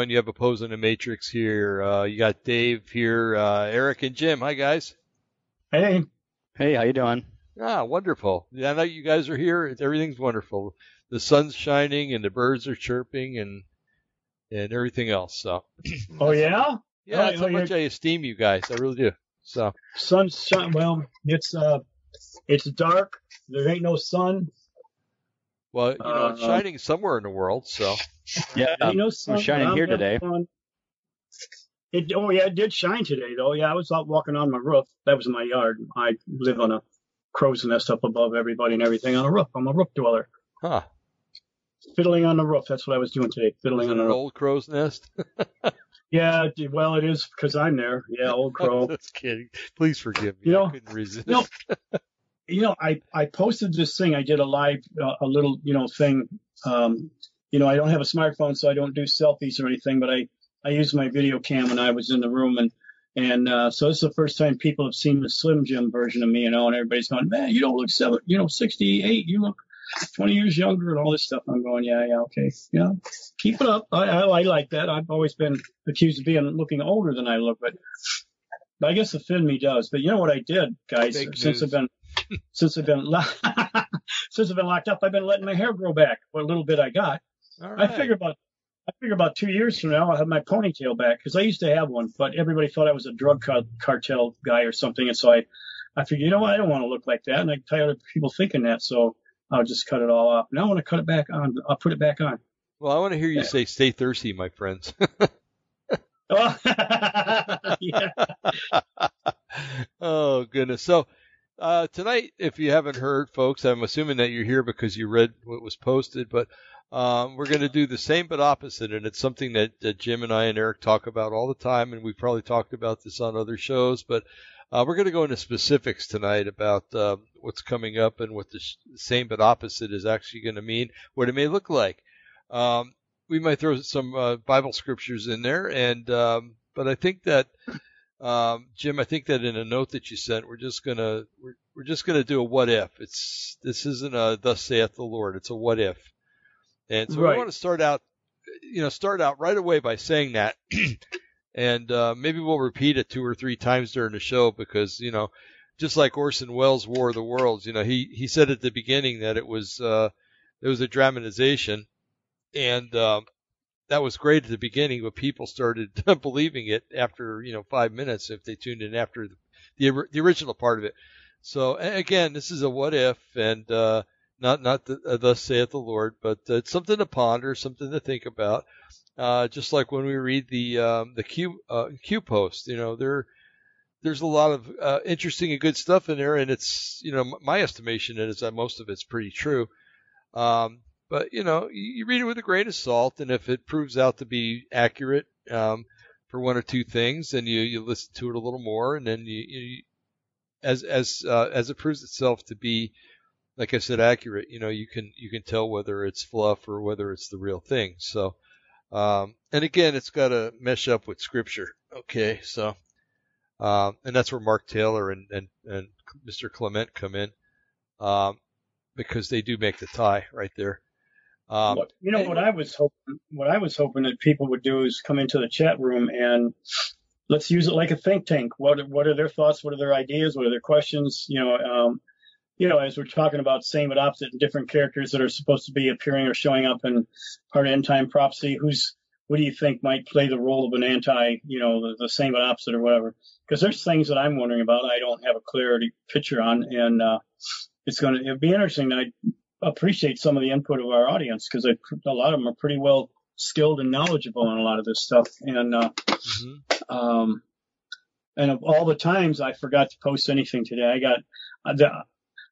hello everyone. You have Opposing the Matrix here. Uh, you got Dave here, uh, Eric and Jim. Hi guys. Hey. Hey, how you doing? Ah, wonderful. Yeah, know you guys are here. Everything's wonderful. The sun's shining and the birds are chirping and and everything else. So. Oh yeah. Yeah, Oh, that's how oh, much I esteem you guys. I really do. So. Sun's shine. Well, it's uh, it's dark. There ain't no sun. Well, you know, it's Uh, shining somewhere in the world. So. Yeah, There ain't no sun. shining here today. fun. It oh yeah, it did shine today though. Yeah, I was out walking on my roof. That was in my yard. I live on a crow's nest up above everybody and everything on a roof. I'm a roof dweller. Huh. Fiddling on the roof. That's what I was doing today. Fiddling on the An roof. old crow's nest. Yeah, well, it is because I'm there. Yeah, old crow. Just kidding. Please forgive me. You know, I couldn't resist. no. You know, I, I posted this thing. I did a live, uh, a little, you know, thing. Um, you know, I don't have a smartphone, so I don't do selfies or anything, but I, I use my video cam when I was in the room. And, and, uh, so this is the first time people have seen the Slim Jim version of me, you know, and everybody's going, man, you don't look seven, you know, 68. You look 20 years younger and all this stuff. I'm going, yeah, yeah, okay. Yeah. Keep it up. I, I, I like that. I've always been accused of being looking older than I look, but, but I guess the fin me does. But you know what I did, guys, Fake since news. I've been since I've been lo- since I've been locked up, I've been letting my hair grow back. What little bit I got, All I figure about I figure about two years from now I'll have my ponytail back because I used to have one, but everybody thought I was a drug car- cartel guy or something, and so I I figured you know what I don't want to look like that, and I'm tired of people thinking that, so I'll just cut it all off. Now I want to cut it back on. I'll put it back on. Well, I want to hear you Yeah. say "Stay thirsty, my friends." Oh goodness. So uh, tonight, if you haven't heard, folks, I'm assuming that you're here because you read what was posted, but um, we're going to do the same but opposite, and it's something that, that Jim and I and Eric talk about all the time, and we've probably talked about this on other shows, but uh, we're going to go into specifics tonight about uh, what's coming up and what the sh- same but opposite is actually going to mean, what it may look like. Um, we might throw some uh, Bible scriptures in there, and um, but I think that um, Jim, I think that in a note that you sent, we're just gonna we're, we're just gonna do a what if. It's this isn't a thus saith the Lord. It's a what if. And so Right. we want to start out, you know, start out right away by saying that, and uh, maybe we'll repeat it two or three times during the show because you know, just like Orson Welles' War of the Worlds, you know, he he said at the beginning that it was uh, it was a dramatization, and um, that was great at the beginning, but people started believing it after you know five minutes if they tuned in after the the, the original part of it. So again, this is a what if, and uh, not not the, uh, thus saith the Lord, but uh, it's something to ponder, something to think about. Uh, just like when we read the um, the Q uh, Q post, you know, there there's a lot of uh, interesting and good stuff in there, and it's you know my estimation is that most of it's pretty true. Um, but you know, you, read it with a grain of salt, and if it proves out to be accurate um, for one or two things, then you you listen to it a little more, and then you, you as as uh, as it proves itself to be, like I said, accurate. You know, you can you can tell whether it's fluff or whether it's the real thing. So, um, and again, it's got to mesh up with Scripture. Okay, so. Um, and that's where Mark Taylor and, and, and Mr. Clement come in, um, because they do make the tie right there. Um, you know what I was hoping what I was hoping that people would do is come into the chat room and let's use it like a think tank. What what are their thoughts? What are their ideas? What are their questions? You know, um, you know, as we're talking about same but opposite and different characters that are supposed to be appearing or showing up in part of end time prophecy, who's what do you think might play the role of an anti, you know, the, the same but opposite or whatever? Because there's things that I'm wondering about I don't have a clarity picture on, and uh, it's going to be interesting. I appreciate some of the input of our audience because a lot of them are pretty well skilled and knowledgeable on a lot of this stuff. And uh, mhm. um, and of all the times I forgot to post anything today, I got uh, the,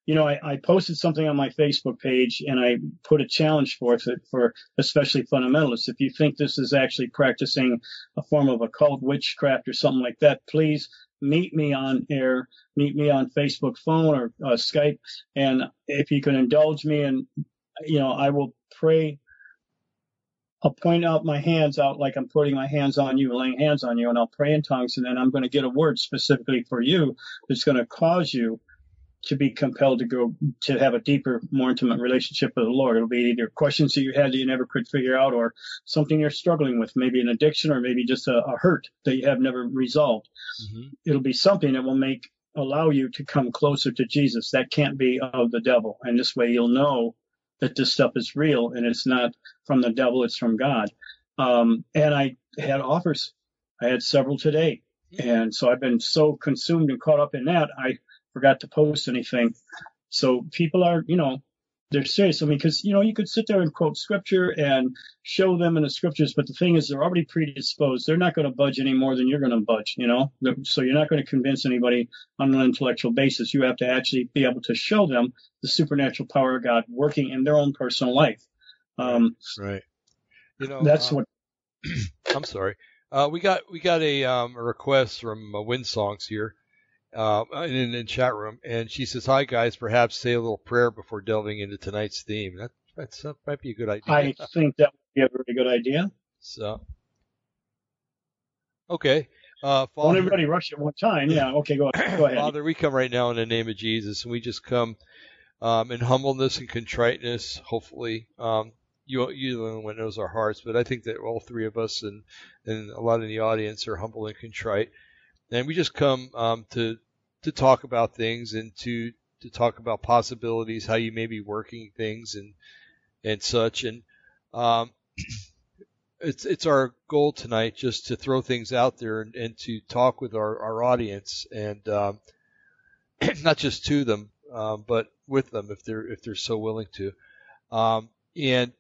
you know, I, I posted something on my Facebook page and I put a challenge forth it for especially fundamentalists. If you think this is actually practicing a form of occult witchcraft or something like that, please meet me on air, meet me on Facebook phone or uh, Skype. And if you can indulge me and, you know, I will pray. I'll point out my hands out like I'm putting my hands on you, laying hands on you, and I'll pray in tongues. And then I'm going to get a word specifically for you that's going to cause you to be compelled to go to have a deeper, more intimate relationship with the Lord. It'll be either questions that you had that you never could figure out, or something you're struggling with, maybe an addiction, or maybe just a, a hurt that you have never resolved. Mm-hmm. It'll be something that will make allow you to come closer to Jesus. That can't be of the devil, and this way you'll know that this stuff is real and it's not from the devil; it's from God. Um, and I had offers. I had several today. And so I've been so consumed and caught up in that, I forgot to post anything. So people are, you know, they're serious. I mean, because, you know, you could sit there and quote scripture and show them in the scriptures, but the thing is, they're already predisposed. They're not going to budge any more than you're going to budge, you know? So you're not going to convince anybody on an intellectual basis. You have to actually be able to show them the supernatural power of God working in their own personal life. Um, right. You know, that's uh, what. I'm sorry. Uh, we got we got a, um, a request from uh, Wind Songs here uh, in the chat room, and she says, "Hi guys, perhaps say a little prayer before delving into tonight's theme." That that's, that might be a good idea. I think that would be a very good idea. So, okay, uh, Don't everybody rush at one time. Yeah. Okay. Go, go ahead. Father, we come right now in the name of Jesus, and we just come um, in humbleness and contriteness. Hopefully, um, you you the only one knows our hearts, but I think that all three of us and and a lot in the audience are humble and contrite, and we just come um, to to talk about things and to to talk about possibilities, how you may be working things and and such, and um, it's it's our goal tonight just to throw things out there and, and to talk with our, our audience and um, not just to them, um, but with them if they're if they're so willing to, um, and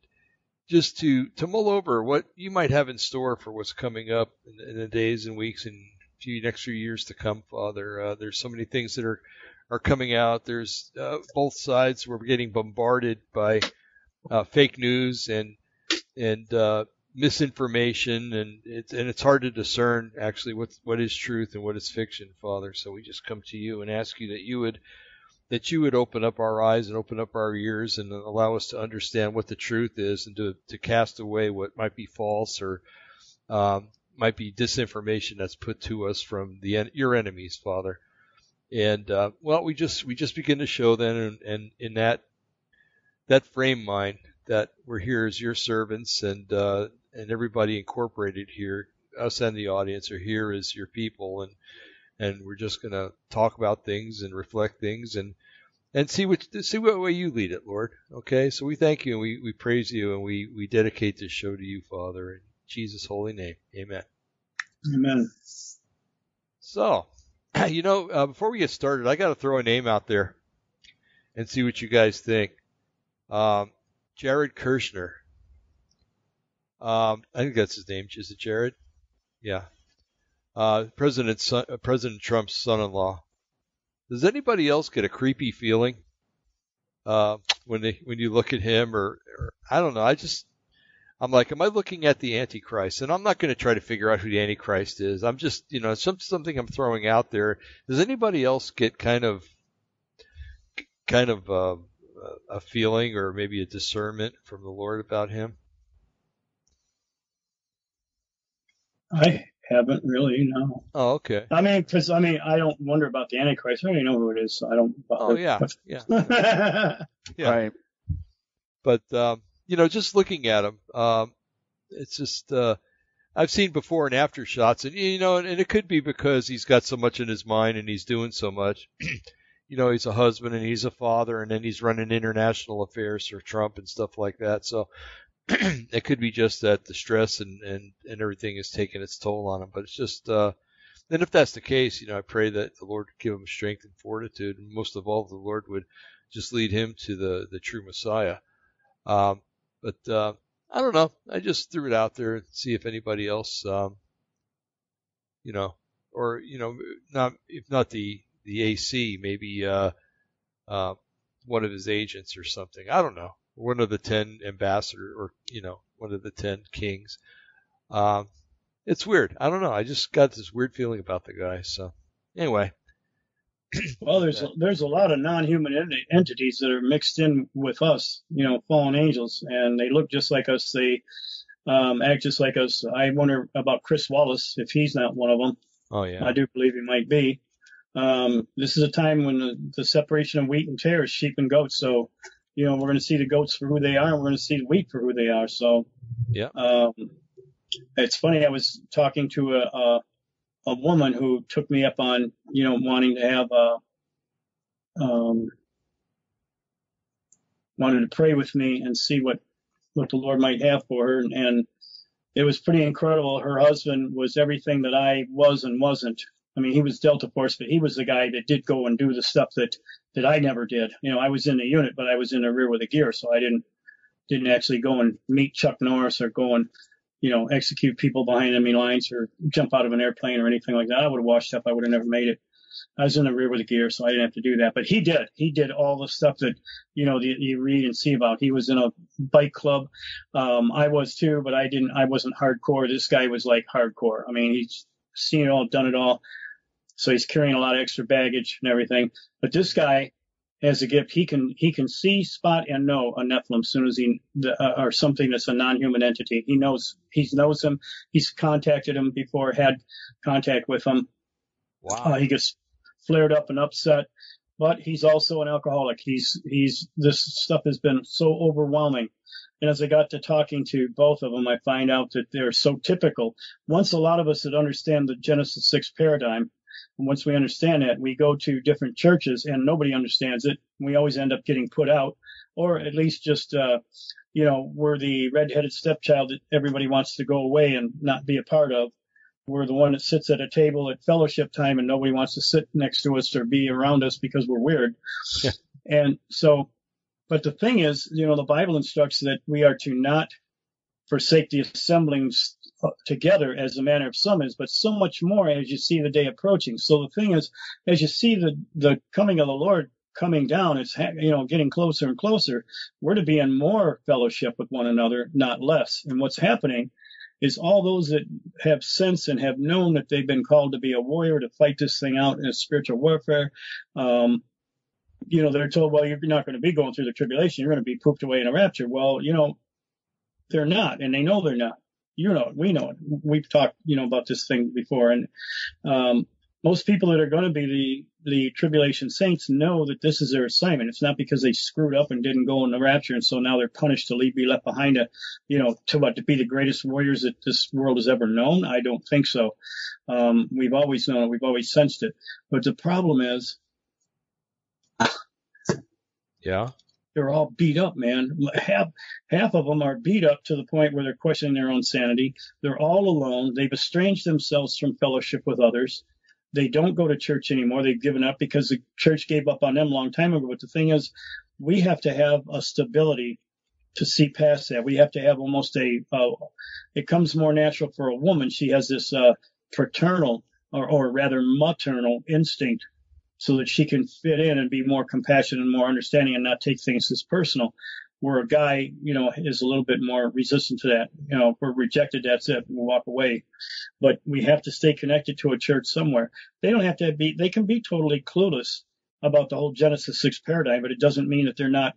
just to to mull over what you might have in store for what's coming up in, in the days and weeks and few next few years to come, Father. Uh, there's so many things that are are coming out. There's uh, both sides. We're getting bombarded by uh, fake news and and uh, misinformation, and it's and it's hard to discern actually what what is truth and what is fiction, Father. So we just come to you and ask you that you would that you would open up our eyes and open up our ears and allow us to understand what the truth is and to to cast away what might be false or um, might be disinformation that's put to us from the your enemies, Father. And uh, well, we just we just begin to show then, and, and in that that frame mind that we're here as your servants, and uh, and everybody incorporated here, us and the audience are here as your people, and and we're just going to talk about things and reflect things and and see what see what way you lead it, Lord. Okay, so we thank you and we, we praise you and we, we dedicate this show to you, Father, in Jesus' holy name. Amen. Amen. So, you know, uh, before we get started, I got to throw a name out there and see what you guys think. Um, Jared Kushner. Um, I think that's his name. Is it Jared? Yeah. Uh, President son, uh, President Trump's son-in-law. Does anybody else get a creepy feeling uh, when they when you look at him or, or I don't know? I just I'm like, am I looking at the Antichrist? And I'm not going to try to figure out who the Antichrist is. I'm just, you know, some, something I'm throwing out there. Does anybody else get kind of, kind of uh, a feeling or maybe a discernment from the Lord about him? I haven't really, no. Oh, okay. I mean, because I mean, I don't wonder about the Antichrist. I already know who it is, so I don't bother. Oh, yeah, yeah, yeah. Right. But um, you know, just looking at him, um, it's just uh, I've seen before and after shots, and you know, and, and it could be because he's got so much in his mind and he's doing so much. you know, he's a husband and he's a father, and then he's running international affairs for Trump and stuff like that. So it could be just that the stress and, and, and everything is taking its toll on him. But it's just, uh, and if that's the case, you know, I pray that the Lord would give him strength and fortitude, and most of all, the Lord would just lead him to the the true Messiah. Um, but uh, I don't know. I just threw it out there and see if anybody else, um, you know, or you know, not if not the the AC, maybe uh, uh, one of his agents or something. I don't know. One of the ten ambassador, or you know, one of the ten kings. Um, it's weird. I don't know. I just got this weird feeling about the guy. So anyway. well, there's a, there's a lot of non-human ent- entities that are mixed in with us, you know, fallen angels, and they look just like us. They um, act just like us. I wonder about Chris Wallace if he's not one of them. Oh yeah. I do believe he might be. Um, this is a time when the, the separation of wheat and tares, sheep and goats. So, you know, we're going to see the goats for who they are, and we're going to see the wheat for who they are. So, Yeah. Um, it's funny. I was talking to a, a a woman who took me up on, you know, wanting to have a, um, wanted to pray with me and see what what the Lord might have for her, and, and it was pretty incredible. Her husband was everything that I was and wasn't. I mean, he was Delta Force, but he was the guy that did go and do the stuff that that I never did. You know, I was in the unit, but I was in the rear with the gear, so I didn't didn't actually go and meet Chuck Norris or go and you know execute people behind enemy lines or jump out of an airplane or anything like that. I would have washed up. I would have never made it. I was in the rear with the gear, so I didn't have to do that. But he did. He did all the stuff that you know that you read and see about. He was in a bike club. Um, I was too, but I didn't. I wasn't hardcore. This guy was like hardcore. I mean, he's seen it all, done it all. So he's carrying a lot of extra baggage and everything. But this guy has a gift. He can he can see, spot, and know a Nephilim as soon as he uh, or something that's a non-human entity. He knows he knows them. He's contacted him before, had contact with them. Wow. Uh, he gets flared up and upset, but he's also an alcoholic. He's he's this stuff has been so overwhelming. And as I got to talking to both of them, I find out that they're so typical. Once a lot of us that understand the Genesis 6 paradigm, once we understand that, we go to different churches and nobody understands it. We always end up getting put out, or at least just, uh, you know, we're the redheaded stepchild that everybody wants to go away and not be a part of. We're the one that sits at a table at fellowship time and nobody wants to sit next to us or be around us because we're weird. Yeah. And so, but the thing is, you know, the Bible instructs that we are to not forsake the assemblings together as a matter of is, but so much more as you see the day approaching. So the thing is, as you see the, the coming of the Lord coming down, it's, you know, getting closer and closer. We're to be in more fellowship with one another, not less. And what's happening is all those that have sense and have known that they've been called to be a warrior to fight this thing out in a spiritual warfare, um, you know, they're told, well, you're not going to be going through the tribulation. You're going to be pooped away in a rapture. Well, you know, they're not, and they know they're not. You know, it, we know it. We've talked, you know, about this thing before, and um, most people that are going to be the the tribulation saints know that this is their assignment. It's not because they screwed up and didn't go in the rapture, and so now they're punished to leave, be left behind to, you know, to what to be the greatest warriors that this world has ever known. I don't think so. Um, we've always known it. We've always sensed it. But the problem is, Yeah. They're all beat up, man. Half half of them are beat up to the point where they're questioning their own sanity. They're all alone. They've estranged themselves from fellowship with others. They don't go to church anymore. They've given up because the church gave up on them a long time ago. But the thing is, we have to have a stability to see past that. We have to have almost a. Uh, it comes more natural for a woman. She has this uh, paternal or, or rather maternal instinct so that she can fit in and be more compassionate and more understanding and not take things as personal. Where a guy, you know, is a little bit more resistant to that. You know, if we're rejected, that's it. We'll walk away. But we have to stay connected to a church somewhere. They don't have to be, they can be totally clueless about the whole Genesis 6 paradigm, but it doesn't mean that they're not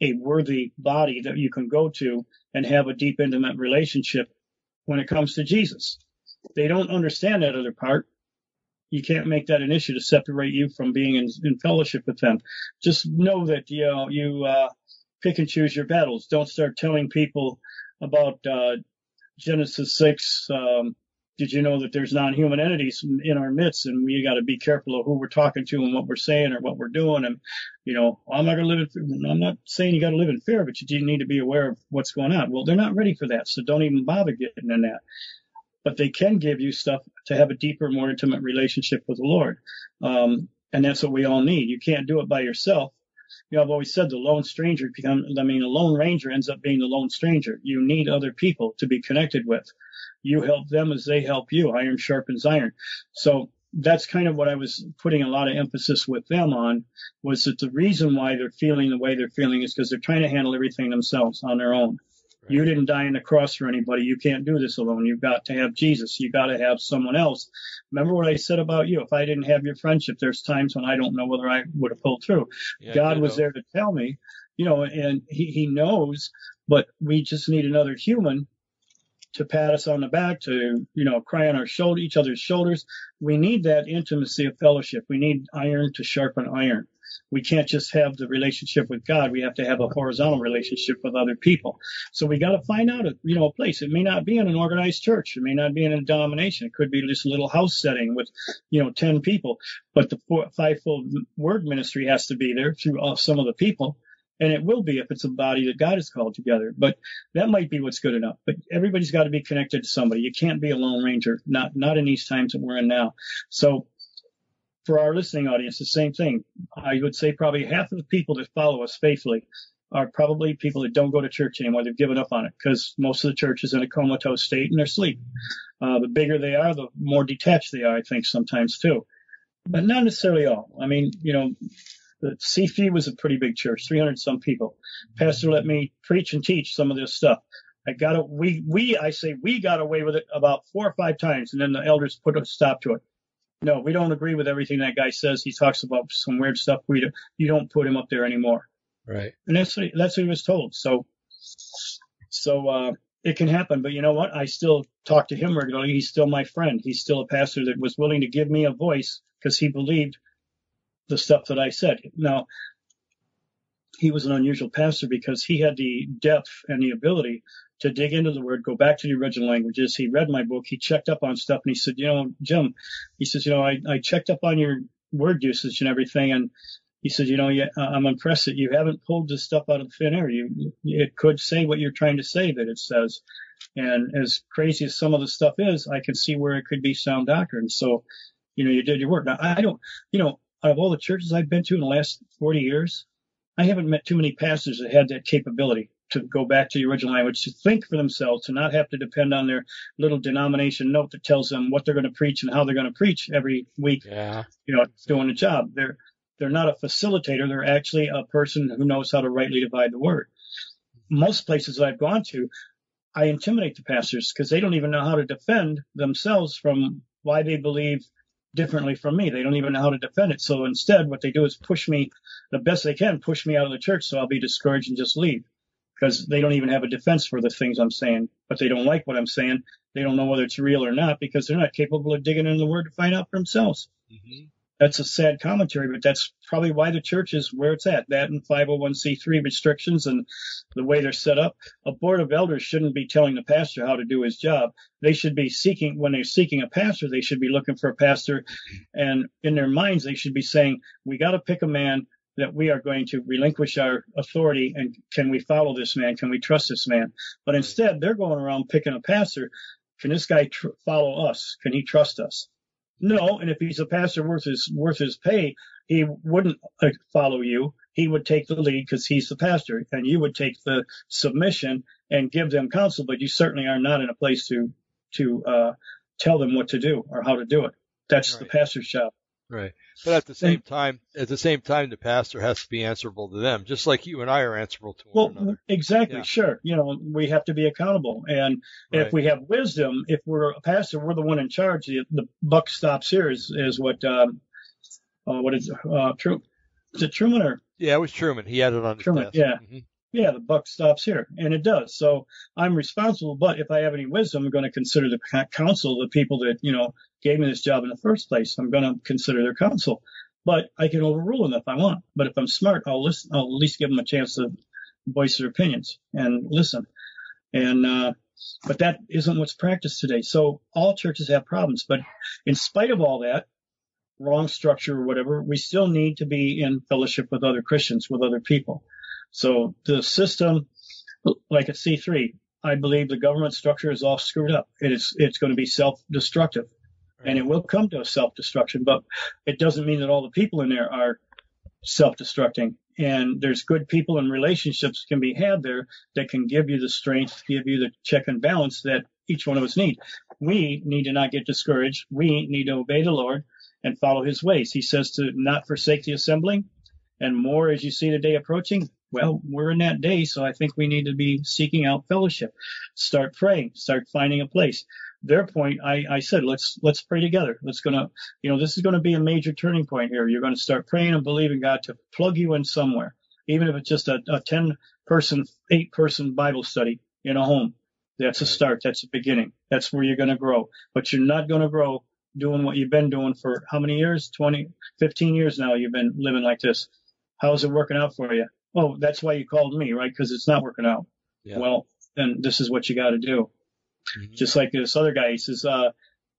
a worthy body that you can go to and have a deep, intimate relationship when it comes to Jesus. They don't understand that other part you can't make that an issue to separate you from being in, in fellowship with them. Just know that you know you uh, pick and choose your battles. Don't start telling people about uh, Genesis six. Um, did you know that there's non-human entities in our midst, and we got to be careful of who we're talking to and what we're saying or what we're doing. And you know, I'm not to live in. I'm not saying you got to live in fear, but you do need to be aware of what's going on. Well, they're not ready for that, so don't even bother getting in that but they can give you stuff to have a deeper, more intimate relationship with the Lord. Um, and that's what we all need. You can't do it by yourself. You know, I've always said the lone stranger become, I mean, a lone ranger ends up being the lone stranger. You need other people to be connected with. You help them as they help you. Iron sharpens iron. So that's kind of what I was putting a lot of emphasis with them on was that the reason why they're feeling the way they're feeling is because they're trying to handle everything themselves on their own. Right. You didn't die on the cross for anybody. You can't do this alone. You've got to have Jesus. You've got to have someone else. Remember what I said about you. If I didn't have your friendship, there's times when I don't know whether I would have pulled through. Yeah, God was there to tell me, you know, and he, he knows, but we just need another human to pat us on the back, to you know, cry on our shoulder, each other's shoulders. We need that intimacy of fellowship. We need iron to sharpen iron. We can't just have the relationship with God. We have to have a horizontal relationship with other people. So we got to find out a you know a place. It may not be in an organized church. It may not be in a denomination. It could be just a little house setting with you know ten people. But the four, fivefold word ministry has to be there through some of the people and it will be if it's a body that God has called together. But that might be what's good enough. But everybody's got to be connected to somebody. You can't be a lone ranger, not not in these times that we're in now. So for our listening audience, the same thing. I would say probably half of the people that follow us faithfully are probably people that don't go to church anymore. They've given up on it because most of the church is in a comatose state and they're asleep. Uh, the bigger they are, the more detached they are, I think, sometimes too. But not necessarily all. I mean, you know, the CFE was a pretty big church, 300 some people. Pastor let me preach and teach some of this stuff. I got a, we, we, I say we got away with it about four or five times and then the elders put a stop to it. No, we don't agree with everything that guy says. He talks about some weird stuff. We, do, you don't put him up there anymore. Right. And that's, what, that's what he was told. So, so, uh, it can happen, but you know what? I still talk to him regularly. He's still my friend. He's still a pastor that was willing to give me a voice because he believed the stuff that I said. Now, he was an unusual pastor because he had the depth and the ability to dig into the word, go back to the original languages. He read my book. He checked up on stuff and he said, you know, Jim, he says, you know, I, I checked up on your word usage and everything. And he said, you know, yeah, uh, I'm impressed that you haven't pulled this stuff out of thin air. You, it could say what you're trying to say that it says. And as crazy as some of the stuff is, I can see where it could be sound doctrine. So, you know, you did your work. Now, I don't, you know, out of all the churches I've been to in the last 40 years, I haven't met too many pastors that had that capability to go back to the original language, to think for themselves, to not have to depend on their little denomination note that tells them what they're going to preach and how they're going to preach every week. Yeah. You know, doing the job. They're they're not a facilitator. They're actually a person who knows how to rightly divide the word. Most places I've gone to, I intimidate the pastors because they don't even know how to defend themselves from why they believe differently from me. They don't even know how to defend it. So instead, what they do is push me the best they can, push me out of the church so I'll be discouraged and just leave because they don't even have a defense for the things I'm saying, but they don't like what I'm saying. They don't know whether it's real or not because they're not capable of digging into the word to find out for themselves. Mm-hmm that's a sad commentary, but that's probably why the church is where it's at. That and 501c3 restrictions and the way they're set up. A board of elders shouldn't be telling the pastor how to do his job. They should be seeking, when they're seeking a pastor, they should be looking for a pastor. And in their minds, they should be saying, we got to pick a man that we are going to relinquish our authority and can we follow this man? Can we trust this man? But instead, they're going around picking a pastor. Can this guy tr- follow us? Can he trust us? No, and if he's a pastor worth his worth his pay, he wouldn't uh, follow you. He would take the lead because he's the pastor, and you would take the submission and give them counsel. But you certainly are not in a place to to uh, tell them what to do or how to do it. That's right. the pastor's job. Right. But at the same time, at the same time, the pastor has to be answerable to them, just like you and I are answerable to well, one another. Exactly. Yeah. Sure. You know, we have to be accountable. And right. if we have wisdom, if we're a pastor, we're the one in charge. The, the buck stops here is, is what, um, uh, what is, uh, True, is it Truman or? Yeah, it was Truman. He had it on his Truman. Desk. Yeah. Mm-hmm yeah, the buck stops here, and it does. So I'm responsible, but if I have any wisdom, I'm going to consider the counsel, the people that you know gave me this job in the first place. I'm going to consider their counsel, but I can overrule them if I want. But if I'm smart, I'll listen. I'll at least give them a chance to voice their opinions and listen. And uh, but that isn't what's practiced today. So all churches have problems, but in spite of all that, wrong structure or whatever, we still need to be in fellowship with other Christians, with other people. So the system, like a C3, I believe the government structure is all screwed up. It is, it's going to be self-destructive and it will come to a self-destruction, but it doesn't mean that all the people in there are self-destructing. And there's good people and relationships can be had there that can give you the strength, give you the check and balance that each one of us need. We need to not get discouraged. We need to obey the Lord and follow his ways. He says to not forsake the assembling and more as you see the day approaching, well, we're in that day, so I think we need to be seeking out fellowship. Start praying, start finding a place. Their point, I, I said, let's let's pray together. Let's gonna, you know, this is going to be a major turning point here. You're going to start praying and believing God to plug you in somewhere, even if it's just a, a ten person, eight person Bible study in a home. That's a start. That's a beginning. That's where you're going to grow. But you're not going to grow doing what you've been doing for how many years? 20, 15 years now you've been living like this. How's it working out for you? Oh, that's why you called me, right? Because it's not working out. Yeah. Well, then this is what you got to do. Mhm. Just like this other guy, he says, uh,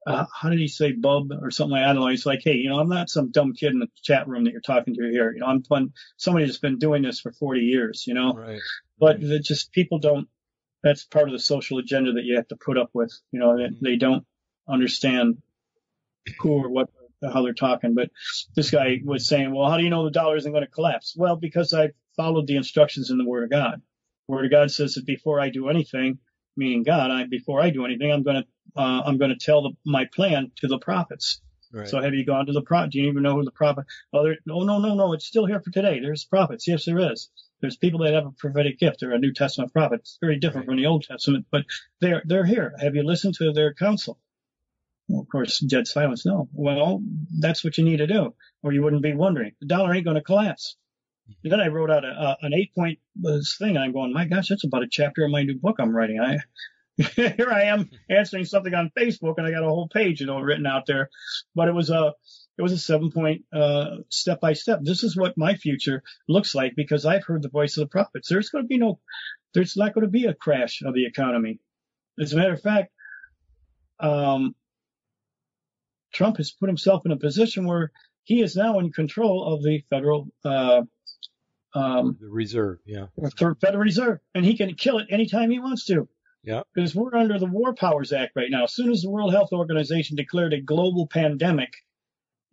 uh, how did he say bub or something like that? I don't know. He's like, hey, you know, I'm not some dumb kid in the chat room that you're talking to here. You know, I'm fun, somebody that's been doing this for 40 years, you know, Right. but right. just people don't, that's part of the social agenda that you have to put up with, you know, Mhm. they don't understand who or what, how they're talking. But this guy was saying, well, how do you know the dollar isn't going to collapse? Well, because I followed the instructions in the Word of God. Word of God says that before I do anything, meaning God, I, before I do anything, I'm going to, uh, I'm going to tell the, my plan to the prophets. Right. So have you gone to the prophet? Do you even know who the prophet? Oh, there, no, no, no, no. It's still here for today. There's prophets. Yes, there is. There's people that have a prophetic gift. They're a New Testament prophet. It's very different Right. from the Old Testament, but they're they're here. Have you listened to their counsel? Well, of course, dead silence. No. Well, that's what you need to do, or you wouldn't be wondering. The dollar ain't going to collapse. And then I wrote out a, a, an eight point uh, thing. I'm going, my gosh, that's about a chapter of my new book I'm writing. I here I am answering something on Facebook, and I got a whole page, you know, written out there. But it was a it was a seven point uh, step by step. This is what my future looks like because I've heard the voice of the prophets. There's going to be no, there's not going to be a crash of the economy. As a matter of fact, um, Trump has put himself in a position where he is now in control of the federal uh, um, the reserve. Yeah. the Federal Reserve, and he can kill it anytime he wants to. Yeah. Because we're under the War Powers Act right now. As soon as the World Health Organization declared a global pandemic,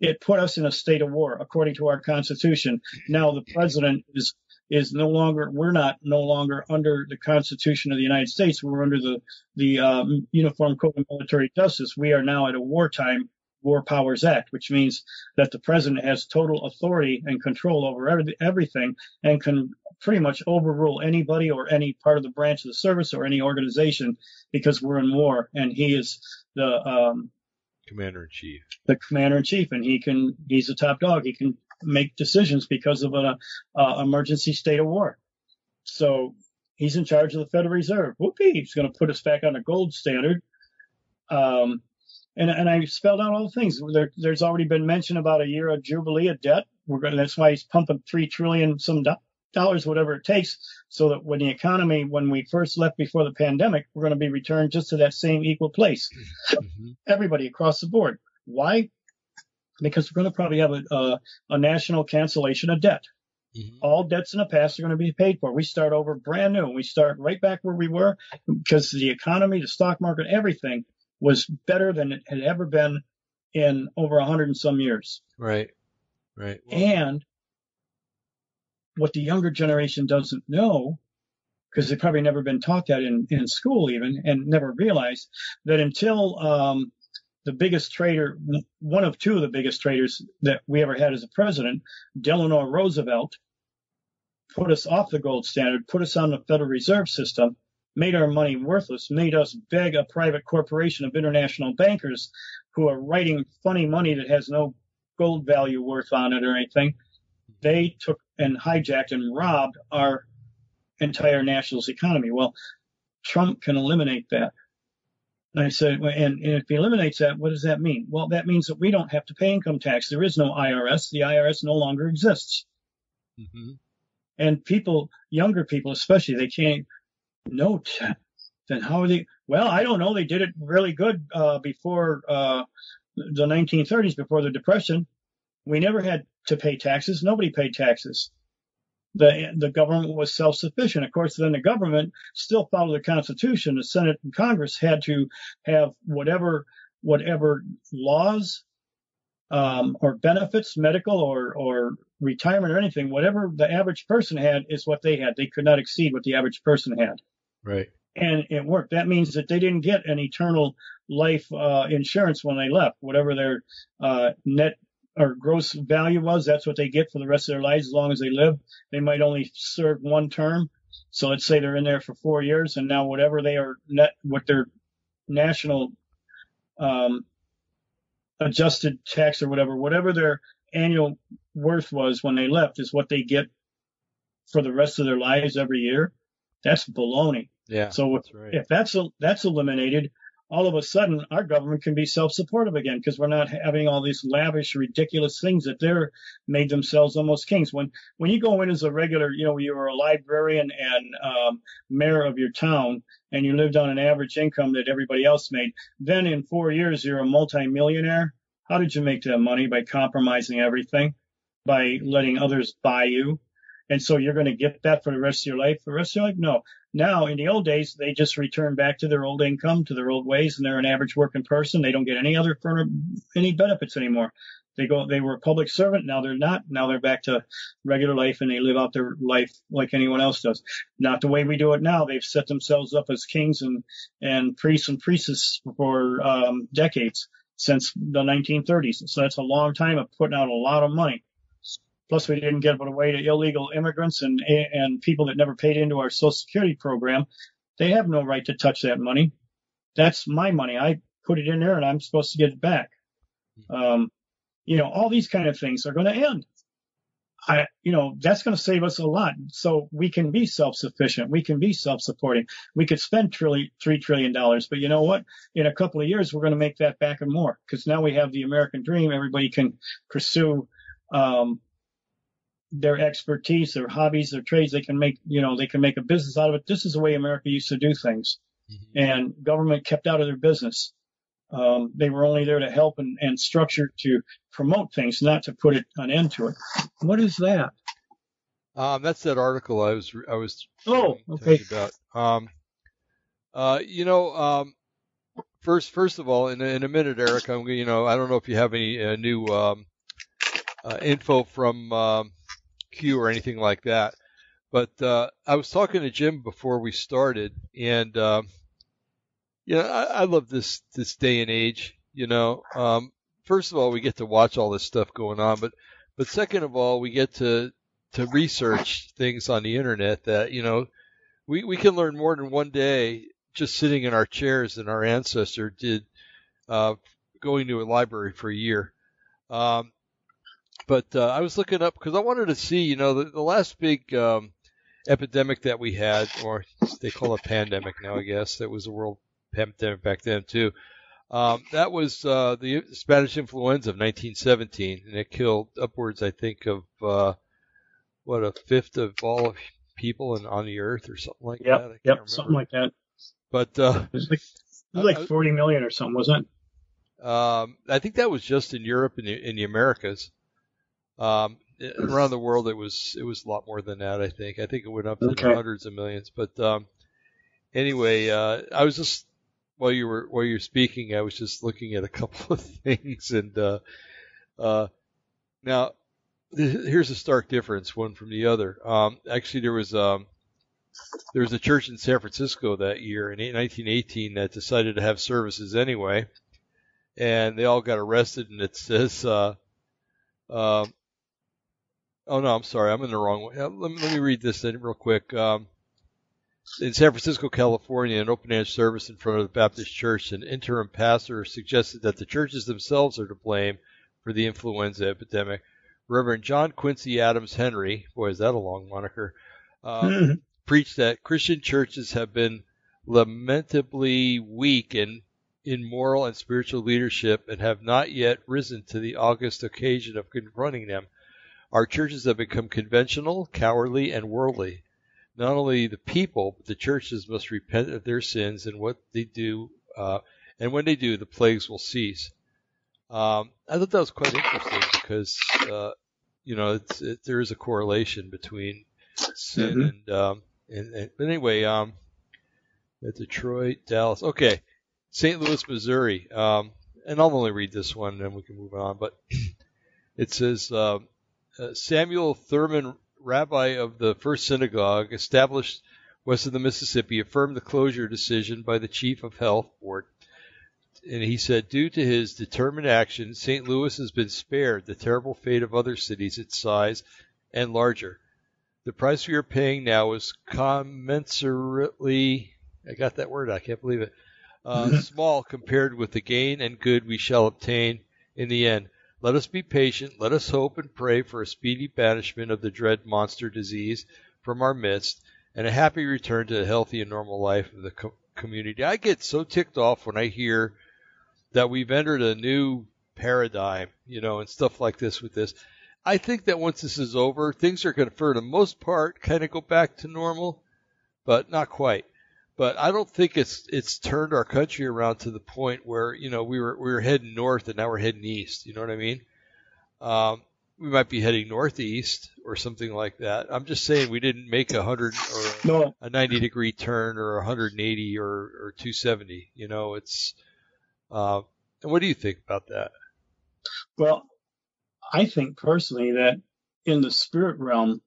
it put us in a state of war according to our Constitution. Now the president is is no longer we're not no longer under the Constitution of the United States. We're under the the um, Uniform Code of Military Justice. We are now at a wartime War Powers Act, which means that the president has total authority and control over every, everything and can pretty much overrule anybody or any part of the branch of the service or any organization because we're in war and he is the um, Commander in chief. the commander in chief and he can he's the top dog. He can make decisions because of an uh, emergency state of war. So he's in charge of the federal reserve. Whoopee he's going to put us back on a gold standard. Um, and, and I spelled out all the things. There, there's already been mention about a year of jubilee of debt. We're going. That's why he's pumping three trillion some do- dollars, whatever it takes, so that when the economy, when we first left before the pandemic, we're going to be returned just to that same equal place. Mhm. Everybody across the board. Why? Because we're going to probably have a, a, a national cancellation of debt. Mhm. All debts in the past are going to be paid for. We start over brand new. We start right back where we were because the economy, the stock market, everything was better than it had ever been in over a hundred and some years. Right. Right. Well, And what the younger generation doesn't know, because they've probably never been taught that in, in school even, and never realized that until um, the biggest trader, one of two of the biggest traders that we ever had as a president, Delano Roosevelt, put us off the gold standard, put us on the Federal Reserve System, made our money worthless, made us beg a private corporation of international bankers who are writing funny money that has no gold value worth on it or anything. They took and hijacked and robbed our entire national's economy. Well, Trump can eliminate that. And I said, and, and if he eliminates that, what does that mean? Well, that means that we don't have to pay income tax. There is no IRS. The IRS no longer exists. mhm. And people, younger people especially, they can't note then how are they? Well, I don't know. They did it really good uh, before uh, the 1930s, before the Depression. We never had to pay taxes. Nobody paid taxes. The the government was self sufficient. Of course, then the government still followed the Constitution. The Senate and Congress had to have whatever whatever laws um, or benefits, medical or or retirement or anything, whatever the average person had is what they had. They could not exceed what the average person had Right. and it worked. That means that they didn't get an eternal life uh, insurance when they left. Whatever their uh, net or gross value was, that's what they get for the rest of their lives as long as they live. They might only serve one term. So let's say they're in there for four years, and now whatever they are net, what their national um, adjusted tax or whatever, whatever their annual worth was when they left, is what they get for the rest of their lives every year. That's baloney. Yeah. So that's right. if that's that's eliminated, all of a sudden our government can be self-supportive again because we're not having all these lavish, ridiculous things that they're made themselves almost kings. When when you go in as a regular, you know, you were a librarian and um, mayor of your town, and you lived on an average income that everybody else made, then in four years you're a multimillionaire. How did you make that money? By compromising everything, by letting others buy you. And so you're going to get that for the rest of your life. For the rest of your life, no. Now, in the old days, they just return back to their old income, to their old ways, and they're an average working person. They don't get any other any benefits anymore. They go, they were a public servant. Now they're not. Now they're back to regular life, and they live out their life like anyone else does. Not the way we do it now. They've set themselves up as kings and and priests and priestesses for um, decades since the 1930s. So that's a long time of putting out a lot of money. Plus, we didn't give it away to illegal immigrants and and people that never paid into our Social Security program. They have no right to touch that money. That's my money. I put it in there, and I'm supposed to get it back. Um, you know, all these kind of things are going to end. I, you know, that's going to save us a lot. So we can be self-sufficient. We can be self-supporting. We could spend trillion, three trillion dollars, but you know what? In a couple of years, we're going to make that back and more because now we have the American dream. Everybody can pursue um, their expertise, their hobbies, their trades. They can make, you know, they can make a business out of it. This is the way America used to do things, mm-hmm. and government kept out of their business. Um, they were only there to help and, and structure to promote things, not to put it, an end to it. What is that? Um, that's that article I was I was oh okay about. Um, uh, you know, um, first first of all, in, in a minute, Eric, I'm you know I don't know if you have any uh, new um, uh, info from um, Or anything like that. But uh, I was talking to Jim before we started, and uh, you know, I, I love this this day and age. You know, um, first of all, we get to watch all this stuff going on, but but second of all, we get to to research things on the internet that you know we we can learn more than one day just sitting in our chairs than our ancestor did uh, going to a library for a year. Um, but uh, I was looking up because I wanted to see, you know, the, the last big um, epidemic that we had, or they call it pandemic now, I guess. That was a world pandemic back then too. Um, that was uh, the Spanish influenza of 1917, and it killed upwards, I think, of uh, what a fifth of all of people in, on the earth, or something like yep, that. Yep, remember. something like that. But uh, it was like, it was like 40 million or something, wasn't it? Um, I think that was just in Europe and in the Americas. Um, around the world, it was it was a lot more than that. I think. I think it went up to okay. hundreds of millions. But um, anyway, uh, I was just while you were while you were speaking, I was just looking at a couple of things, and uh, uh, now here's a stark difference one from the other. Um, actually, there was um, there was a church in San Francisco that year in 1918 that decided to have services anyway, and they all got arrested. And it says, uh, uh, Oh no, I'm sorry, I'm in the wrong way. Let me, let me read this in real quick. Um, in San Francisco, California, an open air service in front of the Baptist Church, an interim pastor suggested that the churches themselves are to blame for the influenza epidemic. Reverend John Quincy Adams Henry, boy, is that a long moniker, uh, preached that Christian churches have been lamentably weak in, in moral and spiritual leadership and have not yet risen to the august occasion of confronting them. Our churches have become conventional, cowardly, and worldly. Not only the people, but the churches must repent of their sins and what they do, uh, and when they do, the plagues will cease. Um, I thought that was quite interesting because, uh, you know, it's, it, there is a correlation between sin mm-hmm. and, um, and, and, but anyway, um, at Detroit, Dallas, okay, St. Louis, Missouri, um, and I'll only read this one and then we can move on, but it says, uh, uh, Samuel Thurman, rabbi of the First Synagogue, established west of the Mississippi, affirmed the closure decision by the chief of health board. And he said, due to his determined action, St. Louis has been spared the terrible fate of other cities its size and larger. The price we are paying now is commensurately, I got that word, I can't believe it, uh, small compared with the gain and good we shall obtain in the end. Let us be patient, let us hope and pray for a speedy banishment of the dread monster disease from our midst, and a happy return to the healthy and normal life of the co- community. I get so ticked off when I hear that we've entered a new paradigm, you know, and stuff like this with this. I think that once this is over, things are going to, for the most part, kind of go back to normal, but not quite. But I don't think it's it's turned our country around to the point where you know we were we were heading north and now we're heading east. You know what I mean? Um, we might be heading northeast or something like that. I'm just saying we didn't make a hundred or a, No, a 90 degree turn or a 180 or or 270. You know, it's. Uh, and what do you think about that? well, I think personally that in the spirit realm,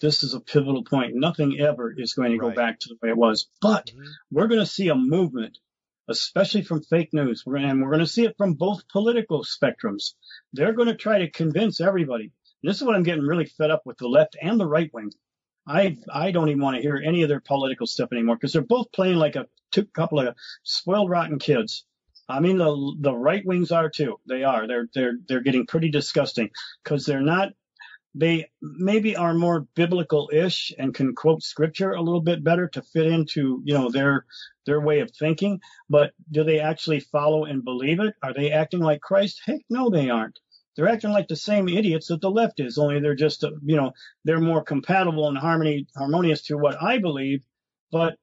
this is a pivotal point. Nothing ever is going to go back to the way it was. But mm-hmm. we're going to see a movement, especially from fake news. We're, and we're going to see it from both political spectrums. They're going to try to convince everybody. This is what I'm getting really fed up with the left and the right wing. I I don't even want to hear any of their political stuff anymore because they're both playing like a two, couple of spoiled rotten kids. I mean the the right wings are too. They are. They're they're they're getting pretty disgusting because they're not. They maybe are more biblical-ish and can quote scripture a little bit better to fit into you know their their way of thinking. But do they actually follow and believe it? Are they acting like Christ? Heck, no, they aren't. They're acting like the same idiots that the left is. Only they're just you know they're more compatible and harmony harmonious to what I believe, but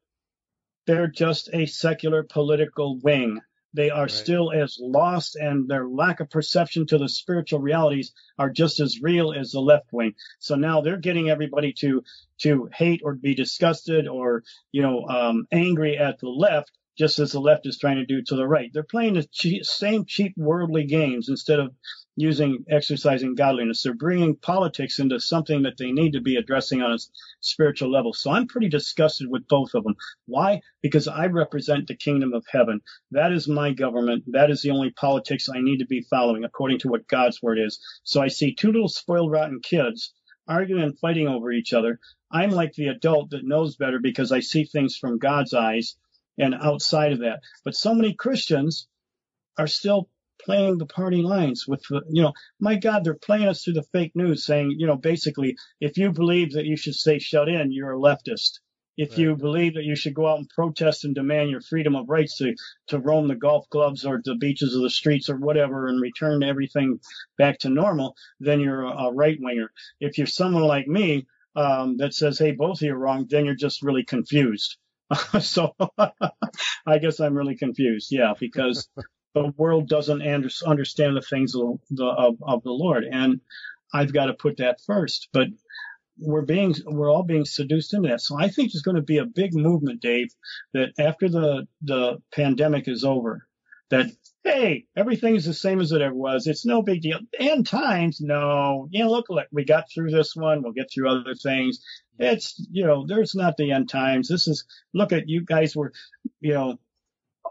they're just a secular political wing. They are Right. still as lost, and their lack of perception to the spiritual realities are just as real as the left wing. So now they're getting everybody to to hate or be disgusted or you know um, angry at the left, just as the left is trying to do to the right. They're playing the che- same cheap worldly games instead of using exercising godliness. They're bringing politics into something that they need to be addressing on a spiritual level. So I'm pretty disgusted with both of them. Why? Because I represent the kingdom of heaven. That is my government. That is the only politics I need to be following according to what God's word is. So I see two little spoiled rotten kids arguing and fighting over each other. I'm like the adult that knows better because I see things from God's eyes and outside of that. But so many Christians are still playing the party lines with the, you know, my God, they're playing us through the fake news saying, you know, basically, if you believe that you should stay shut in, you're a leftist. If you believe that you should go out and protest and demand your freedom of rights to, to roam the golf clubs or the beaches of the streets or whatever and return everything back to normal, then you're a, a right winger. If you're someone like me, um, that says, hey, both of you are wrong, then you're just really confused. so I guess I'm really confused. Yeah, because the world doesn't under, understand the things of the, of, of the Lord, and I've got to put that first. But we're being we're all being seduced into that. So I think there's going to be a big movement, Dave, that after the the pandemic is over, that hey, everything's the same as it ever was. It's no big deal. End times, no. Yeah, look, look, we got through this one. We'll get through other things. It's you know, there's not the end times. This is look at you guys were, you know,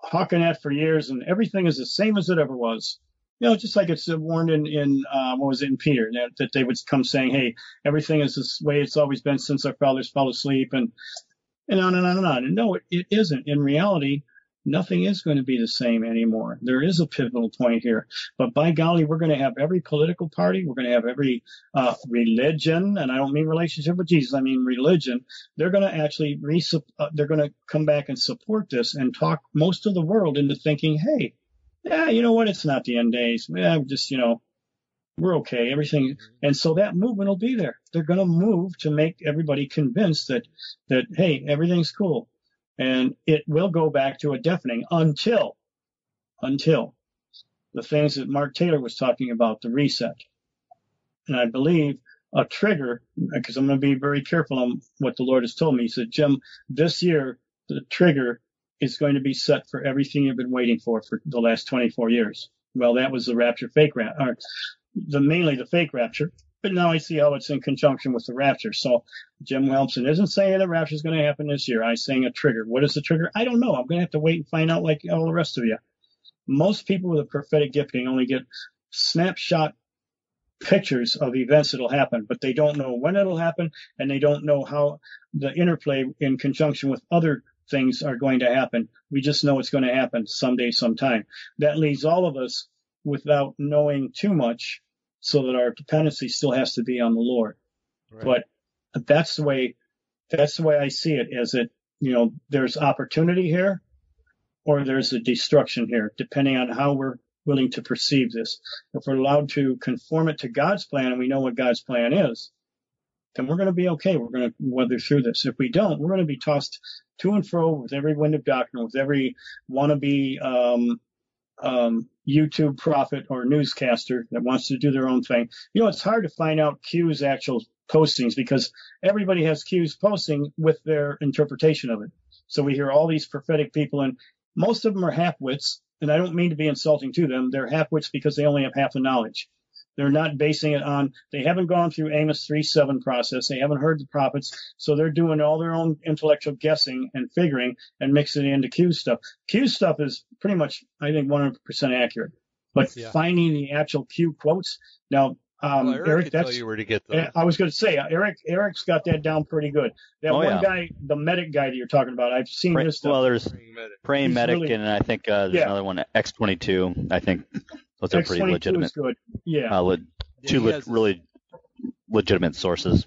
hawking at for years, and everything is the same as it ever was. You know, just like it's warned in, in uh, what was it in Peter that, that they would come saying, "Hey, everything is this way it's always been since our fathers fell asleep," and and on and on and on. And no, it, it isn't. In reality, nothing is going to be the same anymore. There is a pivotal point here. But by golly, we're going to have every political party, we're going to have every uh, religion, and I don't mean relationship with Jesus, I mean religion. They're going to actually uh, they're going to come back and support this and talk most of the world into thinking, hey, yeah, you know what? It's not the end days. Yeah, just you know, we're okay. Everything, and so that movement will be there. They're going to move to make everybody convinced that that hey, everything's cool, and it will go back to a deafening until until the things that Mark Taylor was talking about, the reset, and I believe a trigger because I'm going to be very careful on what the Lord has told me. He said, Jim, this year the trigger is going to be set for everything you've been waiting for for the last 24 years. Well, that was the rapture fake rapture, the mainly the fake rapture. But now I see how it's in conjunction with the rapture. So Jim Wilson isn't saying the rapture is going to happen this year. I'm saying a trigger. What is the trigger? I don't know. I'm going to have to wait and find out like all the rest of you. Most people with a prophetic gifting only get snapshot pictures of events that'll happen, but they don't know when it'll happen and they don't know how the interplay in conjunction with other things are going to happen. We just know it's going to happen someday, sometime. That leaves all of us without knowing too much so that our dependency still has to be on the Lord. Right. But that's the way that's the way I see it. Is it you know there's opportunity here, or there's a destruction here, depending on how we're willing to perceive this. If we're allowed to conform it to God's plan, and we know what God's plan is, then we're going to be okay. We're going to weather through this. If we don't, we're going to be tossed to and fro with every wind of doctrine, with every wannabe um, um, YouTube prophet or newscaster that wants to do their own thing. You know, it's hard to find out Q's actual postings because everybody has Q's posting with their interpretation of it. So we hear all these prophetic people, and most of them are half-wits. And I don't mean to be insulting to them. They're half-wits because they only have half the knowledge. They're not basing it on, they haven't gone through Amos 3 7 process. They haven't heard the prophets. So they're doing all their own intellectual guessing and figuring and mixing it into Q stuff. Q stuff is pretty much, I think, 100% accurate. But yeah. finding the actual Q quotes, now, um, well, Eric, Eric that's, tell you where to get those. I was going to say, Eric, Eric's got that down pretty good. That oh, one yeah. guy, the medic guy that you're talking about, I've seen Pray, his stuff. Well, there's Praying Medic, Praying medic really, and I think uh, there's yeah. another one, X22. I think those are pretty legitimate. Good. Yeah. Uh, le- two le- really legitimate sources.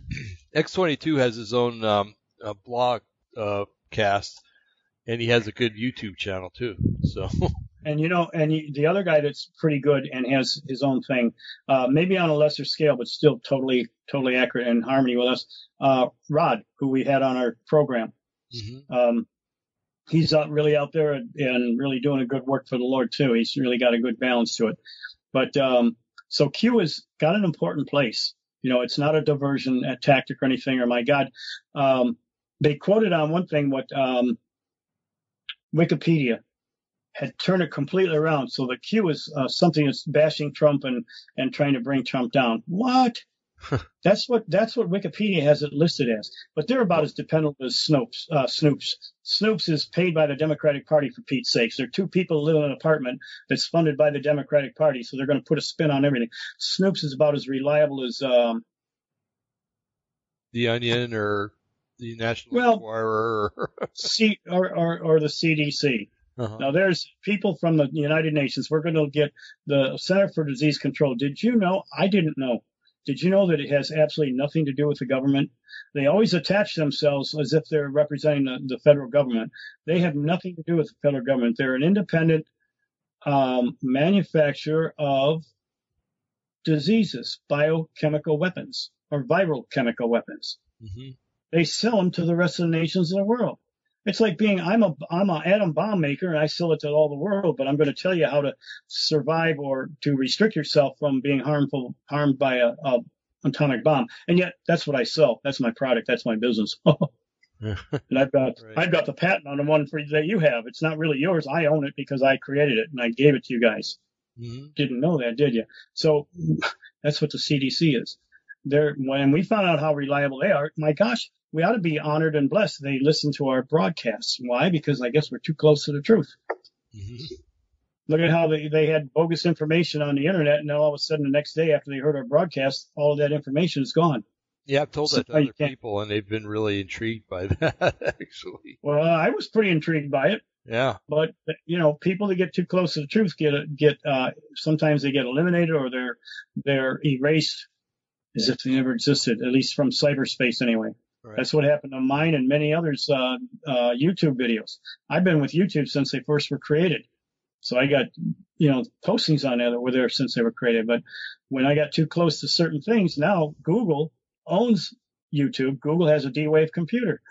X22 has his own um, uh, blog uh, cast, and he has a good YouTube channel too. So. And you know, and the other guy that's pretty good and has his own thing, uh, maybe on a lesser scale, but still totally, totally accurate and harmony with us. Uh, Rod, who we had on our program, mm-hmm. um, he's out, really out there and, and, really doing a good work for the Lord too. He's really got a good balance to it. But um, so Q has got an important place. You know, it's not a diversion, a tactic or anything. Or my God, um, they quoted on one thing what um, Wikipedia had turned it completely around. So the Q is uh, something that's bashing Trump and and trying to bring Trump down. What? that's what that's what Wikipedia has it listed as. But they're about as dependable as Snopes. Uh, Snoops. Snoops is paid by the Democratic Party for Pete's sakes. There are two people live in an apartment that's funded by the Democratic Party, so they're going to put a spin on everything. Snoops is about as reliable as um, the Onion or the National well, Enquirer or, C, or, or, or the CDC. Uh-huh. Now, there's people from the United Nations. We're going to get the Center for Disease Control. Did you know? I didn't know. Did you know that it has absolutely nothing to do with the government? They always attach themselves as if they're representing the, the federal government. They have nothing to do with the federal government. They're an independent um, manufacturer of diseases, biochemical weapons, or viral chemical weapons. Mm-hmm. They sell them to the rest of the nations of the world. It's like being I'm a I'm an atom bomb maker and I sell it to all the world, but I'm going to tell you how to survive or to restrict yourself from being harmful harmed by a, a atomic bomb. And yet that's what I sell. That's my product. That's my business. and I've got right. I've got the patent on the one for that you have. It's not really yours. I own it because I created it and I gave it to you guys. Mm-hmm. Didn't know that, did you? So that's what the CDC is. There, when we found out how reliable they are, my gosh, we ought to be honored and blessed they listen to our broadcasts. Why? Because I guess we're too close to the truth. Mm-hmm. Look at how they, they had bogus information on the internet, and all of a sudden, the next day after they heard our broadcast, all of that information is gone. Yeah, I've told so that to other people, and they've been really intrigued by that, actually. Well, I was pretty intrigued by it. Yeah. But you know, people that get too close to the truth get get uh, sometimes they get eliminated or they're they're erased as if they never existed, at least from cyberspace anyway. Right. That's what happened to mine and many others uh, uh, YouTube videos. I've been with YouTube since they first were created, so I got you know postings on there that were there since they were created. But when I got too close to certain things, now Google owns YouTube. Google has a D-Wave computer.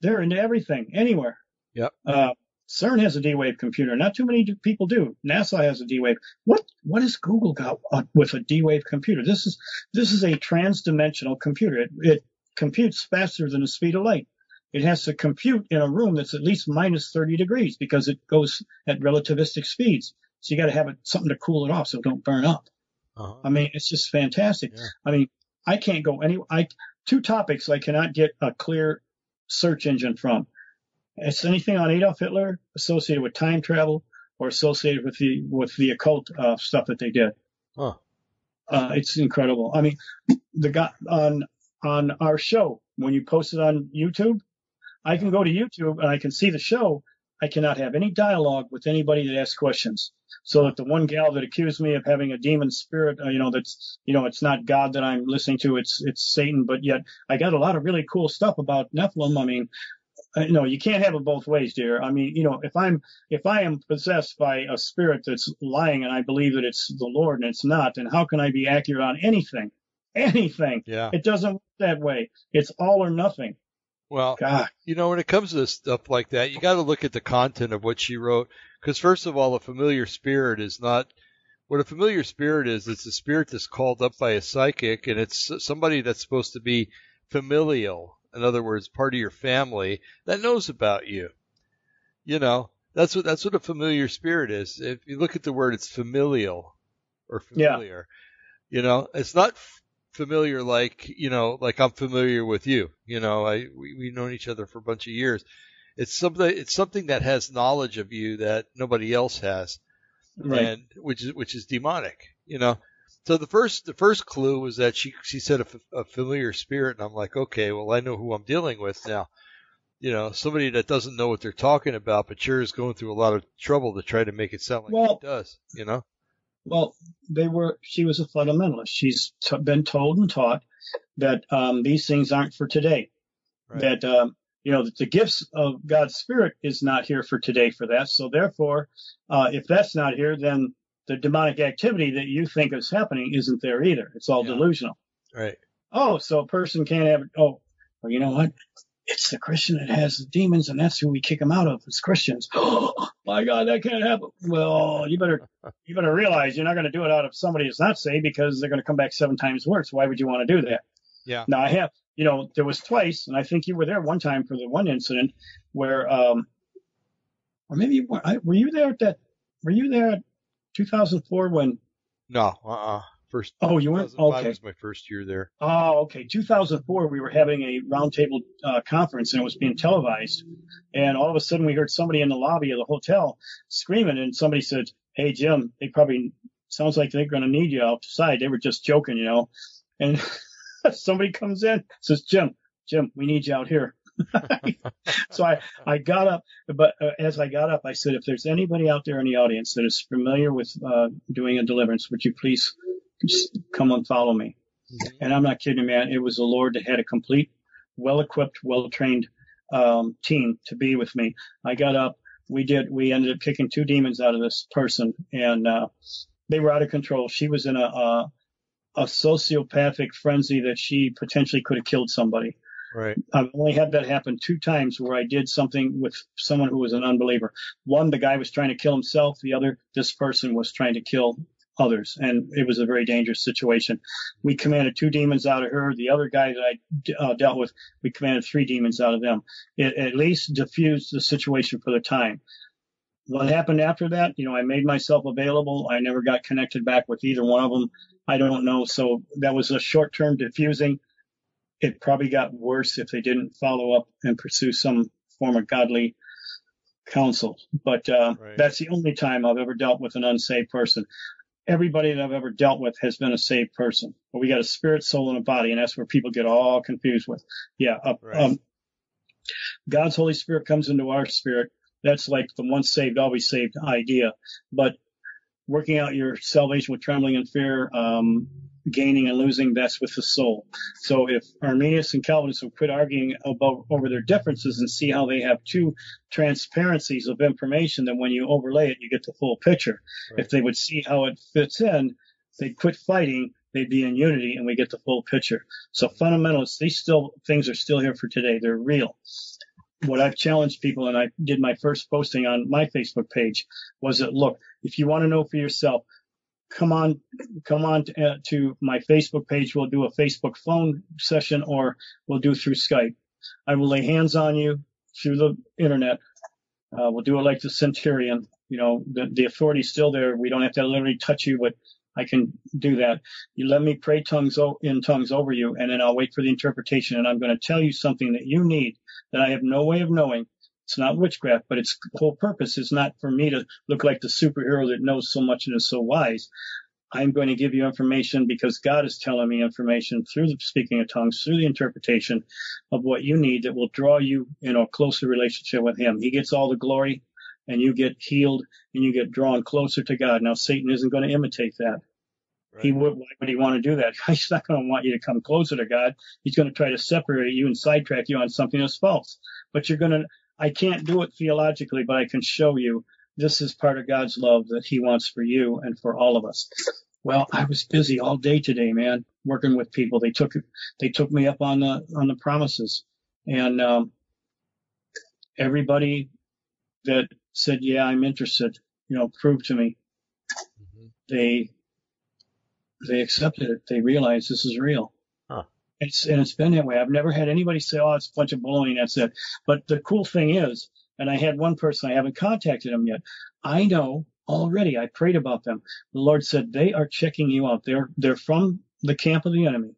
They're into everything, anywhere. Yep. Uh, CERN has a D-Wave computer. Not too many people do. NASA has a D-Wave. What what has Google got with a D-Wave computer? This is this is a trans-dimensional computer. It, it computes faster than the speed of light. It has to compute in a room that's at least minus 30 degrees because it goes at relativistic speeds. So you got to have it, something to cool it off so it don't burn up. Uh-huh. I mean, it's just fantastic. Yeah. I mean, I can't go any, I, two topics I cannot get a clear search engine from. It's anything on Adolf Hitler associated with time travel or associated with the, with the occult uh, stuff that they did. Huh. Uh, it's incredible. I mean, the guy on on our show when you post it on YouTube. I can go to YouTube and I can see the show, I cannot have any dialogue with anybody that asks questions. So that the one gal that accused me of having a demon spirit, uh, you know, that's, you know, it's not God that I'm listening to, it's, it's Satan, but yet I got a lot of really cool stuff about Nephilim. I mean, uh, you you can't have it both ways, dear. I mean, you know, if I'm, if I am possessed by a spirit that's lying and I believe that it's the Lord and it's not, then how can I be accurate on anything? Anything. Yeah. It doesn't work that way. It's all or nothing. Well, God. you know, when it comes to stuff like that, you got to look at the content of what she wrote. Because first of all, a familiar spirit is not what a familiar spirit is. It's a spirit that's called up by a psychic, and it's somebody that's supposed to be familial. In other words, part of your family that knows about you. You know, that's what that's what a familiar spirit is. If you look at the word, it's familial or familiar. Yeah. You know, it's not familiar like you know like I'm familiar with you. You know, I we, we've known each other for a bunch of years. It's something it's something that has knowledge of you that nobody else has, right. and which is which is demonic. You know. So the first the first clue was that she she said a, a familiar spirit, and I'm like, okay, well I know who I'm dealing with now. You know, somebody that doesn't know what they're talking about, but sure is going through a lot of trouble to try to make it sound like well, it does. You know. Well, they were. She was a fundamentalist. She's t- been told and taught that um, these things aren't for today. Right. That um, you know that the gifts of God's Spirit is not here for today for that. So therefore, uh, if that's not here, then the demonic activity that you think is happening isn't there either. It's all yeah. delusional. Right. Oh, so a person can't have. Oh, well, you know what? it's the Christian that has the demons, and that's who we kick them out of It's Christians. Oh, my God, that can't happen. Well, you better you better realize you're not going to do it out of somebody who's not saved because they're going to come back seven times worse. Why would you want to do that? Yeah. Now I have, you know, there was twice, and I think you were there one time for the one incident where, um, or maybe you were, were you there at that? Were you there at 2004 when? No. Uh. uh First. Oh, you went. Okay. That was my first year there. Oh, okay. 2004, we were having a roundtable uh, conference and it was being televised, and all of a sudden we heard somebody in the lobby of the hotel screaming, and somebody said, "Hey, Jim, they probably sounds like they're going to need you outside." They were just joking, you know, and somebody comes in says, "Jim, Jim, we need you out here." so I, I got up, but uh, as I got up, I said, if there's anybody out there in the audience that is familiar with uh, doing a deliverance, would you please come and follow me. Mm-hmm. And I'm not kidding, man. It was the Lord that had a complete, well equipped, well trained um, team to be with me. I got up. We did. We ended up kicking two demons out of this person, and uh, they were out of control. She was in a, a a sociopathic frenzy that she potentially could have killed somebody. Right. I've only had that happen two times where I did something with someone who was an unbeliever. One, the guy was trying to kill himself. The other, this person was trying to kill others, and it was a very dangerous situation. We commanded two demons out of her. The other guy that I uh, dealt with, we commanded three demons out of them. It at least diffused the situation for the time. What happened after that? You know, I made myself available. I never got connected back with either one of them. I don't know. So that was a short-term diffusing. It probably got worse if they didn't follow up and pursue some form of godly counsel. But uh, right. that's the only time I've ever dealt with an unsaved person everybody that I've ever dealt with has been a saved person. But we got a spirit, soul, and a body, and that's where people get all confused with. Yeah, uh, right. um, God's Holy Spirit comes into our spirit. That's like the once saved, always saved idea. But working out your salvation with trembling and fear, um, gaining and losing, that's with the soul. So if Arminius and Calvinists would quit arguing about over their differences and see how they have two transparencies of information, then when you overlay it, you get the full picture. Right. If they would see how it fits in, they'd quit fighting, they'd be in unity, and we get the full picture. So fundamentalists, these still things are still here for today. They're real what I've challenged people, and I did my first posting on my Facebook page, was that look, if you want to know for yourself, come on, come on to, uh, to my Facebook page. We'll do a Facebook phone session, or we'll do through Skype. I will lay hands on you through the internet. Uh, we'll do it like the Centurion. You know, the, the authority's still there. We don't have to literally touch you, but I can do that. You let me pray tongues o- in tongues over you, and then I'll wait for the interpretation. And I'm going to tell you something that you need that I have no way of knowing. It's not witchcraft, but its whole purpose is not for me to look like the superhero that knows so much and is so wise. I'm going to give you information because God is telling me information through the speaking of tongues, through the interpretation of what you need that will draw you in a closer relationship with Him. He gets all the glory and you get healed and you get drawn closer to God. Now, Satan isn't going to imitate that. Right. He would, why would he want to do that? He's not going to want you to come closer to God. He's going to try to separate you and sidetrack you on something that's false. But you're going to, I can't do it theologically, but I can show you this is part of God's love that he wants for you and for all of us. Well, I was busy all day today, man, working with people. They took, they took me up on the, on the promises and, um, everybody that said, yeah, I'm interested, you know, prove to me. Mm-hmm. They, they accepted it. They realized this is real. It's, and it's been that way. I've never had anybody say, oh, it's a bunch of baloney. That's it. But the cool thing is, and I had one person, I haven't contacted him yet. I know already. I prayed about them. The Lord said they are checking you out. They're, they're from the camp of the enemy.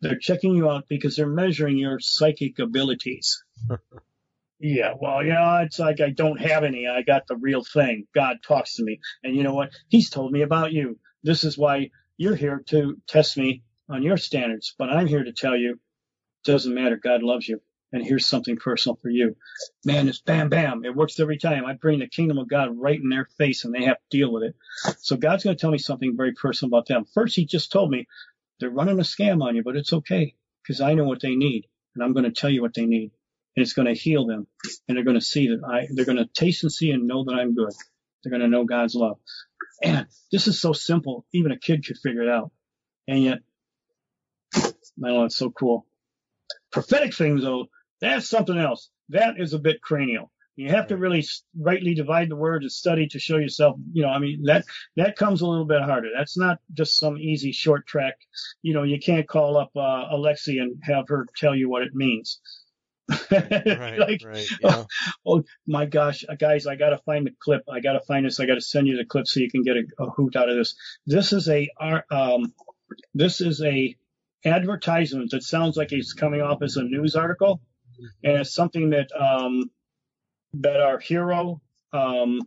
They're checking you out because they're measuring your psychic abilities. yeah, well, you know, it's like I don't have any. I got the real thing. God talks to me. And you know what? He's told me about you. This is why you're here to test me on your standards. But I'm here to tell you, it doesn't matter. God loves you and here's something personal for you. Man, it's bam, bam. It works every time. I bring the kingdom of God right in their face and they have to deal with it. So God's going to tell me something very personal about them. First, he just told me they're running a scam on you, but it's okay because I know what they need and I'm going to tell you what they need and it's going to heal them and they're going to see that I, they're going to taste and see and know that I'm good. They're going to know God's love. And this is so simple. Even a kid could figure it out. And yet, I know it's so cool. Prophetic things though, that's something else. That is a bit cranial. You have to really rightly divide the word and study to show yourself. You know, I mean that that comes a little bit harder. That's not just some easy short track. You know, you can't call up uh, Alexa and have her tell you what it means. right, like, right, yeah. oh, oh, my gosh, uh, guys, I gotta find the clip. I gotta find this. I gotta send you the clip so you can get a, a hoot out of this. This is a um, this is a advertisement that sounds like it's coming off as a news article and it's something that um, that our hero um,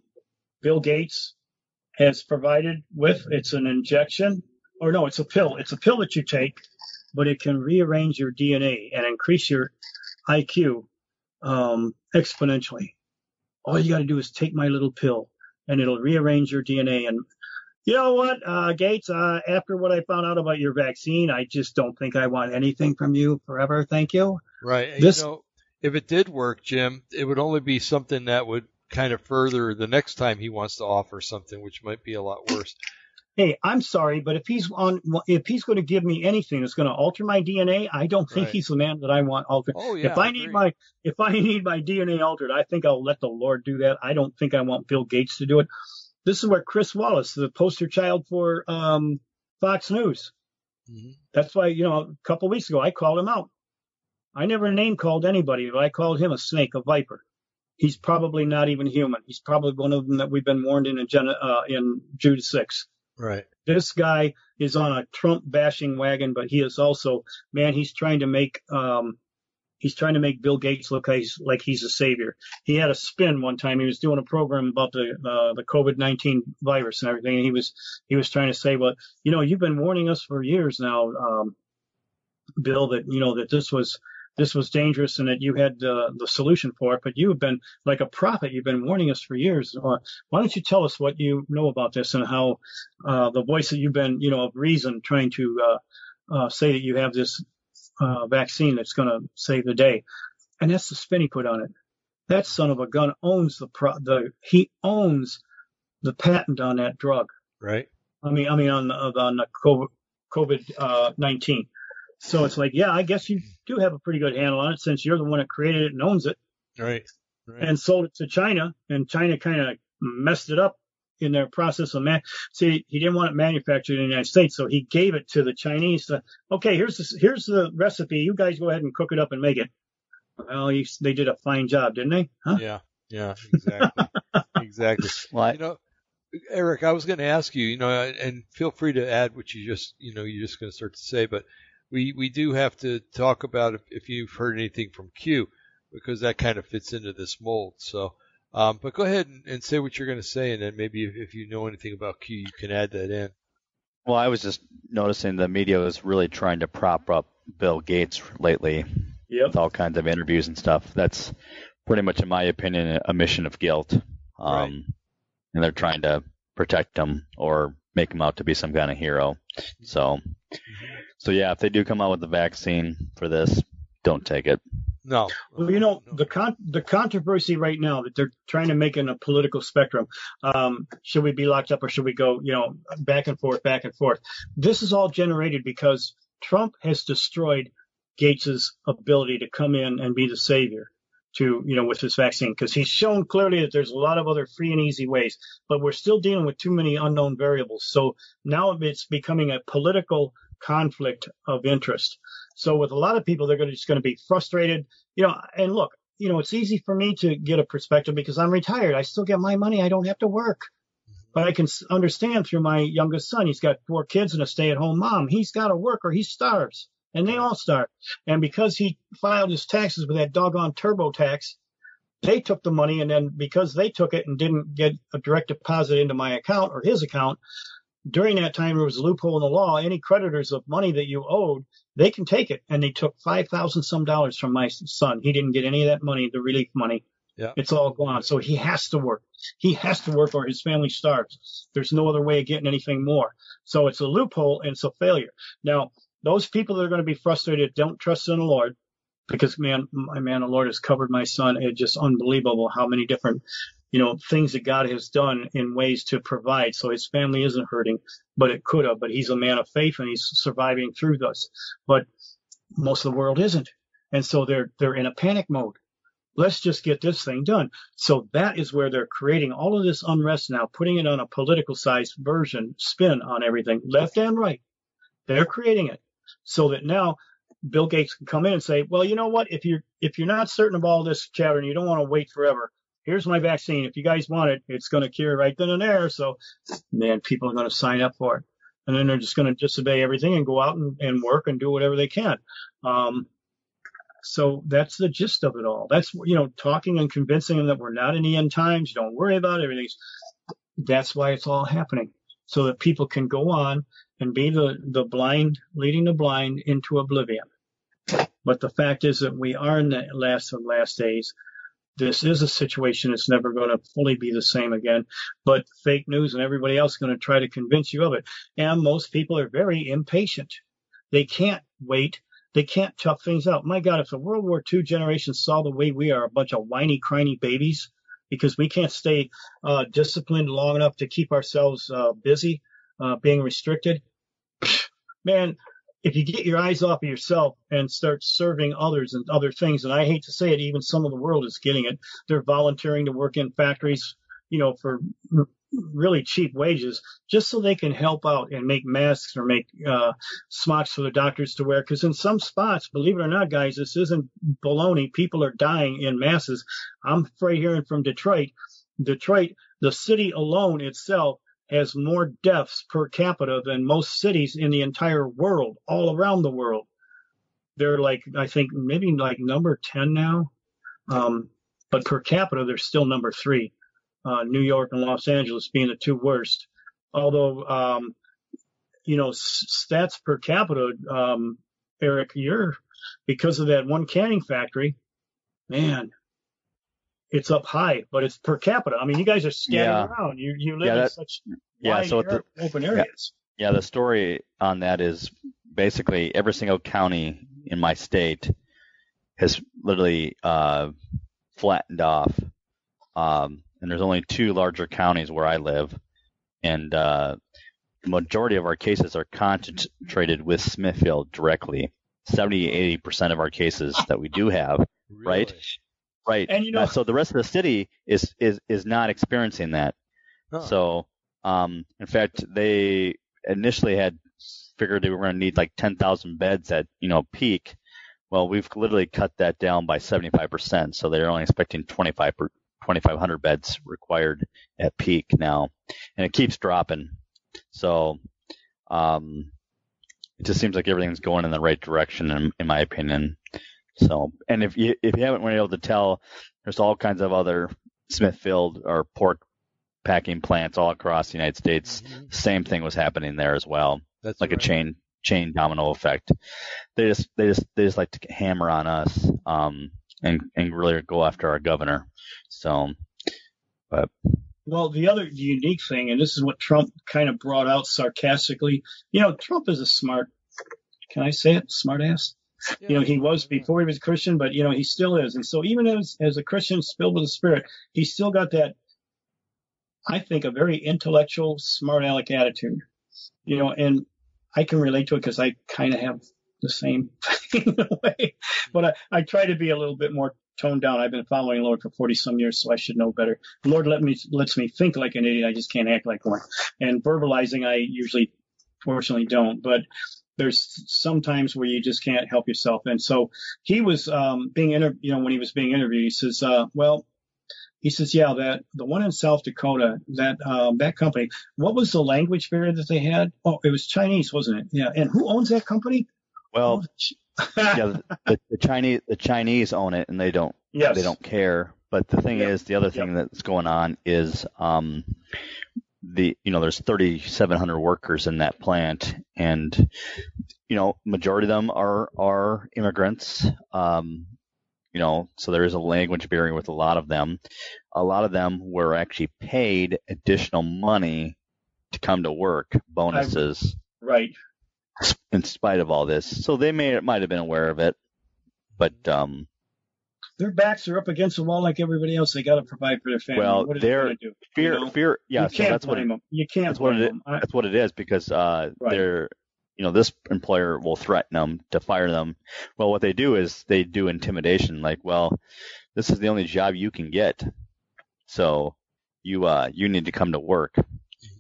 Bill Gates has provided with. It's an injection, or no, it's a pill. It's a pill that you take, but it can rearrange your DNA and increase your IQ um, exponentially. All you got to do is take my little pill, and it'll rearrange your DNA. And you know what, uh, Gates? Uh, after what I found out about your vaccine, I just don't think I want anything from you forever. Thank you. Right. This, you know, if it did work, Jim, it would only be something that would kind of further the next time he wants to offer something, which might be a lot worse. Hey, I'm sorry, but if he's on, if he's going to give me anything that's going to alter my DNA, I don't think right. he's the man that I want altered. Oh, yeah, if I, I need my, if I need my DNA altered, I think I'll let the Lord do that. I don't think I want Bill Gates to do it. This is where Chris Wallace, the poster child for um, Fox News. Mm-hmm. That's why, you know, a couple weeks ago I called him out. I never name called anybody, but I called him a snake, a viper. He's probably not even human. He's probably one of them that we've been warned in in, uh, in Jude six. Right. This guy is on a Trump bashing wagon, but he is also man. He's trying to make um, he's trying to make Bill Gates look like he's, like he's a savior. He had a spin one time. He was doing a program about the uh, the COVID nineteen virus and everything, and he was he was trying to say, well, you know, you've been warning us for years now, um, Bill, that you know that this was this was dangerous and that you had uh, the solution for it, but you have been like a prophet. You've been warning us for years. Uh, why don't you tell us what you know about this and how uh, the voice that you've been, you know, of reason trying to uh, uh, say that you have this uh, vaccine that's going to save the day. And that's the spin he put on it. That son of a gun owns the pro- the he owns the patent on that drug. Right. I mean, I mean on the on the COVID nineteen. So it's like, yeah, I guess you do have a pretty good handle on it since you're the one that created it and owns it. Right. right. And sold it to China, and China kind of messed it up in their process of man. See, he didn't want it manufactured in the United States, so he gave it to the Chinese. To, okay, here's the, here's the recipe. You guys go ahead and cook it up and make it. Well, you, they did a fine job, didn't they? Huh? Yeah, yeah, exactly, exactly. Well, you know, Eric, I was going to ask you, you know, and feel free to add what you just, you know, you're just going to start to say, but we we do have to talk about if, if you've heard anything from Q because that kind of fits into this mold. So, um, but go ahead and, and, say what you're going to say, and then maybe if, if, you know anything about Q, you can add that in. Well, I was just noticing the media was really trying to prop up Bill Gates lately yep. with all kinds of interviews and stuff. That's pretty much, in my opinion, a mission of guilt. Um, right. And they're trying to protect him or make him out to be some kind of hero. So, so yeah, if they do come out with the vaccine for this, don't take it. No. Well, you know the con- the controversy right now that they're trying to make in a political spectrum. Um, should we be locked up or should we go? You know, back and forth, back and forth. This is all generated because Trump has destroyed Gates's ability to come in and be the savior to you know with this vaccine because he's shown clearly that there's a lot of other free and easy ways but we're still dealing with too many unknown variables so now it's becoming a political conflict of interest so with a lot of people they're going to, just going to be frustrated. You know and look you know it's easy for me to get a perspective because i'm retired. I still get my money. I don't have to work. But i can understand through my youngest son he's got four kids and a stay-at-home mom. He's got to work or he starves and they all starve. And because he filed his taxes with that doggone TurboTax, they took the money, and then because they took it and didn't get a direct deposit into my account or his account, during that time there was a loophole in the law. Any creditors of money that you owed, they can take it, and they took five thousand some dollars from my son. He didn't get any of that money, the relief money. Yeah. It's all gone. So he has to work. He has to work or his family starves. There's no other way of getting anything more. So it's a loophole and it's a failure. Now, those people that are going to be frustrated don't trust in the Lord because man, my man, the Lord has covered my son. It's just unbelievable how many different, you know, things that God has done in ways to provide. So his family isn't hurting, but it could have. But he's a man of faith and he's surviving through this. But most of the world isn't, and so they're they're in a panic mode. Let's just get this thing done. So that is where they're creating all of this unrest now, putting it on a political sized version, spin on everything, left and right. They're creating it so that now Bill Gates can come in and say, well, you know what? If you're if you're not certain of all this chatter and you don't want to wait forever, here's my vaccine. If you guys want it, it's going to cure right then and there. So, man, people are going to sign up for it, and then they're just going to disobey everything and go out and, and work and do whatever they can. Um, so that's the gist of it all. That's you know talking and convincing them that we're not in the end times. Don't worry about it. everything's. That's why it's all happening, so that people can go on and be the, the blind leading the blind into oblivion. But the fact is that we are in the last of last days. This is a situation that's never going to fully be the same again. But fake news and everybody else going to try to convince you of it. And most people are very impatient. They can't wait. They can't tough things out. My God, if the World War II generation saw the way we are, a bunch of whiny, crying babies, because we can't stay uh, disciplined long enough to keep ourselves uh, busy, uh, being restricted, man, if you get your eyes off of yourself and start serving others and other things, and I hate to say it, even some of the world is getting it. They're volunteering to work in factories, you know, for really cheap wages, just so they can help out and make masks or make uh, smocks for the doctors to wear. Because in some spots, believe it or not, guys, this isn't baloney. People are dying in masses. I'm afraid hearing from Detroit. Detroit, the city alone itself has more deaths per capita than most cities in the entire world, all around the world. They're like, I think maybe like number 10 now. Um, but per capita, they're still number three. Uh, New York and Los Angeles being the two worst. Although, um, you know, stats per capita, um, Eric, you're because of that one canning factory, man, it's up high, but it's per capita. I mean, you guys are scattered yeah. around. You you live yeah, that, in such yeah, so the, open areas. Yeah, yeah, the story on that is basically every single county in my state has literally uh, flattened off, um, and there's only two larger counties where I live, and uh, the majority of our cases are concentrated with Smithfield directly. 70, 80 percent of our cases that we do have, really? right? Right. And you know, uh, so the rest of the city is is is not experiencing that. Huh. So, um, in fact, they initially had figured they were going to need like 10,000 beds at you know peak. Well, we've literally cut that down by 75%. So they're only expecting 25 per, 2,500 beds required at peak now, and it keeps dropping. So, um, it just seems like everything's going in the right direction, in, in my opinion. So, and if you if you haven't been able to tell, there's all kinds of other Smithfield or pork packing plants all across the United States. Mm-hmm. Same thing was happening there as well. That's like right. a chain chain domino effect. They just they just they just like to hammer on us um, and and really go after our governor. So, but well, the other unique thing, and this is what Trump kind of brought out sarcastically. You know, Trump is a smart. Can I say it? Smart ass. You know, he was before he was a Christian, but you know, he still is. And so even as as a Christian filled with the Spirit, he still got that. I think a very intellectual, smart aleck attitude. You know, and I can relate to it because I kind of have the same thing in a way. But I, I try to be a little bit more toned down. I've been following Lord for 40 some years, so I should know better. The Lord let me, lets me think like an idiot. I just can't act like one. And verbalizing, I usually, fortunately don't, but there's sometimes where you just can't help yourself. And so he was, um, being inter, you know, when he was being interviewed, he says, uh, well, he says, yeah, that the one in South Dakota, that um, that company, what was the language barrier that they had? Oh, it was Chinese, wasn't it? Yeah. And who owns that company? Well, yeah, the, the, Chinese the Chinese own it, and they don't yes. they don't care. But the thing yep. is, the other thing yep. that's going on is um, the you know there's 3,700 workers in that plant, and you know majority of them are are immigrants. Um, you know, so there is a language barrier with a lot of them. A lot of them were actually paid additional money to come to work, bonuses. I, right in spite of all this. So they may might have been aware of it, but um, their backs are up against the wall like everybody else. They got to provide for their family. Well, they're do? fear, you know? fear. Yeah, you so that's what it, them. You can't. That's what it. I, that's what it is because uh, right. they're. You know, this employer will threaten them to fire them. Well, what they do is they do intimidation. Like, well, this is the only job you can get, so you uh you need to come to work.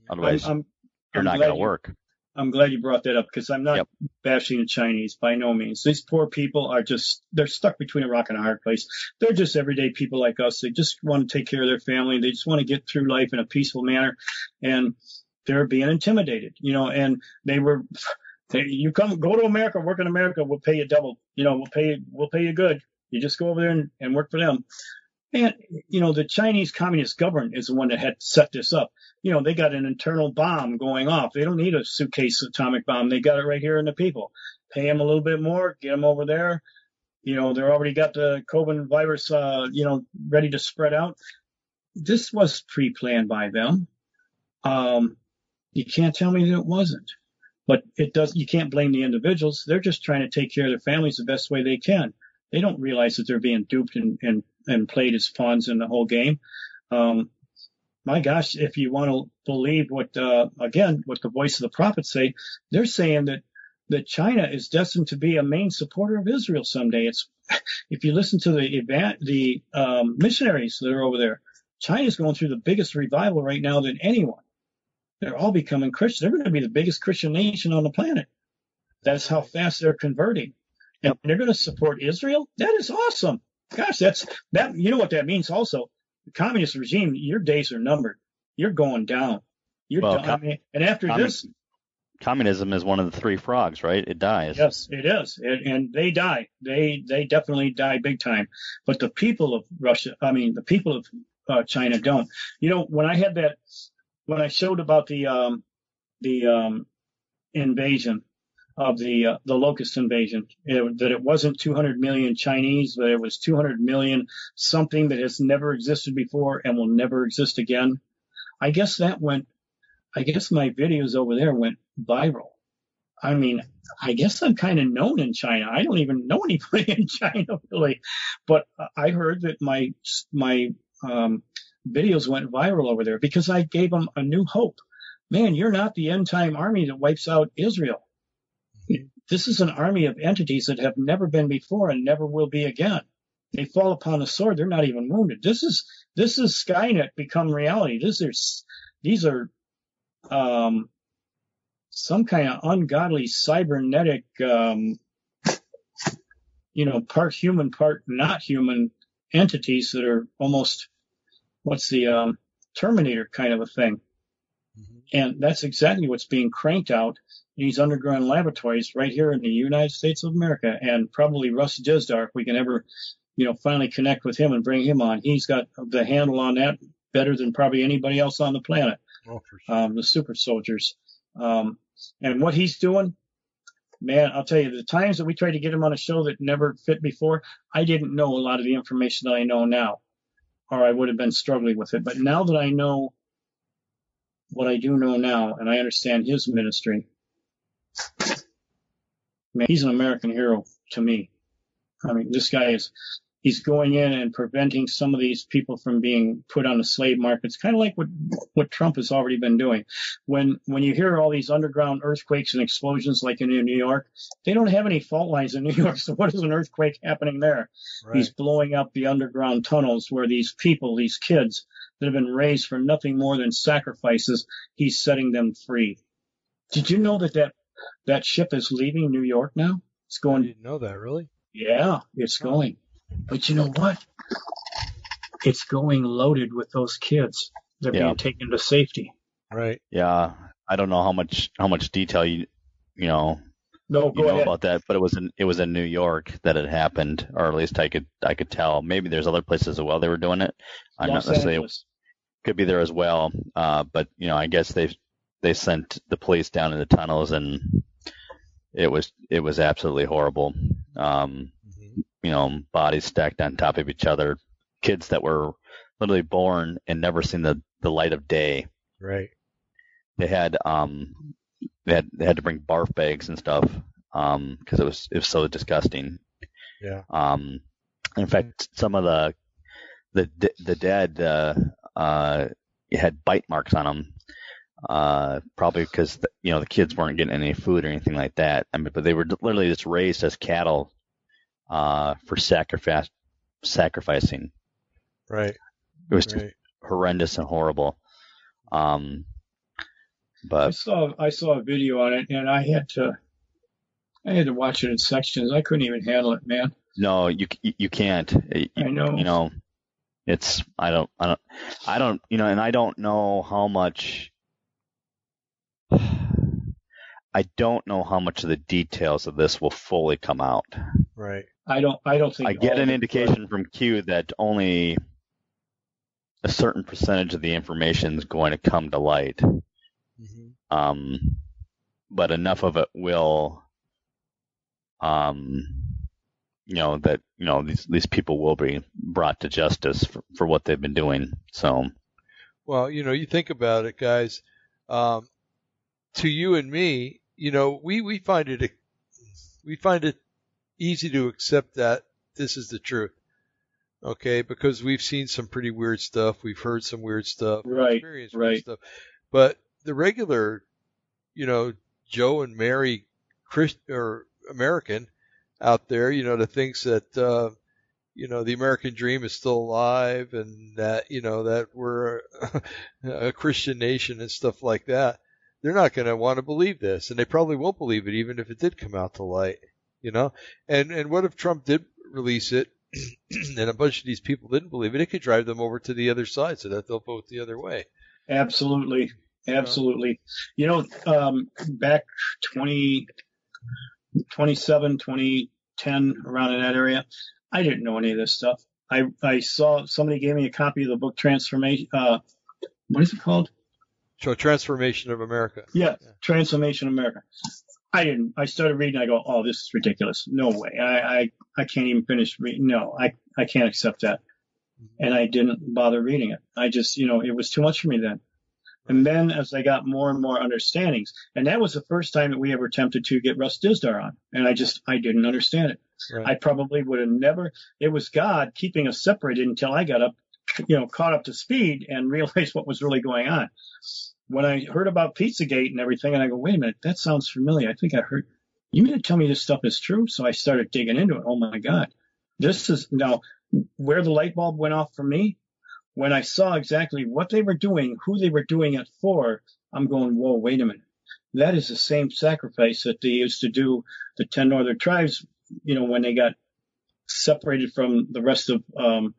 Otherwise, I'm, I'm, you're I'm not going to work. I'm glad you brought that up because I'm not yep. bashing the Chinese by no means. These poor people are just, they're stuck between a rock and a hard place. They're just everyday people like us. They just want to take care of their family. They just want to get through life in a peaceful manner. And they're being intimidated, you know, and they were, they, you come, go to America, work in America, we'll pay you double, you know, we'll pay you, we'll pay you good. You just go over there and, and work for them. And, you know, the Chinese Communist government is the one that had set this up. You know, they got an internal bomb going off. They don't need a suitcase atomic bomb. They got it right here in the people. Pay them a little bit more, get them over there. You know, they're already got the COVID virus, uh, you know, ready to spread out. This was pre-planned by them. Um, you can't tell me that it wasn't. But it does, you can't blame the individuals. They're just trying to take care of their families the best way they can. They don't realize that they're being duped and, and and played as pawns in the whole game. Um, my gosh, if you want to believe what, uh, again, what the voice of the prophets say, they're saying that, that China is destined to be a main supporter of Israel someday. It's, if you listen to the event, the, um, missionaries that are over there, China's going through the biggest revival right now than anyone. They're all becoming Christian. They're going to be the biggest Christian nation on the planet. That's how fast they're converting. And they're going to support Israel. That is awesome. Gosh, that's that. You know what that means? Also, the communist regime. Your days are numbered. You're going down. You're well, com- and after this, communism is one of the three frogs, right? It dies. Yes, it is, it, and they die. They they definitely die big time. But the people of Russia, I mean, the people of uh, China don't. You know, when I had that, when I showed about the um, the um, invasion of the uh, the locust invasion. It, that it wasn't 200 million Chinese, but it was 200 million something that has never existed before and will never exist again. I guess that went. I guess my videos over there went viral. I mean, I guess I'm kind of known in China. I don't even know anybody in China really, but I heard that my my um, videos went viral over there because I gave them a new hope. Man, you're not the end time army that wipes out Israel. This is an army of entities that have never been before and never will be again. They fall upon the sword. They're not even wounded. This is this is Skynet become reality. This is these are um, some kind of ungodly cybernetic, um, you know, part human, part not human entities that are almost what's the um, Terminator kind of a thing. Mm-hmm. And that's exactly what's being cranked out these underground laboratories right here in the United States of America. And probably Russ Dizdar, if we can ever, you know, finally connect with him and bring him on. He's got the handle on that better than probably anybody else on the planet. Oh, sure. Um, the super soldiers. Um, and what he's doing, man, I'll tell you, the times that we tried to get him on a show that never fit before, I didn't know a lot of the information that I know now, or I would have been struggling with it. But now that I know what I do know now, and I understand his ministry, man, he's an American hero to me. I mean, this guy is, he's going in and preventing some of these people from being put on the slave market. It's kind of like what, what Trump has already been doing. When, when you hear all these underground earthquakes and explosions like in New York, they don't have any fault lines in New York. So what is an earthquake happening there? Right. He's blowing up the underground tunnels where these people, these kids that have been raised for nothing more than sacrifices, he's setting them free. Did you know that that, that ship is leaving New York now? It's I going didn't know that really. yeah, it's going. But you know what? It's going loaded with those kids. They're Yeah. being taken to safety. Right. Yeah, I don't know how much how much detail you you know No, you know ahead. about that, but it was in it was in New York that it happened, or at least I could I could tell. Maybe there's other places as well they were doing it. I'm Los not necessarily Angeles. could be there as well. Uh, but you know, I guess they they sent the police down in the tunnels, and it was it was absolutely horrible. Um, Mhm. you know, bodies stacked on top of each other, kids that were literally born and never seen the the light of day. Right. They had um they had they had to bring barf bags and stuff um because it was it was so disgusting. Yeah. Um, in fact, some of the the the dead uh, uh, had bite marks on them, uh, probably because the, you know the kids weren't getting any food or anything like that. I mean, but they were literally just raised as cattle uh, for sacrifice sacrificing. Right. It was Right. horrendous and horrible. Um, but I saw I saw a video on it, and I had to I had to watch it in sections. I couldn't even handle it, man. no, you you you can't. You, I know. you know it's i don't i don't i don't you know and i don't know how much i don't know how much of the details of this will fully come out Right. I don't I don't think i get an indication from q that only a certain percentage of the information is going to come to light Mm-hmm. um but enough of it will um you know that you know these these people will be brought to justice for, for what they've been doing so Well, you know, you think about it, guys. Um, to you and me, you know, we, we find it we find it easy to accept that this is the truth. Okay, because we've seen some pretty weird stuff, we've heard some weird stuff, Right, weird right. stuff. But the regular, you know, Joe and Mary Christ or American out there, you know, that thinks that uh you know the American dream is still alive and that you know that we're a Christian nation and stuff like that. They're not going to want to believe this, and they probably won't believe it even if it did come out to light. You know, and and what if Trump did release it, and a bunch of these people didn't believe it? It could drive them over to the other side so that they'll vote the other way. Absolutely. Absolutely. You know, um, back 20, 27, 2010, around in that area, I didn't know any of this stuff. I, I saw somebody gave me a copy of the book Trance-Formation. Uh, what is it called? So trance-formation of America. Yeah, Trance-Formation of America. I didn't. I started reading. I go, oh, this is ridiculous. No way. I, I, I can't even finish reading. No, I, I can't accept that. Mm-hmm. And I didn't bother reading it. I just, you know, it was too much for me then. And then as I got more and more understandings, and that was the first time that we ever attempted to get Russ Dizdar on, and I just, I didn't understand it. Right. I probably would have never, it was God keeping us separated until I got up, you know, caught up to speed and realized what was really going on. When I heard about Pizzagate and everything, and I go, wait a minute, that sounds familiar. I think I heard, you mean to tell me this stuff is true? So I started digging into it. Oh my God. This is now where the light bulb went off for me when I saw exactly what they were doing, who they were doing it for. I'm going, whoa, wait a minute. That is the same sacrifice that they used to do the 10 northern tribes, you know, when they got separated from the rest of um,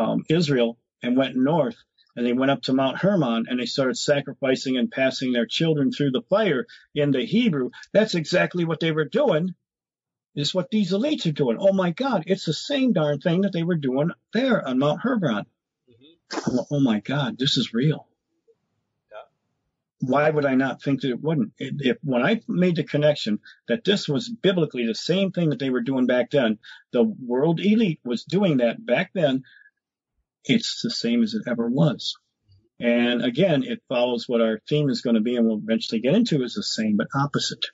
um, Israel and went north. And they went up to Mount Hermon and they started sacrificing and passing their children through the fire in the Hebrew. That's exactly what they were doing. Is what these elites are doing. Oh my God, it's the same darn thing that they were doing there on Mount Hermon. oh my God, this is real. Why would I not think that it wouldn't? If when I made the connection that this was biblically the same thing that they were doing back then, the world elite was doing that back then. It's the same as it ever was. And again, it follows what our theme is going to be, and we'll eventually get into is the same but opposite.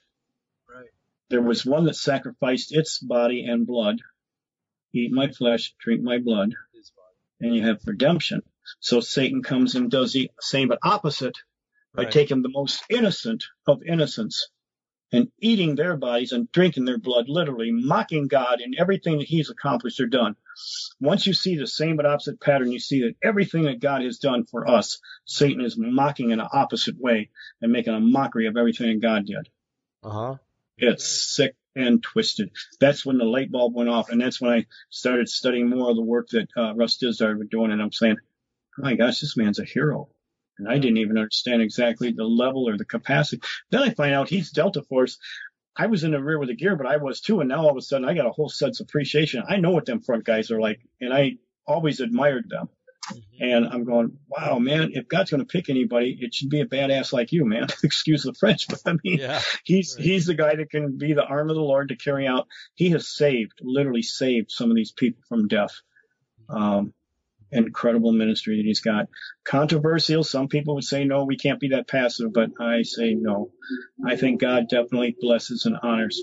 Right. There was one that sacrificed its body and blood. Eat my flesh, drink my blood, and you have redemption. So Satan comes and does the same but opposite by right. taking the most innocent of innocents and eating their bodies and drinking their blood, literally mocking God in everything that He's accomplished or done. Once you see the same but opposite pattern, you see that everything that God has done for us, Satan is mocking in an opposite way and making a mockery of everything that God did. Uh huh. It's sick and twisted. That's when the light bulb went off, and that's when I started studying more of the work that uh, Russ Dizdar was doing, and I'm saying, oh my gosh, this man's a hero. And I didn't even understand exactly the level or the capacity. Then I find out he's Delta Force. I was in the rear with the gear, but I was too. And now all of a sudden I got a whole sense of appreciation. I know what them front guys are like, and I always admired them. Mm-hmm. And I'm going, wow, man, if God's going to pick anybody, it should be a badass like you, man. Excuse the French, but I mean, yeah, he's, right. he's the guy that can be the arm of the Lord to carry out. He has saved, literally saved some of these people from death. Um, incredible ministry that he's got. Controversial. Some people would say, no, we can't be that passive, but I say no. I think God definitely blesses and honors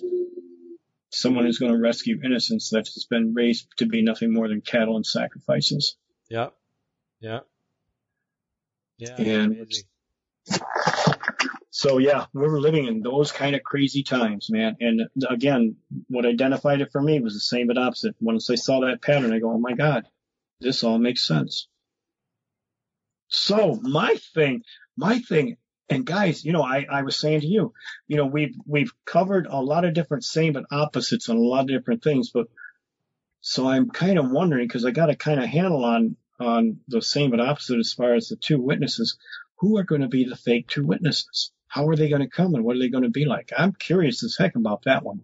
someone who's going to rescue innocence that has been raised to be nothing more than cattle and sacrifices. Yeah. Yeah. Yeah. And so yeah, we're living in those kind of crazy times, man. And again, what identified it for me was the same but opposite. Once I saw that pattern, I go, oh my God, this all makes sense. So my thing, my thing, and guys, you know, I, I was saying to you, you know, we've, we've covered a lot of different same but opposites on a lot of different things, but so I'm kind of wondering because I got a kind of handle on, on the same but opposite as far as the two witnesses. Who are going to be the fake two witnesses? How are they going to come and what are they going to be like? I'm curious as heck about that one.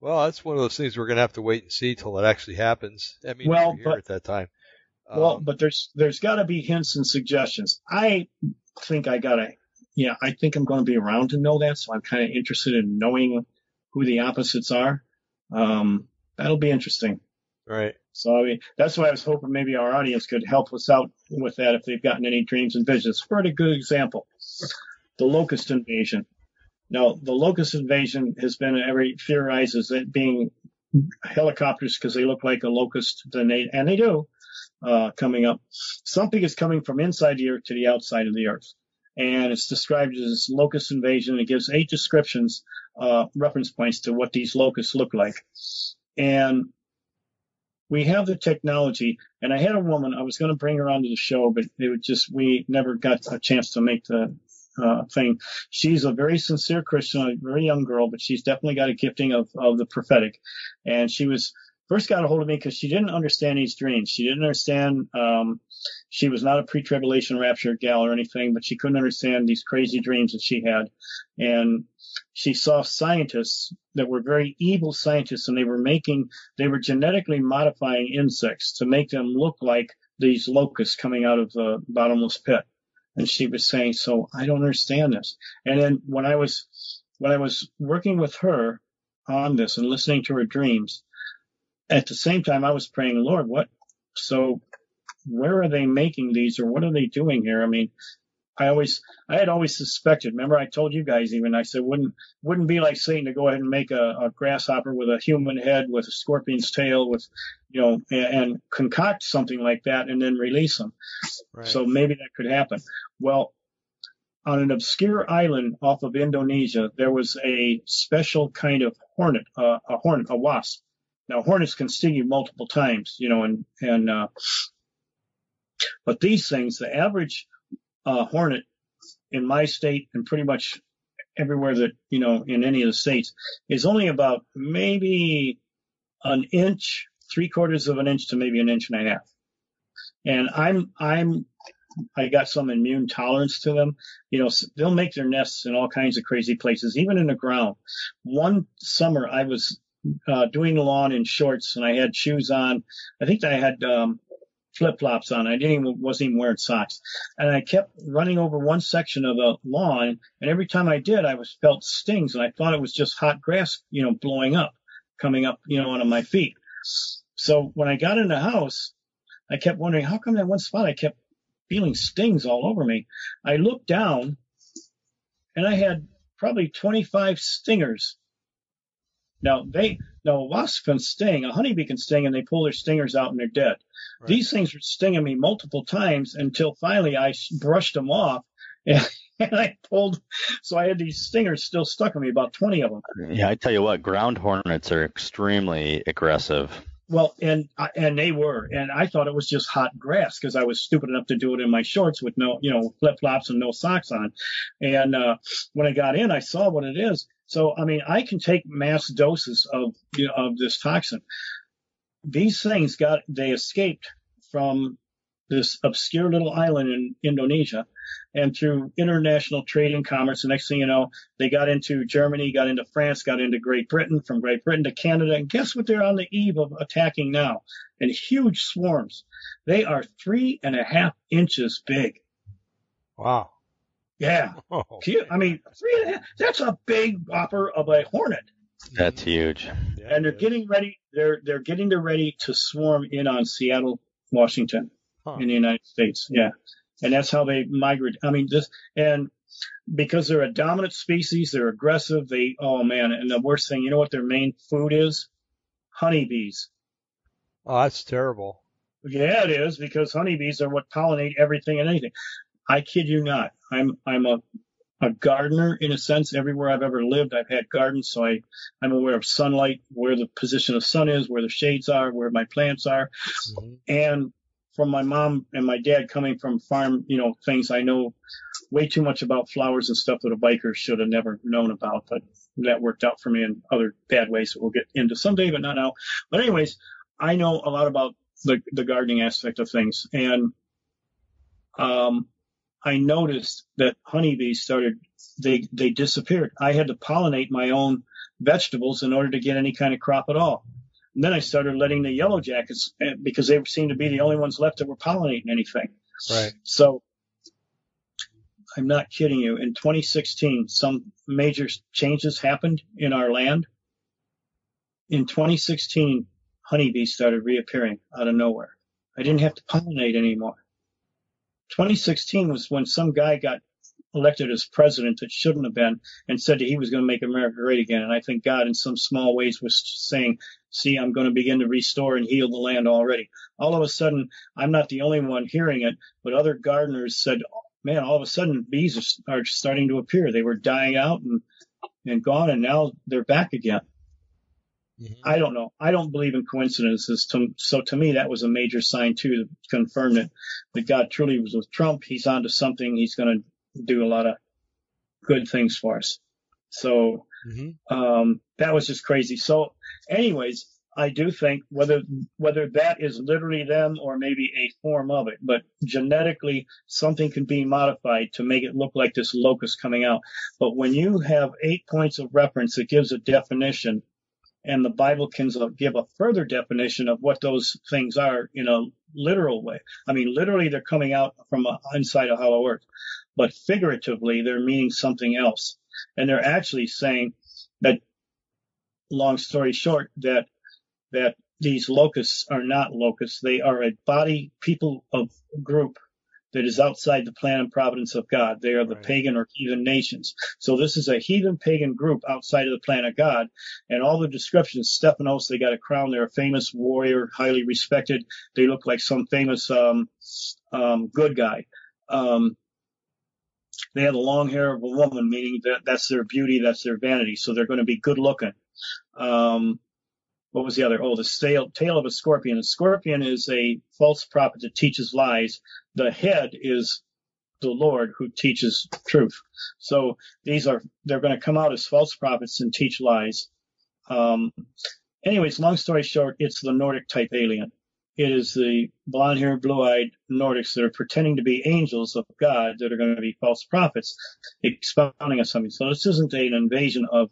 Well, that's one of those things we're going to have to wait and see till it actually happens. I mean, well, but, at that time. Well, um, but there's there's got to be hints and suggestions. I think I got to, yeah, I think I'm going to be around to know that, so I'm kind of interested in knowing who the opposites are. Um, that'll be interesting. Right. So I mean, that's why I was hoping maybe our audience could help us out with that if they've gotten any dreams and visions. For a good example, the locust invasion. Now, the locust invasion has been every theorized as being helicopters because they look like a locust, and they, and they do, uh, coming up. Something is coming from inside the earth to the outside of the earth. And it's described as locust invasion. It gives eight descriptions, uh, reference points to what these locusts look like. And we have the technology, and I had a woman, I was going to bring her onto the show, but it was just, we never got a chance to make the, uh, thing. She's a very sincere Christian, a very young girl, but she's definitely got a gifting of, of the prophetic. And she was first got a hold of me because she didn't understand these dreams. She didn't understand, um, she was not a pre-tribulation rapture gal or anything, but she couldn't understand these crazy dreams that she had. And she saw scientists that were very evil scientists and they were making, they were genetically modifying insects to make them look like these locusts coming out of the bottomless pit. And she was saying, so I don't understand this. And then when I was, when I was working with her on this and listening to her dreams, at the same time I was praying, Lord, what, so where are they making these or what are they doing here? I mean, I always, I had always suspected. Remember, I told you guys even. I said wouldn't wouldn't be like Satan to go ahead and make a, a grasshopper with a human head, with a scorpion's tail, with you know, and, and concoct something like that and then release them. Right. So maybe that could happen. Well, on an obscure island off of Indonesia, there was a special kind of hornet, uh, a hornet, a wasp. Now hornets can sting you multiple times, you know, and and uh, but these things, the average uh, hornet in my state and pretty much everywhere that, you know, in any of the states is only about maybe an inch, three quarters of an inch to maybe an inch and a half. And I'm, I'm, I got some immune tolerance to them. You know, they'll make their nests in all kinds of crazy places, even in the ground. One summer I was uh, doing the lawn in shorts and I had shoes on. I think I had um, flip flops on. I didn't even wasn't even wearing socks, and I kept running over one section of the lawn, and every time I did, I was felt stings, and I thought it was just hot grass, you know, blowing up, coming up, you know, onto my feet. So when I got in the house, I kept wondering how come that one spot I kept feeling stings all over me. I looked down, and I had probably 25 stingers. Now they now a wasp can sting, a honeybee can sting, and they pull their stingers out and they're dead. Right. These things were stinging me multiple times until finally I brushed them off. And, and I pulled, so I had these stingers still stuck on me, about 20 of them. Yeah, I tell you what, ground hornets are extremely aggressive. Well, and and they were, and I thought it was just hot grass because I was stupid enough to do it in my shorts with no, you know, flip flops and no socks on. And uh, when I got in, I saw what it is. So I mean, I can take mass doses of you know, of this toxin. These things got they escaped from this obscure little island in Indonesia. And through international trade and commerce, the next thing you know, they got into Germany, got into France, got into Great Britain, from Great Britain to Canada. And guess what they're on the eve of attacking now? In huge swarms. They are three and a half inches big. Wow. Yeah. Oh. I mean, three and a half, that's a big whopper of a hornet. That's huge. Yeah, and they're getting ready, they're, they're getting ready to swarm in on Seattle, Washington huh. in the United States. Yeah. And that's how they migrate. I mean, just, and because they're a dominant species, they're aggressive. They, oh man. And the worst thing, you know what their main food is? Honeybees. Oh, that's terrible. Yeah, it is because honeybees are what pollinate everything and anything. I kid you not. I'm, I'm a, a gardener in a sense. Everywhere I've ever lived, I've had gardens, so I, I'm aware of sunlight, where the position of sun is, where the shades are, where my plants are. Mm-hmm. And from my mom and my dad coming from farm, you know, things I know way too much about flowers and stuff that a biker should have never known about, but that worked out for me in other bad ways that we'll get into someday, but not now. But anyways, I know a lot about the, the gardening aspect of things and, um, I noticed that honeybees started, they, they disappeared. I had to pollinate my own vegetables in order to get any kind of crop at all. And then I started letting the yellow jackets eh, because they seemed to be the only ones left that were pollinating anything. Right. So I'm not kidding you. In 2016, some major changes happened in our land. In 2016, honeybees started reappearing out of nowhere. I didn't have to pollinate anymore. 2016 was when some guy got elected as president that shouldn't have been and said that he was going to make America great again. And I think God, in some small ways, was saying, see, I'm going to begin to restore and heal the land already. All of a sudden, I'm not the only one hearing it, but other gardeners said, man, all of a sudden bees are, are starting to appear. They were dying out and, and gone, and now they're back again. Mm-hmm. I don't know. I don't believe in coincidences. so to me, that was a major sign too to confirm that, that God truly was with Trump. He's onto something. He's going to do a lot of good things for us. So mm-hmm. um, that was just crazy. So, anyways, I do think whether whether that is literally them or maybe a form of it, but genetically something can be modified to make it look like this locust coming out. But when you have eight points of reference, it gives a definition, and the Bible can give a further definition of what those things are in a literal way. I mean, literally, they're coming out from inside a hollow earth but figuratively they're meaning something else. And they're actually saying that, long story short, that, that these locusts are not locusts. They are a body, people of group that is outside the plan and providence of God. They are the right. pagan or heathen nations. So this is a heathen pagan group outside of the plan of God. And all the descriptions, Stephanos, they got a crown. They're a famous warrior, highly respected. They look like some famous, um, um, good guy. Um, they have the long hair of a woman, meaning that that's their beauty, that's their vanity. So they're going to be good looking. Um, what was the other? Oh, the tail of a scorpion. A scorpion is a false prophet that teaches lies. The head is the Lord who teaches truth. So these are, they're going to come out as false prophets and teach lies. Um, anyways, long story short, it's the Nordic type alien. It is the blonde haired, blue eyed Nordics that are pretending to be angels of God that are going to be false prophets expounding on something. So this isn't an invasion of,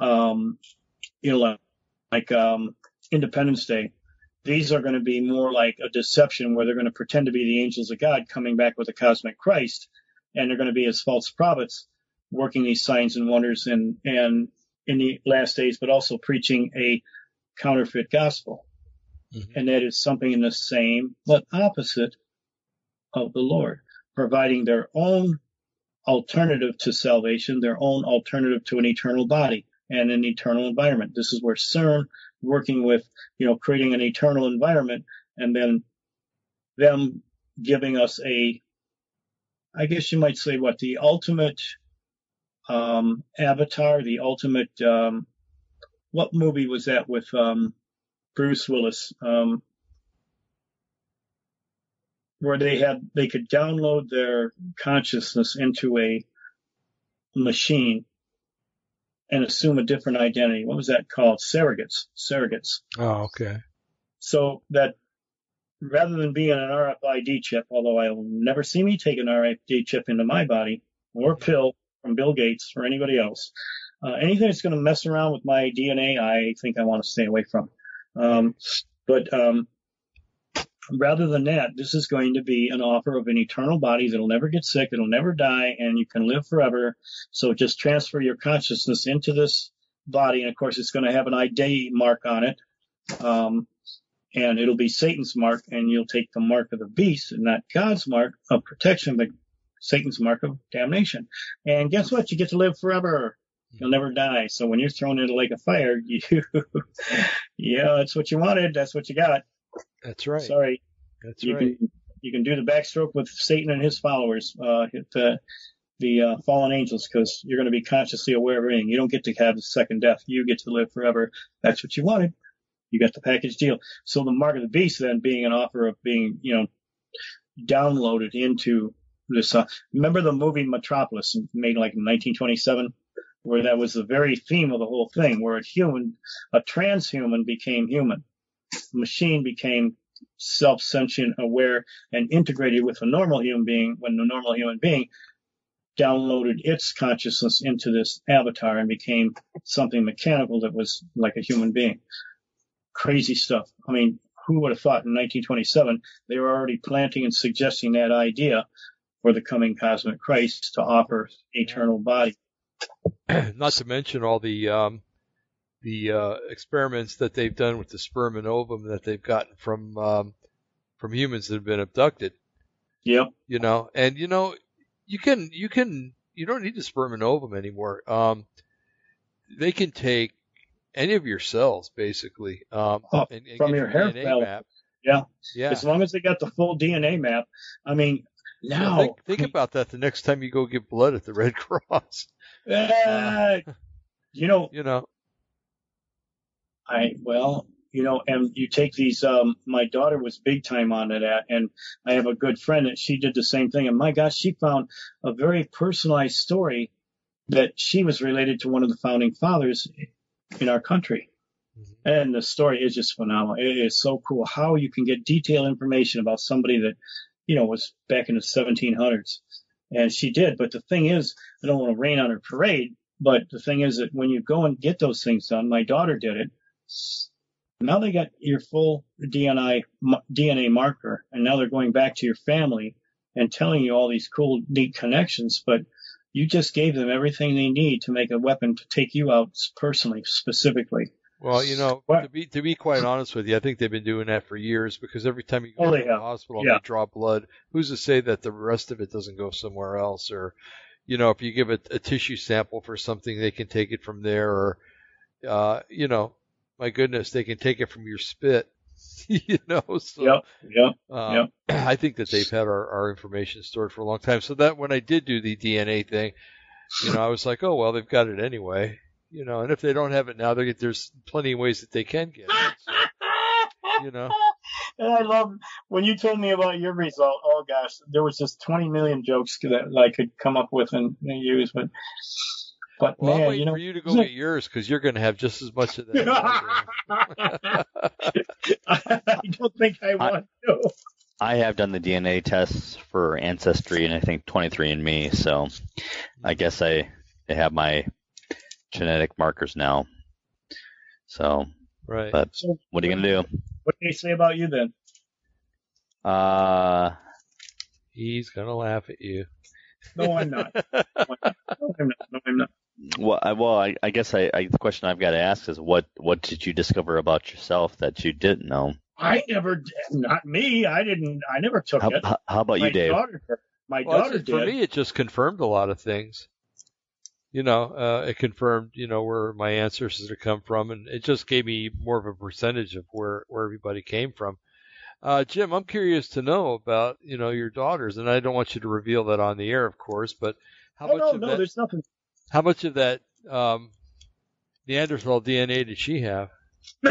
um, you know, like um, Independence Day. these are going to be more like a deception where they're going to pretend to be the angels of God coming back with a cosmic Christ, and they're going to be as false prophets working these signs and wonders and and in the last days, but also preaching a counterfeit gospel. Mm-hmm. And that is something in the same but opposite of the Lord, providing their own alternative to salvation, their own alternative to an eternal body and an eternal environment. This is where CERN working with, you know, creating an eternal environment and then them giving us a, I guess you might say what the ultimate um, Avatar, the ultimate. Um, what movie was that with um, Bruce Willis? Um, where they had they could download their consciousness into a machine and assume a different identity. What was that called? Surrogates. Surrogates. Oh, okay. So that rather than being an RFID chip, although I'll never see me take an RFID chip into my body or pill from Bill Gates or anybody else, uh, anything that's going to mess around with my DNA, I think I want to stay away from. Um, but um, rather than that, this is going to be an offer of an eternal body that'll never get sick, it'll never die, and you can live forever. So just transfer your consciousness into this body, and of course, it's going to have an ID mark on it. Um, and it'll be Satan's mark, and you'll take the mark of the beast, and not God's mark of protection, but Satan's mark of damnation. And guess what? You get to live forever. You'll never die. So when you're thrown into a lake of fire, you, yeah, that's what you wanted. That's what you got. That's right. Sorry. That's you right. Can, you can do the backstroke with Satan and his followers, uh, the, the uh, fallen angels, because you're going to be consciously aware of everything. You don't get to have the second death. You get to live forever. That's what you wanted. You got the package deal. So the mark of the beast then being an offer of being, you know, downloaded into this. Uh, remember the movie Metropolis, made like in 1927, where that was the very theme of the whole thing, where a human, a transhuman became human machine became self-sentient, aware, and integrated with a normal human being when the normal human being downloaded its consciousness into this avatar and became something mechanical that was like a human being. Crazy stuff. I mean, who would have thought in 1927 they were already planting and suggesting that idea for the coming cosmic Christ to offer eternal body. Not to mention all the um, the uh, experiments that they've done with the sperm and ovum that they've gotten from um, from humans that have been abducted. Yep. You know, and you know, you can you can you don't need the sperm and ovum anymore. Um, they can take any of your cells basically um, oh, and, and from your hair DNA map. Yeah. Yeah. As long as they got the full DNA map. I mean, now think, think about that the next time you go get blood at the Red Cross. Uh, you know, you know, I well, you know, and you take these. Um, my daughter was big time on that, and I have a good friend that she did the same thing. And my gosh, she found a very personalized story that she was related to one of the founding fathers in our country. Mm-hmm. And the story is just phenomenal. It is so cool how you can get detailed information about somebody that, you know, was back in the 1700s. And she did. But the thing is, I don't want to rain on her parade, but the thing is that when you go and get those things done, my daughter did it now they got your full DNA DNA marker, and now they're going back to your family and telling you all these cool, neat connections. But you just gave them everything they need to make a weapon to take you out personally, specifically. Well, you know, what? to be to be quite honest with you, I think they've been doing that for years because every time you go oh, to the have. hospital and draw blood, who's to say that the rest of it doesn't go somewhere else? Or, you know, if you give a, a tissue sample for something, they can take it from there. Or, uh, you know, my goodness, they can take it from your spit. you know, so yeah, yeah, um, yep. I think that they've had our, our information stored for a long time. So that when I did do the DNA thing, you know, I was like, oh well, they've got it anyway. You know, and if they don't have it now, get, there's plenty of ways that they can get it. So, you know. And I love when you told me about your result. Oh gosh, there was just 20 million jokes that I could come up with and, and use, but but well, man, I'm waiting you know, for you to go get yours because you're going to have just as much of that. I don't think I want I, to. I have done the DNA tests for Ancestry and I think 23andMe, so I guess I, I have my genetic markers now. So, right. But what are you going to do? What do they say about you then? Uh, He's gonna laugh at you. No, I'm not. No, I'm not. No, I'm not. Well, I, well, I, I guess I, I, the question I've got to ask is what, what did you discover about yourself that you didn't know? I never, not me. I didn't. I never took How, it. how, how about my you, Dave? daughter, my Well, daughter it's- for did. me, it just confirmed a lot of things. You know, uh, it confirmed, you know, where my ancestors had come from, and it just gave me more of a percentage of where where everybody came from. Uh, Jim, I'm curious to know about, you know, your daughters, and I don't want you to reveal that on the air, of course, but how oh much no, of no, that, there's nothing. How much of that um, Neanderthal DNA did she have?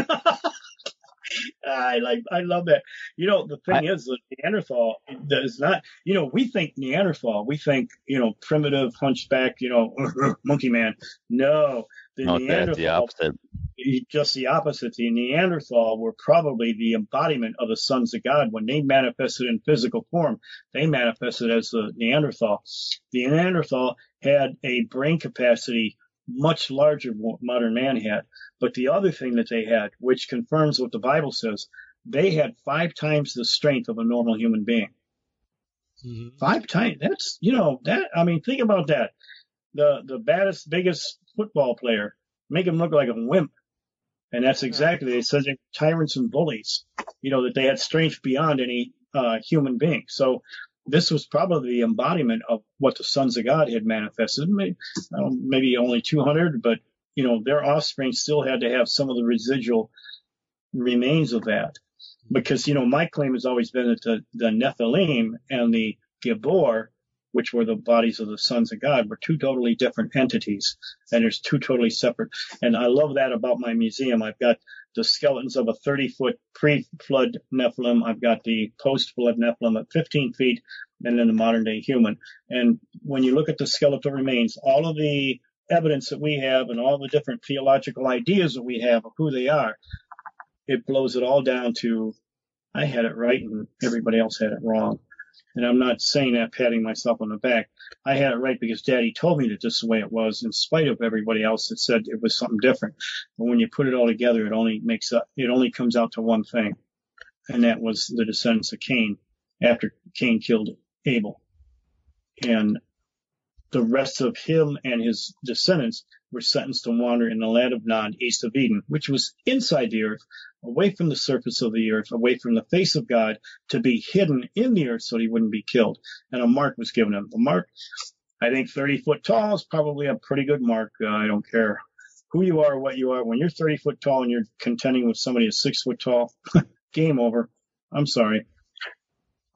I like, I love that. You know, the thing is, that Neanderthal does not. You know, we think Neanderthal, we think, you know, primitive, hunchback, you know, monkey man. No, the No, that's Neanderthal the opposite. just the opposite. The Neanderthal were probably the embodiment of the sons of God. When they manifested in physical form, they manifested as the Neanderthal. The Neanderthal had a brain capacity much larger than what modern man had. But the other thing that they had, which confirms what the Bible says, they had five times the strength of a normal human being. Mm-hmm. Five times. That's, you know, that, I mean, think about that. The, the baddest, biggest football player, make him look like a wimp. And that's exactly, they said they're tyrants and bullies, you know, that they had strength beyond any, uh, human being. So this was probably the embodiment of what the sons of God had manifested. Maybe, maybe only 200, but, you know, their offspring still had to have some of the residual remains of that. Because, you know, my claim has always been that the, the Nephilim and the Gibor, which were the bodies of the sons of God, were two totally different entities. And there's two totally separate. And I love that about my museum. I've got the skeletons of a 30 foot pre-flood Nephilim. I've got the post-flood Nephilim at 15 feet and then the modern day human. And when you look at the skeletal remains, all of the evidence that we have and all the different theological ideas that we have of who they are, it blows it all down to I had it right and everybody else had it wrong. And I'm not saying that patting myself on the back. I had it right because daddy told me that this is the way it was in spite of everybody else that said it was something different. But when you put it all together, it only makes up, it only comes out to one thing. And that was the descendants of Cain after Cain killed Abel. And the rest of him and his descendants were sentenced to wander in the land of Nod, east of Eden, which was inside the earth, away from the surface of the earth, away from the face of God, to be hidden in the earth so he wouldn't be killed. And a mark was given him. A mark, I think 30 foot tall is probably a pretty good mark. Uh, I don't care who you are, what you are. When you're 30 foot tall and you're contending with somebody who's six foot tall, game over. I'm sorry.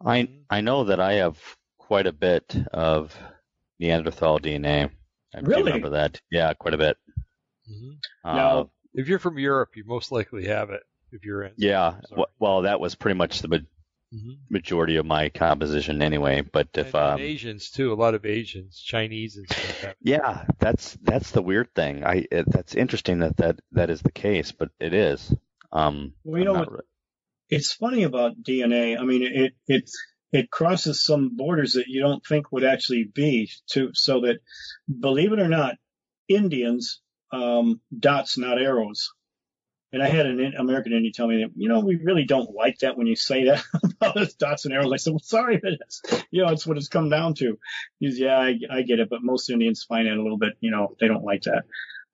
I I know that I have quite a bit of Neanderthal DNA. I Really? remember that. Yeah, quite a bit. hmm Uh, Now- If you're from Europe, you most likely have it. If you're in. yeah. Sorry. Well, that was pretty much the ma- hmm majority of my composition anyway. But if and, and um, Asians too, a lot of Asians, Chinese and stuff. Have it. yeah, that's that's the weird thing. I it, that's interesting that that that is the case, but it is. Um, Well, you I'm know not what- re- it's funny about DNA. I mean, it it it crosses some borders that you don't think would actually be to so that believe it or not, Indians um, dots not arrows. And I had an American Indian tell me that you know we really don't like that when you say that about dots and arrows. I said, well, sorry, but it's you know it's what it's come down to. He's yeah, I, I get it, but most Indians find it a little bit you know they don't like that.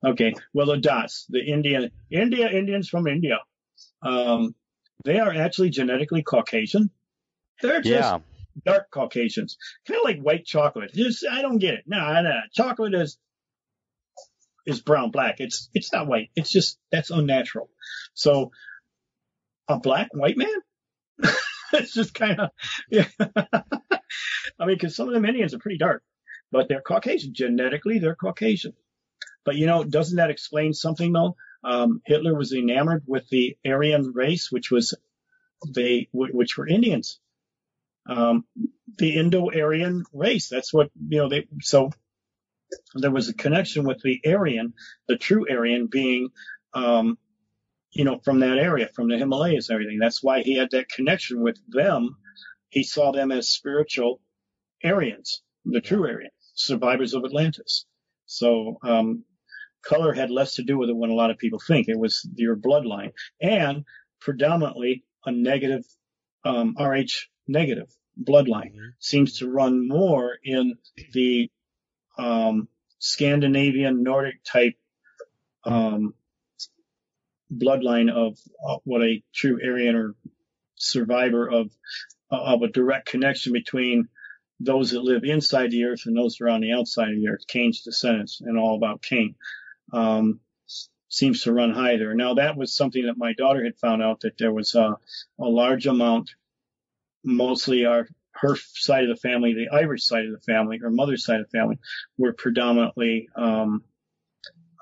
Okay, well the dots, the Indian India Indians from India. Um, they are actually genetically Caucasian. They're just yeah, dark Caucasians, kind of like white chocolate. Just I don't get it. No, no, chocolate is is brown black. It's it's not white. It's just that's unnatural. So a black white man. it's just kind of yeah. I mean, because some of them Indians are pretty dark, but they're Caucasian genetically. They're Caucasian. But you know, doesn't that explain something though? Um, Hitler was enamored with the Aryan race, which was they, wh- which were Indians. Um, the Indo-Aryan race. That's what, you know, they, so there was a connection with the Aryan, the true Aryan being, um, you know, from that area, from the Himalayas and everything. That's why he had that connection with them. He saw them as spiritual Aryans, the true Aryans, survivors of Atlantis. So, um, color had less to do with it when a lot of people think it was your bloodline and predominantly a negative, um, Rh negative bloodline. Mm-hmm. Seems to run more in the um, Scandinavian Nordic type um, bloodline of uh, what a true Aryan or survivor of uh, of a direct connection between those that live inside the earth and those that are on the outside of the earth. Cain's descendants and all about Cain. Um, seems to run high there. Now that was something that my daughter had found out that there was a, a large amount, mostly our her side of the family, the Irish side of the family, her mother's side of the family, were predominantly um,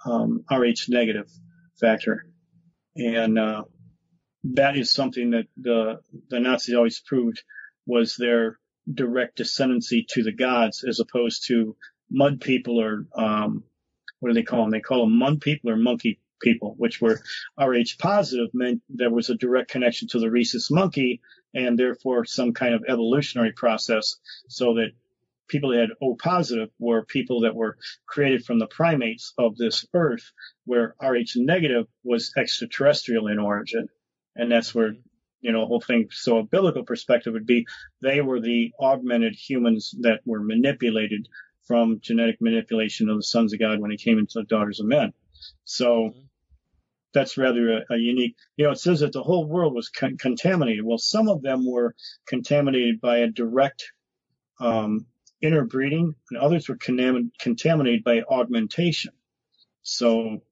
um, Rh negative factor, and uh, that is something that the the Nazis always proved was their direct descendancy to the gods, as opposed to mud people or um, what do they call them? They call them mud people or monkey people, which were Rh positive, meant there was a direct connection to the rhesus monkey and therefore some kind of evolutionary process so that people that had O positive were people that were created from the primates of this earth, where Rh negative was extraterrestrial in origin. And that's where, you know, the whole thing. So a biblical perspective would be they were the augmented humans that were manipulated from genetic manipulation of the sons of God when he came into the daughters of men. So mm-hmm. That's rather a, a, unique. You know, it says that the whole world was con- contaminated. Well, some of them were contaminated by a direct um, interbreeding, and others were contam- contaminated by augmentation. So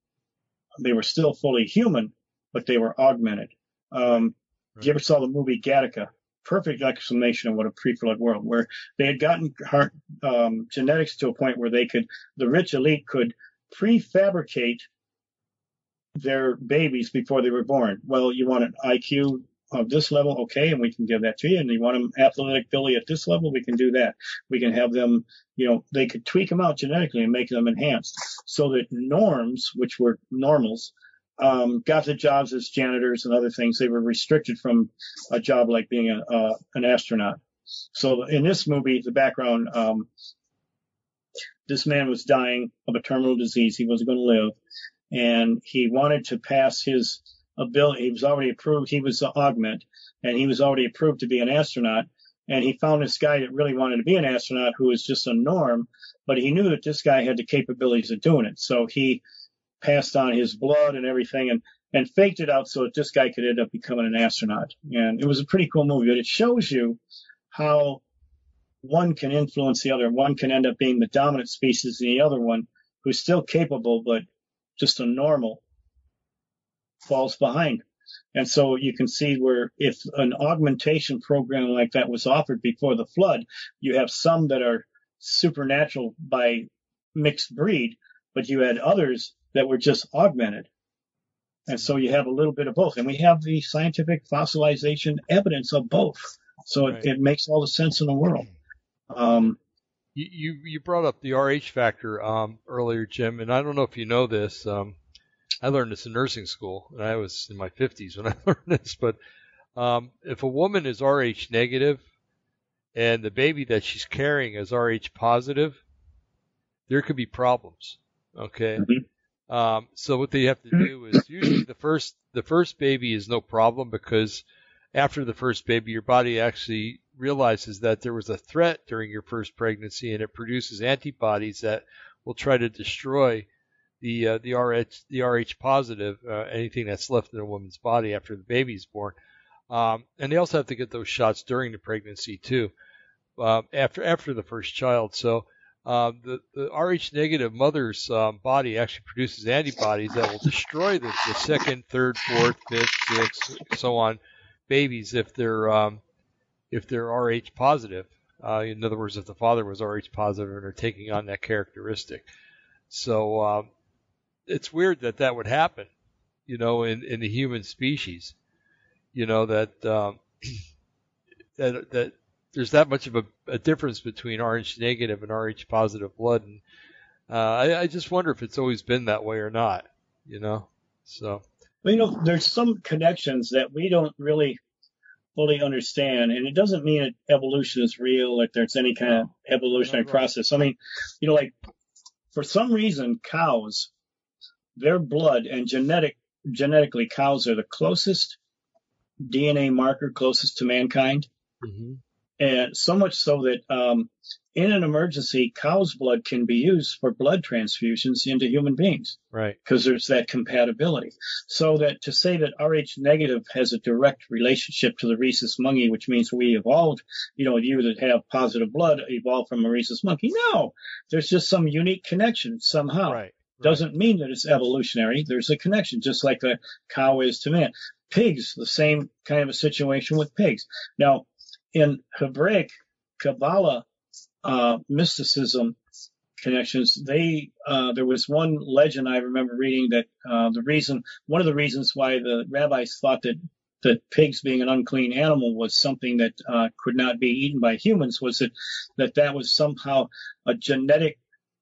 they were still fully human, but they were augmented. Um, right. You ever saw the movie Gattaca? Perfect explanation of what a pre-flood world, where they had gotten um, genetics to a point where they could, the rich elite could prefabricate their babies before they were born. Well, you want an IQ of this level, okay, and we can give that to you. And you want them athletic Billy at this level, we can do that. We can have them, you know, they could tweak them out genetically and make them enhanced so that norms, which were normals, um, got the jobs as janitors and other things. They were restricted from a job like being a, uh, an astronaut. So in this movie, the background, um, this man was dying of a terminal disease. He wasn't going to live and he wanted to pass his ability. He was already approved. He was augment, and he was already approved to be an astronaut. And he found this guy that really wanted to be an astronaut who was just a norm, but he knew that this guy had the capabilities of doing it. So he passed on his blood and everything and, and faked it out so that this guy could end up becoming an astronaut. And it was a pretty cool movie, but it shows you how one can influence the other. One can end up being the dominant species and the other one who's still capable, but just a normal falls behind. And so you can see where if an augmentation program like that was offered before the flood, you have some that are supernatural by mixed breed, but you had others that were just augmented. And so you have a little bit of both. And we have the scientific fossilization evidence of both. So right. it, it, makes all the sense in the world. Um, you, you brought up the RH factor um, earlier, Jim, and I don't know if you know this. Um, I learned this in nursing school, and I was in my 50s when I learned this. But um, if a woman is Rh negative and the baby that she's carrying is Rh positive, there could be problems. Okay. Mm-hmm. Um, so what they have to do is usually the first the first baby is no problem because after the first baby, your body actually realizes that there was a threat during your first pregnancy, and it produces antibodies that will try to destroy the uh, the Rh the Rh positive uh, anything that's left in a woman's body after the baby is born. Um, and they also have to get those shots during the pregnancy too, uh, after after the first child. So uh, the the Rh negative mother's um, body actually produces antibodies that will destroy the, the second, third, fourth, fifth, sixth, so on babies if they're um, if they're Rh positive. Uh, in other words, if the father was Rh positive and are taking on that characteristic. So um, it's weird that that would happen, you know, in, in the human species. You know that um, that that there's that much of a, a, difference between Rh negative and Rh positive blood, and uh, I, I just wonder if it's always been that way or not. You know, so. Well, you know, there's some connections that we don't really fully understand, and it doesn't mean that evolution is real, like there's any kind of evolutionary process. I mean, you know, like for some reason, cows, their blood and genetic genetically, cows are the closest DNA marker closest to mankind. Mm-hmm. And so much so that um, in an emergency, cow's blood can be used for blood transfusions into human beings. Right. Because there's that compatibility. So that to say that Rh negative has a direct relationship to the rhesus monkey, which means we evolved, you know, you that have positive blood evolved from a rhesus monkey. No, there's just some unique connection somehow. Right. Doesn't mean that it's evolutionary. There's a connection, just like a cow is to man. Pigs, the same kind of a situation with pigs. Now, in Hebraic Kabbalah uh, mysticism connections, they uh, there was one legend I remember reading that uh, the reason one of the reasons why the rabbis thought that that pigs being an unclean animal was something that uh, could not be eaten by humans was that that that was somehow a genetic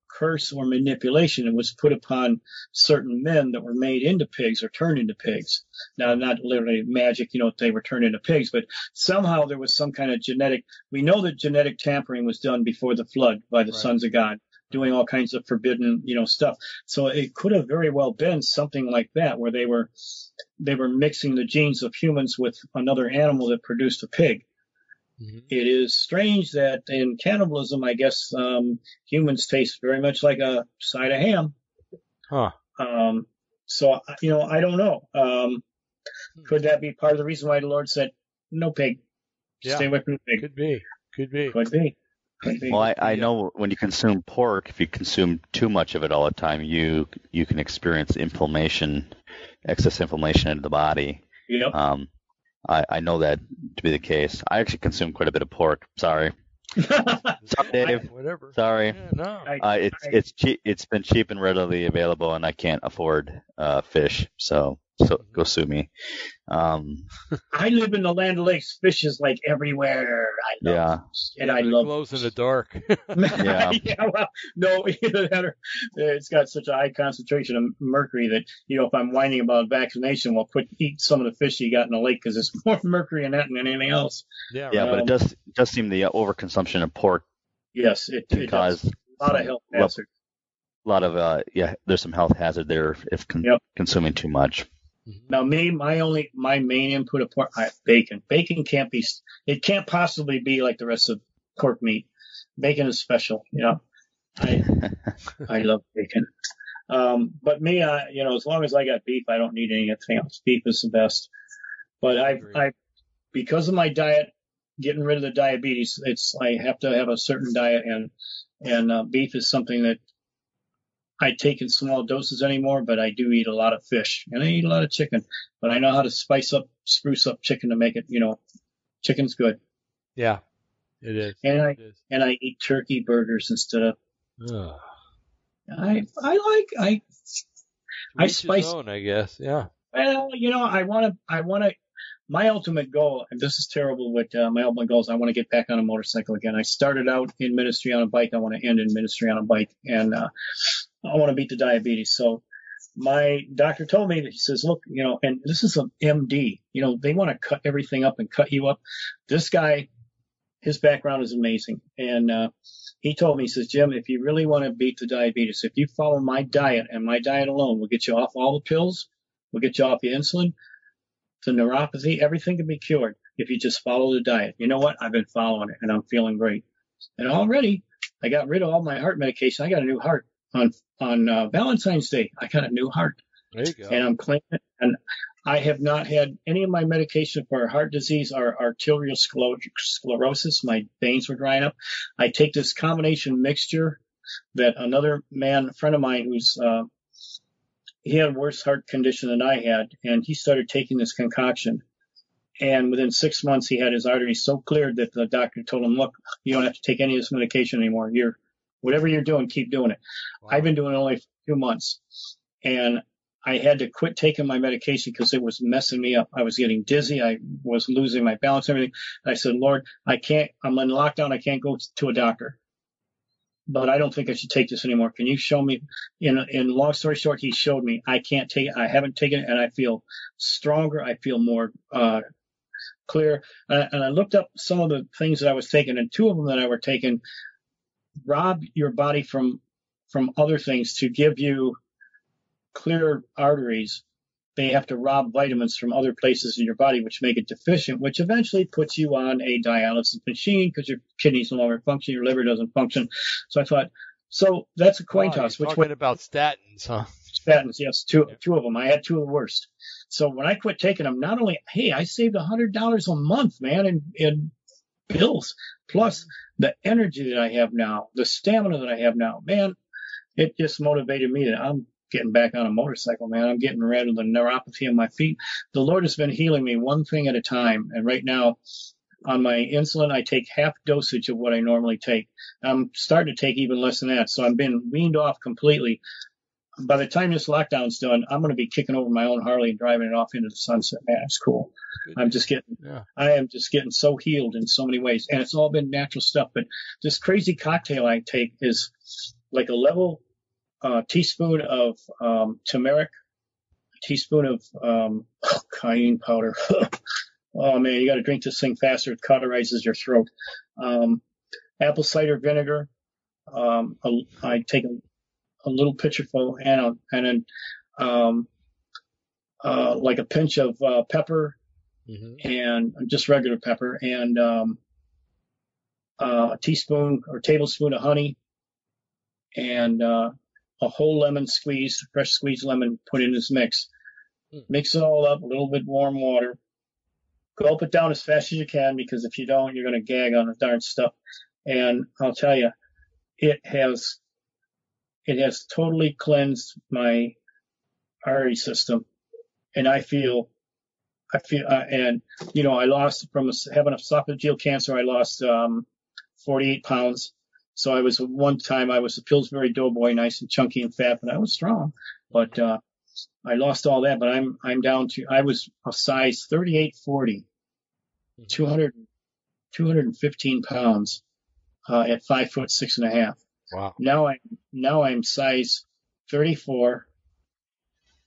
curse or manipulation and was put upon certain men that were made into pigs or turned into pigs. Now, not literally magic, you know, they were turned into pigs, but somehow there was some kind of genetic. We know that genetic tampering was done before the flood by the right. sons of God, doing all kinds of forbidden, you know, stuff. So it could have very well been something like that, where they were they were mixing the genes of humans with another animal that produced a pig. Mm-hmm. It is strange that in cannibalism, I guess um, humans taste very much like a side of ham. Huh. Um, so you know, I don't know. Um, could that be part of the reason why the Lord said, "No pig, yeah. stay away from the pig"? Could be. Could be. Could be. Could be. Well, I, I know when you consume pork, if you consume too much of it all the time, you you can experience inflammation, excess inflammation in the body. Yep. Um, I, I know that to be the case. I actually consume quite a bit of pork. Sorry. Sorry, Dave. Whatever. Sorry. Yeah, no. Uh, it's it's cheap. It's been cheap and readily available, and I can't afford uh, fish, so so go sue me. Um, I live in the land of lakes. Fish is like everywhere. I love yeah. and yeah, I love glows in the dark. yeah. yeah. Well, no, either that or it's got such a high concentration of mercury that you know if I'm whining about vaccination, well, put eat some of the fish you got in the lake because it's more mercury in that than anything else. Yeah. Yeah, but it does it does seem the overconsumption of pork. Yes, it, can it cause does. a lot of health hazards. A lot of uh, yeah, there's some health hazard there if con- yep. consuming too much. Mm-hmm. Now, me, my only, my main input of pork, I, bacon. Bacon can't be, it can't possibly be like the rest of pork meat. Bacon is special, you know. I, I love bacon. Um, but me, I, you know, as long as I got beef, I don't need anything else. Beef is the best. But I, I, because of my diet, getting rid of the diabetes, it's, I have to have a certain diet and, and, uh, beef is something that I take in small doses anymore, but I do eat a lot of fish and I eat a lot of chicken. But I know how to spice up, spruce up chicken to make it, you know, chicken's good. Yeah, it is. And I is. and I eat turkey burgers instead of. Ugh. I I like I. I spice. Own, I guess. Yeah. Well, you know, I want to. I want to. My ultimate goal, and this is terrible, but uh, my ultimate goal is I want to get back on a motorcycle again. I started out in ministry on a bike. I want to end in ministry on a bike, and uh, I want to beat the diabetes. So my doctor told me that he says, look, you know, and this is an MD, you know, they want to cut everything up and cut you up. This guy, his background is amazing. And, uh, he told me, he says, Jim, if you really want to beat the diabetes, if you follow my diet and my diet alone will get you off all the pills, will get you off the insulin, the neuropathy, everything can be cured if you just follow the diet. You know what? I've been following it and I'm feeling great. And already I got rid of all my heart medication. I got a new heart on on uh, Valentine's Day. I got a new heart. There you go. And I'm clean. And I have not had any of my medication for heart disease or arterial sclerosis. My veins were drying up. I take this combination mixture that another man, a friend of mine, who's uh, he had a worse heart condition than I had, and he started taking this concoction. And within six months, he had his arteries so cleared that the doctor told him, "Look, you don't have to take any of this medication anymore. You're Whatever you're doing, keep doing it. Wow. I've been doing it only a few months and I had to quit taking my medication because it was messing me up. I was getting dizzy. I was losing my balance, and everything. I said, Lord, I can't, I'm in lockdown. I can't go to a doctor, but I don't think I should take this anymore. Can you show me in, in long story short, he showed me I can't take it. I haven't taken it and I feel stronger. I feel more, uh, clear. And I, and I looked up some of the things that I was taking and two of them that I were taking rob your body from from other things to give you clear arteries they have to rob vitamins from other places in your body, which make it deficient, which eventually puts you on a dialysis machine because your kidneys no longer function, your liver doesn't function. So I thought, so that's a coin Wow, toss. Which talking way? about statins, huh? Statins, yes, two Yeah. two of them. I had two of the worst. So when I quit taking them, not only hey, I saved a hundred dollars a month, man, in in bills, plus the energy that I have now, the stamina that I have now, man, it just motivated me. That I'm getting back on a motorcycle, man. I'm getting rid of the neuropathy in my feet. The Lord has been healing me one thing at a time, and right now. On my insulin, I take half dosage of what I normally take. I'm starting to take even less than that, so I'm being weaned off completely by the time this lockdown's done, I'm going to be kicking over my own Harley and driving it off into the sunset. Man, it's cool. Good. I'm just getting, Yeah. I am just getting so healed in so many ways, and it's all been natural stuff. But this crazy cocktail I take is like a level uh, teaspoon of um, turmeric, a teaspoon of um, cayenne powder. oh man, you got to drink this thing faster; it cauterizes your throat. Um, apple cider vinegar. Um, a, I take a, little pitcherful and a, and then um, uh, like a pinch of uh, pepper hmm and just regular pepper and um, uh, a teaspoon or tablespoon of honey and uh, a whole lemon squeezed, fresh squeezed lemon put in this mix. Hmm. Mix it all up, a little bit warm water. Gulp it down as fast as you can because if you don't, you're going to gag on the darn stuff. And I'll tell you, it has it has totally cleansed my artery system, and I feel I feel, uh, and you know, I lost from having esophageal cancer. I lost um, 48 pounds. So I was one time I was a Pillsbury Doughboy, nice and chunky and fat, but I was strong. But uh, I lost all that. But I'm I'm down to I was a size 38, 40, 200, 215 pounds uh, at five foot six and a half. Wow. Now I'm now I'm size 34,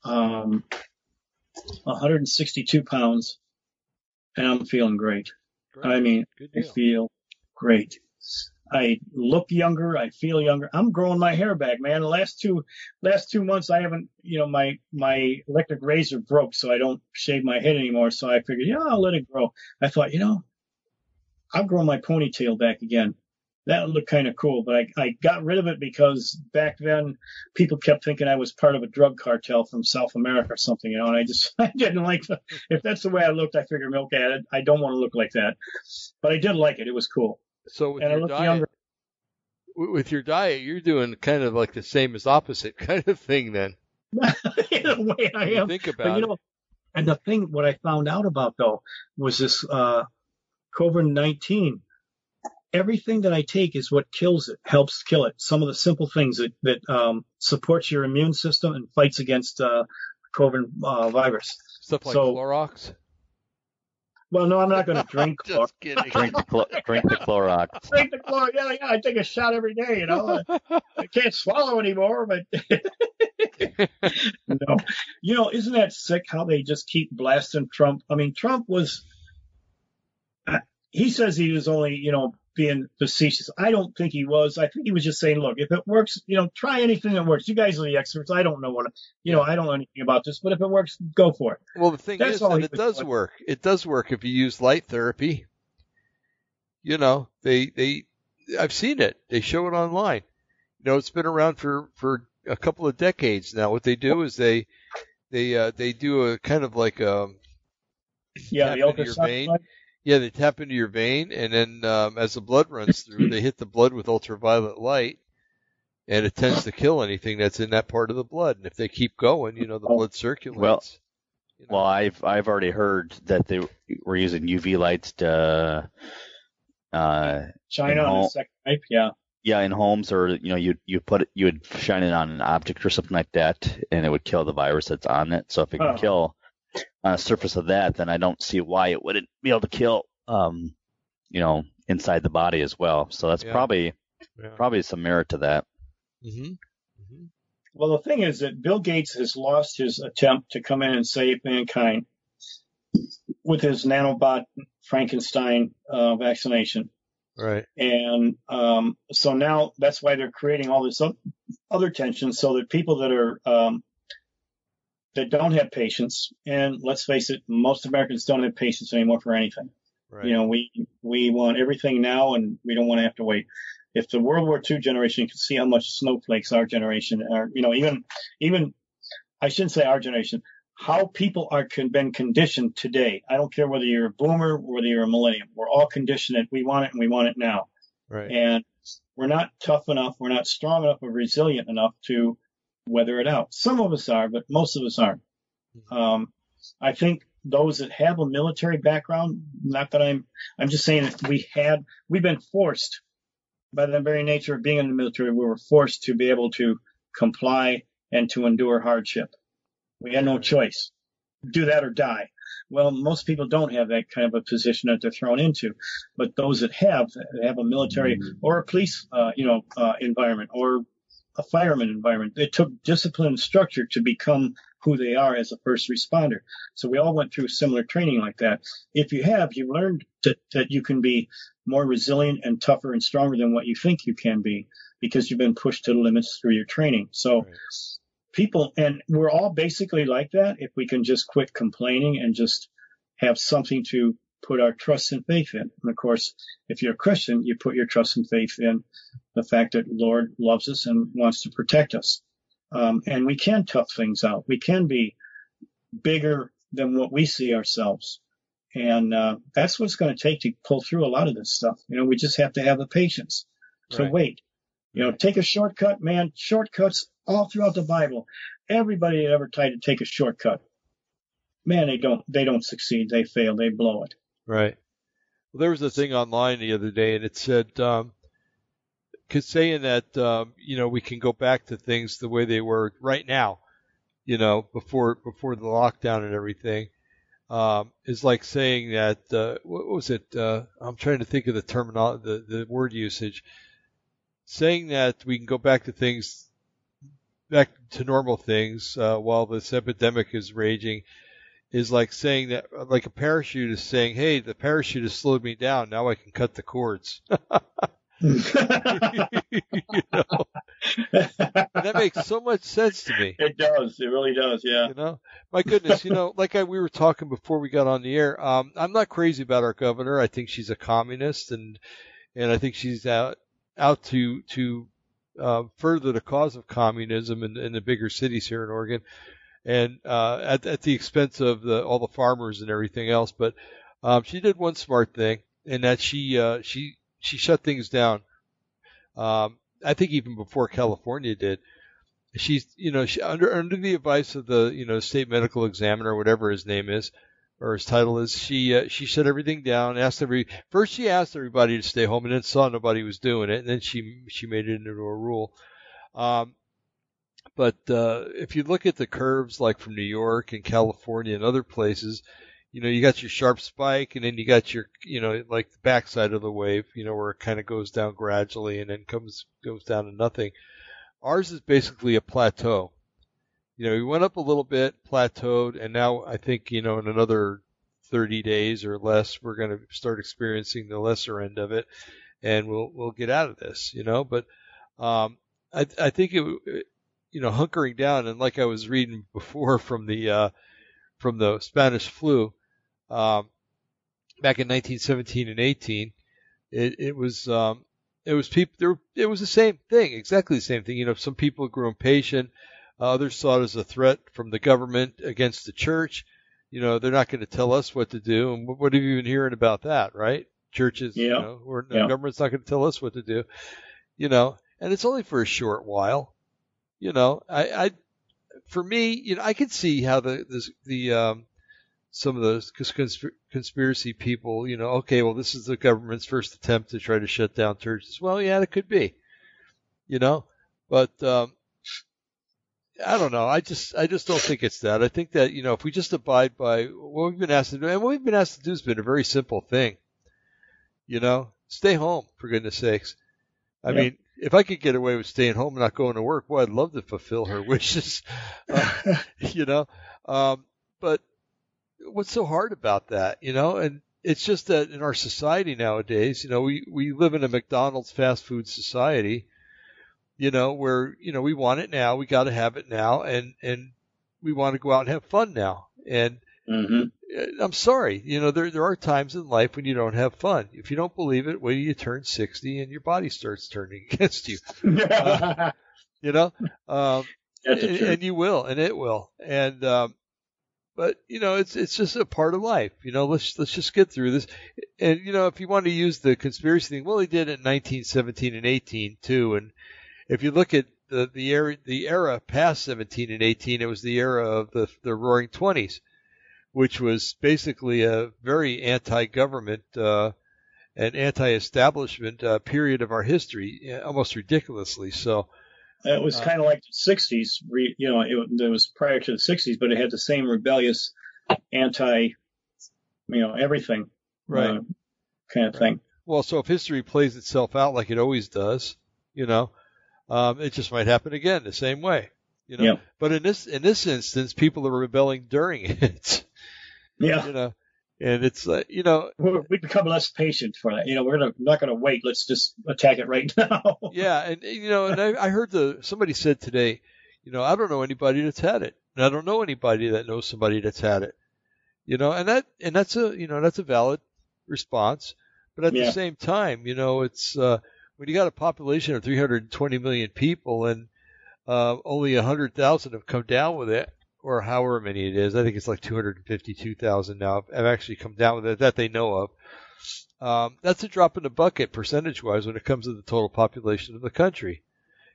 um, 162 pounds, and I'm feeling great. Great. I mean, I feel great. I look younger. I feel younger. I'm growing my hair back, man. The last two last two months, I haven't, you know, my my electric razor broke, so I don't shave my head anymore. So I figured, yeah, I'll let it grow. I thought, you know, I'll grow my ponytail back again. That looked kind of cool, but I, I got rid of it because back then people kept thinking I was part of a drug cartel from South America or something, you know, and I just, I didn't like the, if that's the way I looked, I figured, okay, I, I don't want to look like that. But I did like it. It was cool. So with and your diet, younger. with your diet, you're doing kind of like the same as opposite kind of thing. Then in a way I am. think But about you know, and the thing, what I found out about though, was this, uh, COVID-19. Everything that I take is what kills it, helps kill it. Some of the simple things that, that, um, supports your immune system and fights against, uh, COVID, uh, virus. stuff like so- Clorox. Well, no, I'm not going to drink chlor. Just kidding. Drink the clo- drink the Clorox. drink the chlor. Yeah, yeah, I take a shot every day, you know. I can't swallow anymore, but no. You know, isn't that sick how they just keep blasting Trump? I mean, Trump was, uh, he says he was only, you know, being facetious. I don't think he was. I think he was just saying, look, if it works, you know, try anything that works. You guys are the experts. I don't know what, you know, I don't know anything about this, but if it works, go for it. Well, the thing That's is that it does doing. work. It does work if you use light therapy. You know, they they I've seen it. They show it online. You know, it's been around for for a couple of decades now. What they do is they they uh, they do a kind of like um Yeah, the ultrasound. Yeah they tap into your vein and then um, as the blood runs through they hit the blood with ultraviolet light and it tends to kill anything that's in that part of the blood. And if they keep going, you know, the blood circulates. Well, you know. Well, I've I've already heard that they were using UV lights to, uh, China on home- the second type. Yeah. yeah, in homes or you know you you put it you would shine it on an object or something like that, and it would kill the virus that's on it. So if it can Oh. kill on a surface of that, then I don't see why it wouldn't be able to kill, um, you know, inside the body as well. So that's Yeah. probably yeah. probably some merit to that. hmm hmm Well, the thing is that Bill Gates has lost his attempt to come in and save mankind with his nanobot Frankenstein uh, vaccination. Right. And um, so now that's why they're creating all this o- other tension so that people that are um, that don't have patience. And let's face it, most Americans don't have patience anymore for anything. Right. You know, we we want everything now, and we don't want to have to wait. If the World War II generation could see how much snowflakes our generation are, you know, even even I shouldn't say our generation, how people are con- been conditioned today. I don't care whether you're a boomer, whether you're a millennium. We're all conditioned that we want it and we want it now. Right. And we're not tough enough, we're not strong enough or resilient enough to weather it out. Some of us are, but most of us aren't. Mm-hmm. Um, I think those that have a military background, not that I'm, I'm just saying that we had, we've been forced by the very nature of being in the military, we were forced to be able to comply and to endure hardship. We had no choice. Do that or die. Well, most people don't have that kind of a position that they're thrown into, but those that have, have a military mm-hmm. or a police, uh, you know, uh, environment or a fireman environment. It took discipline and structure to become who they are as a first responder. So we all went through similar training like that. If you have, you've learned that, that you can be more resilient and tougher and stronger than what you think you can be because you've been pushed to the limits through your training. So right. people, and we're all basically like that if we can just quit complaining and just have something to put our trust and faith in. And of course, if you're a Christian, you put your trust and faith in the fact that Lord loves us and wants to protect us. Um, and we can tough things out. We can be bigger than what we see ourselves. And uh, that's what it's going to take to pull through a lot of this stuff. You know, we just have to have the patience to right. wait. You know, take a shortcut, man. Shortcuts all throughout the Bible. Everybody that ever tried to take a shortcut, man, they don't they don't succeed. They fail. They blow it. Right. Well, there was a thing online the other day, and it said, um, saying that um, you know we can go back to things the way they were right now, you know, before before the lockdown and everything, um, is like saying that uh, what was it? Uh, I'm trying to think of the terminology, the the word usage, saying that we can go back to things, back to normal things uh, while this epidemic is raging is like saying that, like a parachute is saying, "Hey, the parachute has slowed me down. Now I can cut the cords." you know? that makes so much sense to me. It does. It really does. Yeah. You know, my goodness. You know, like I, we were talking before we got on the air. Um, I'm not crazy about our governor. I think she's a communist, and and I think she's out out to to uh, further the cause of communism in, in the bigger cities here in Oregon and uh, at, at the expense of the, all the farmers and everything else. But um, she did one smart thing, and that she uh, she she shut things down. Um, I think even before California did. She's you know she, under under the advice of the you know state medical examiner, whatever his name is, or his title is, she uh, she shut everything down. Asked every first she asked everybody to stay home, and then saw nobody was doing it, and then she she made it into a rule. Um, but uh, if you look at the curves, like from New York and California and other places, you know, you got your sharp spike, and then you got your, you know, like the backside of the wave, you know, where it kind of goes down gradually and then comes goes down to nothing. Ours is basically a plateau. You know, we went up a little bit, plateaued, and now I think, you know, in another 30 days or less, we're going to start experiencing the lesser end of it, and we'll we'll get out of this, you know. But um, I I think it you know, hunkering down. And like I was reading before from the uh, from the Spanish flu, um, back in 1917 and 18, it, it was um, it was people there. It was the same thing, exactly the same thing. You know, some people grew impatient. Others saw it as a threat from the government against the church. You know, they're not going to tell us what to do. And what have you been hearing about that, right? Churches, yeah. you know, or the government's not going to tell us what to do. You know, and it's only for a short while you know, I, I, for me, you know, I could see how the the, the um, some of those conspiracy people, you know, okay, well, this is the government's first attempt to try to shut down churches. Well, yeah, it could be, you know, but um, I don't know. I just I just don't think it's that. I think that you know, if we just abide by what we've been asked to do, and what we've been asked to do has been a very simple thing. You know, stay home for goodness sakes. I yep. mean, if I could get away with staying home and not going to work, well, I'd love to fulfill her wishes. Uh, you know, um, but what's so hard about that? You know, and it's just that in our society nowadays, you know, we we live in a McDonald's fast food society. You know, where you know we want it now, we got to have it now, and and we want to go out and have fun now. And hmm I'm sorry, you know, there there are times in life when you don't have fun. If you don't believe it, wait till you turn 60 and your body starts turning against you. Uh, you know, um, and, and you will, and it will, and um, but you know, it's it's just a part of life. You know, let's let's just get through this. And you know, if you want to use the conspiracy thing, well, he did it in 1917 and 18 too. And if you look at the the era the era past 17 and 18, it was the era of the the Roaring Twenties, which was basically a very anti-government. Uh, and anti-establishment uh, period of our history, uh, almost ridiculously so. It was Uh, kind of like the 60s, re, you know, it, it was prior to the 60s, but it had the same rebellious, anti, you know, everything Right. uh, kind of thing. Well, so if history plays itself out like it always does, you know, um, it just might happen again the same way, you know. Yeah. But in this in this instance, people are rebelling during it, Yeah. you know, and it's uh, you know, We're, we become less patient for that. You know, we're gonna, not going to wait. Let's just attack it right now. yeah, and you know, and I, I heard the somebody said today, you know, I don't know anybody that's had it, and I don't know anybody that knows somebody that's had it, you know, and that and that's a you know that's a valid response, but at Yeah. the same time, you know, it's uh, when you got a population of 320 million people and uh, only 100,000 have come down with it, or however many it is. I think it's like 252,000 now I've actually come down with it that they know of. Um, that's a drop in the bucket percentage wise when it comes to the total population of the country.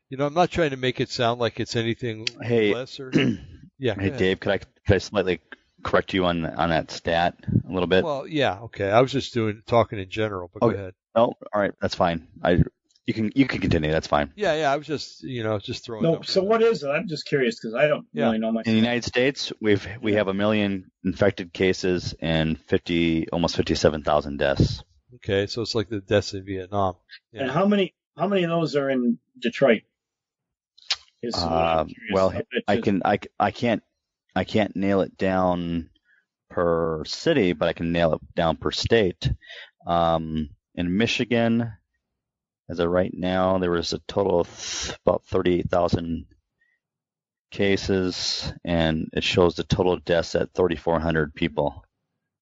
You know, I'm not trying to make it sound like it's anything Hey, less or yeah. hey. Dave, could I could I slightly correct you on on that stat a little bit? Well, yeah, okay. I was just doing talking in general, but go ahead. oh, all right, that's fine. I you can you can continue. That's fine. Yeah, yeah. I was just you know just throwing. no, numbers so what is it? I'm just curious because I don't Yeah. really know much. In the United States, we've we have a million infected cases and fifty almost fifty seven thousand deaths. Okay, so it's like the deaths in Vietnam. Yeah. And how many, how many of those are in Detroit? Is I'm Uh, well, about. It's I just- can I, c- I can't I can't nail it down per city, but I can nail it down per state. Um, in Michigan, as of right now, there was a total of th- about thirty-eight thousand cases, and it shows the total deaths at thirty-four hundred people.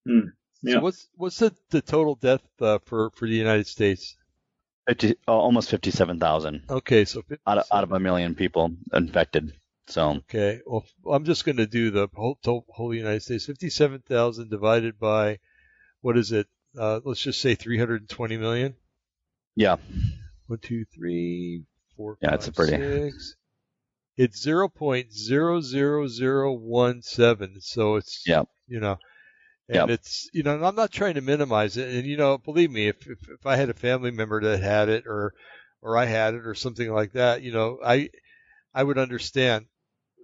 Yeah. So what's what's the, the total death uh, for for the United States? 50, uh, almost fifty-seven thousand Okay, so 50, out of out of a million people infected. So okay. Well, I'm just going to do the whole, to- whole United States. Fifty-seven thousand divided by what is it? Uh, let's just say 320 million. Yeah, One, two, three, four, Yeah, five, it's a pretty- six. It's zero point zero zero zero one seven. So it's yeah. you know, and Yep. it's you know, and I'm not trying to minimize it. And you know, believe me, if, if if I had a family member that had it, or or I had it, or something like that, you know, I I would understand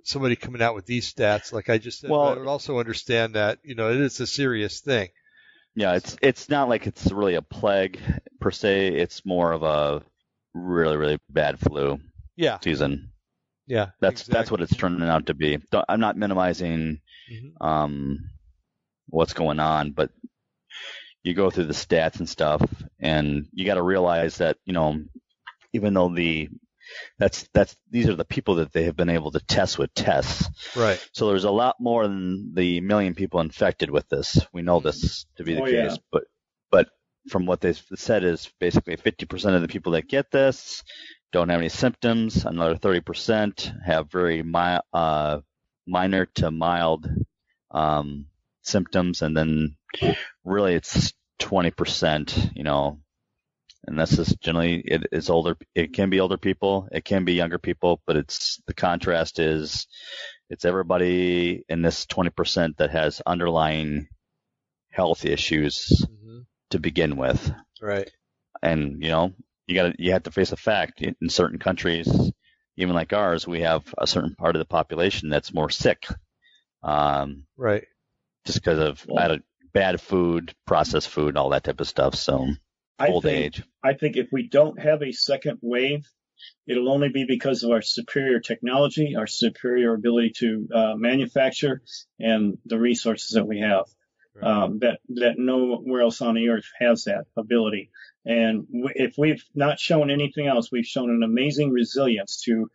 somebody coming out with these stats, like I just said. but I would also understand that you know it is a serious thing. Yeah, it's it's not like it's really a plague per se. It's more of a really really bad flu Yeah, season. yeah. That's that's what it's turning out to be. I'm not minimizing Mhm. um what's going on, but you go through the stats and stuff, and you got to realize that you know even though the that's that's these are the people that they have been able to test with tests. Right. So there's a lot more than the million people infected with this. We know this to be the Oh, case, yeah. but but from what they've said is basically 50% of the people that get this don't have any symptoms. Another 30% have very mi- uh, minor to mild um, symptoms, and then really it's 20%. You know, and that's just generally it is older. It can be older people, it can be younger people, but it's the contrast is it's everybody in this 20% that has underlying health issues hmm to begin with. Right. And, you know, you got to, you have to face a fact in in certain countries, even like ours, we have a certain part of the population that's more sick. Um, Right. just because of Well- bad, bad food, processed food, all that type of stuff. So I old think, age. I think if we don't have a second wave, it'll only be because of our superior technology, our superior ability to uh, manufacture, and the resources that we have. Right. Um, that that nowhere else on the earth has that ability. And w- if we've not shown anything else, we've shown an amazing resilience to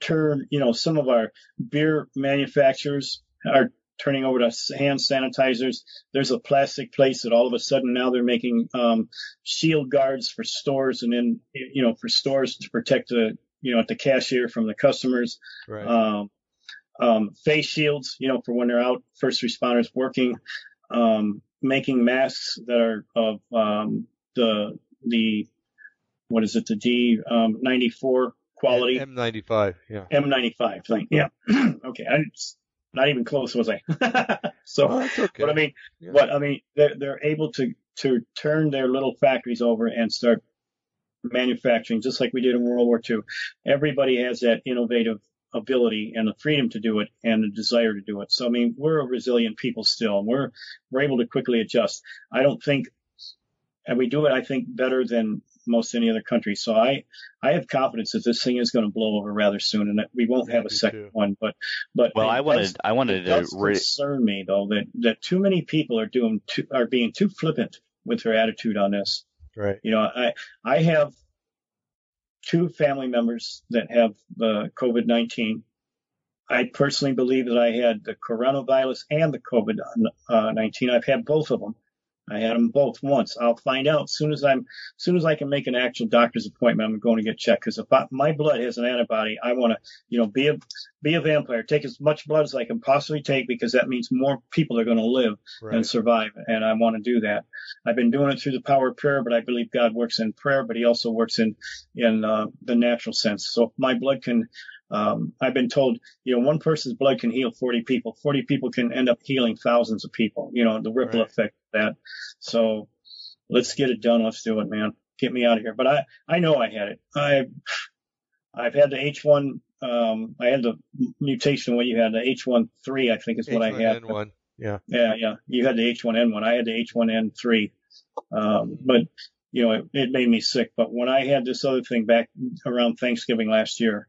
turn, you know, some of our beer manufacturers are turning over to hand sanitizers. There's a plastic place that all of a sudden now they're making um, shield guards for stores and then, you know, for stores to protect the, you know, at the cashier from the customers. Right. Um, um, face shields, you know, for when they're out, first responders working, um, making masks that are of um, the the what is it, the D um, 94 quality. N95, yeah. N95 thing, yeah. okay, I, not even close was I. so, Oh, okay. but I mean, Yeah. what I mean, they're they're able to to turn their little factories over and start manufacturing just like we did in World War II. Everybody has that innovative ability and the freedom to do it and the desire to do it. So I mean, we're a resilient people still, and we're we're able to quickly adjust. I don't think, and we do it, I think, better than most any other country. So I I have confidence that this thing is going to blow over rather soon, and that we won't have a second too. one. But but Well, it I does- wanted I wanted it to does re- concern me though that that too many people are doing too, are being too flippant with their attitude on this. Right. You know, I I have two family members that have the COVID nineteen. I personally believe that I had the coronavirus and the COVID nineteen. I've had both of them. I had them both once. I'll find out as soon as I'm, as soon as I can make an actual doctor's appointment. I'm going to get checked because if I, my blood has an antibody, I want to, you know, be a be a vampire. Take as much blood as I can possibly take because that means more people are going to live Right. and survive. And I want to do that. I've been doing it through the power of prayer, but I believe God works in prayer, but He also works in in uh, the natural sense. So if my blood can, um, I've been told, you know, one person's blood can heal 40 people. 40 people can end up healing thousands of people. You know, the ripple Right. effect of that. So let's get it done. Let's do it, man. Get me out of here. But I I know I had it. I I've had the H1. Um, I had the mutation. What you had, the H1N3, I think is what I had. H1N1. Yeah. Yeah, yeah. You had the H1N1. I had the H1N3. Um, but you know, it, it made me sick. But when I had this other thing back around Thanksgiving last year,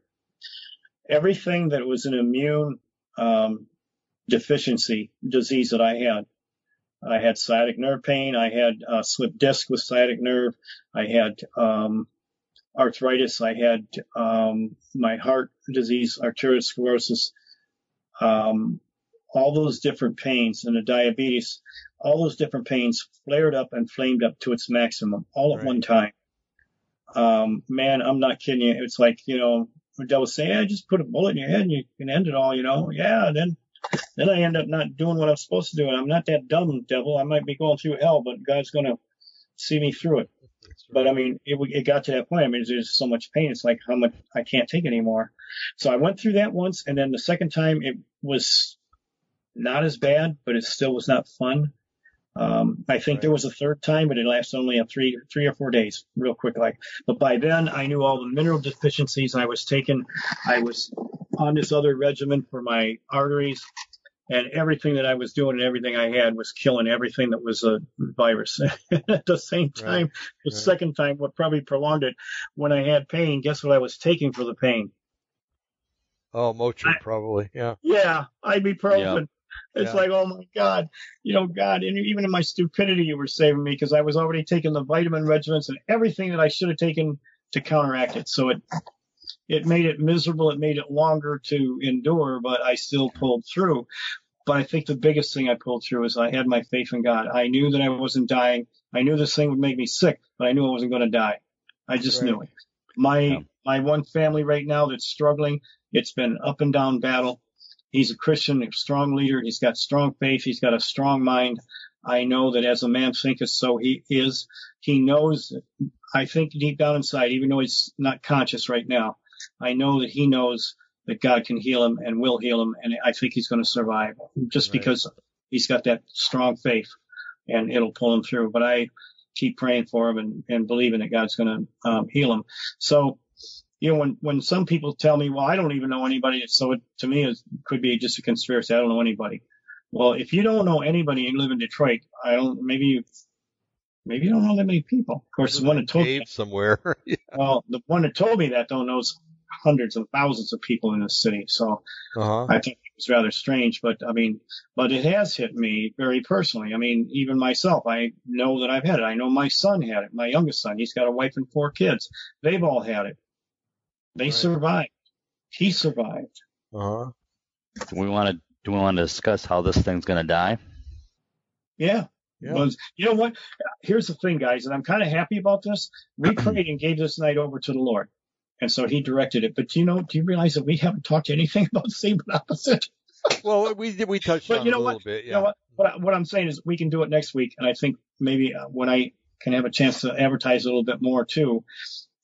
everything that was an immune um, deficiency disease that I had, I had sciatic nerve pain. I had uh, slip disc with sciatic nerve. I had um, arthritis. I had um, my heart disease, arteriosclerosis. Um, all those different pains and the diabetes, all those different pains flared up and flamed up to its maximum all at Right. one time. Um, man, I'm not kidding you. It's like, you know, devil say, yeah, just put a bullet in your head and you can end it all, you know? Yeah, then, then I end up not doing what I'm supposed to do. And I'm not that dumb, devil. I might be going through hell, but God's going to see me through it. That's But. I mean, it, it got to that point. I mean, there's so much pain. It's like how much I can't take anymore. So I went through that once, and then the second time it was not as bad, but it still was not fun. Um, I think Right. there was a third time, but it lasted only a three, three or four days, real quick. Like, but by then I knew all the mineral deficiencies. I was taking, I was on this other regimen for my arteries, and everything that I was doing and everything I had was killing everything that was a virus. At the same time, the right. second time, what probably prolonged it, when I had pain, guess what I was taking for the pain? Oh, Motrin probably. Yeah. Yeah, ibuprofen. It's Yeah. like, oh my God, you know, God, and even in my stupidity, you were saving me because I was already taking the vitamin regimens and everything that I should have taken to counteract it. So it, it made it miserable. It made it longer to endure, but I still pulled through. But I think the biggest thing I pulled through is I had my faith in God. I knew that I wasn't dying. I knew this thing would make me sick, but I knew I wasn't going to die. I just Right. knew it. My Yeah. my one family right now that's struggling, it's been up and down battle. He's a Christian, a strong leader. He's got strong faith. He's got a strong mind. I know that as a man thinketh, so he is. He knows, I think deep down inside, even though he's not conscious right now, I know that he knows that God can heal him and will heal him. And I think he's going to survive just Right. because he's got that strong faith and it'll pull him through. But I keep praying for him and, and believing that God's going to um, heal him. So, you know, when, when some people tell me, well, I don't even know anybody. So it, to me, it could be just a conspiracy. I don't know anybody. Well, if you don't know anybody and you live in Detroit, I don't, maybe you, maybe you don't know that many people. Of course, the one that told me, Cave somewhere. yeah. well, the one that told me that though knows hundreds of thousands of people in the city. So Uh-huh. I think it was rather strange, but I mean, but it has hit me very personally. I mean, even myself, I know that I've had it. I know my son had it, my youngest son. He's got a wife and four kids. They've all had it. They Right. survived. He survived. Uh huh. Do we want to do we want to discuss how this thing's going to die? Yeah. Yeah. Was, you know what? Here's the thing, guys, and I'm kind of happy about this. We prayed and gave this night over to the Lord. And so he directed it. But you know, do you realize that we haven't talked anything about the same opposite? Well, we did. We touched But on you know a what? little bit. You know what? What, I, what I'm saying is we can do it next week. And I think maybe uh, when I can have a chance to advertise a little bit more too,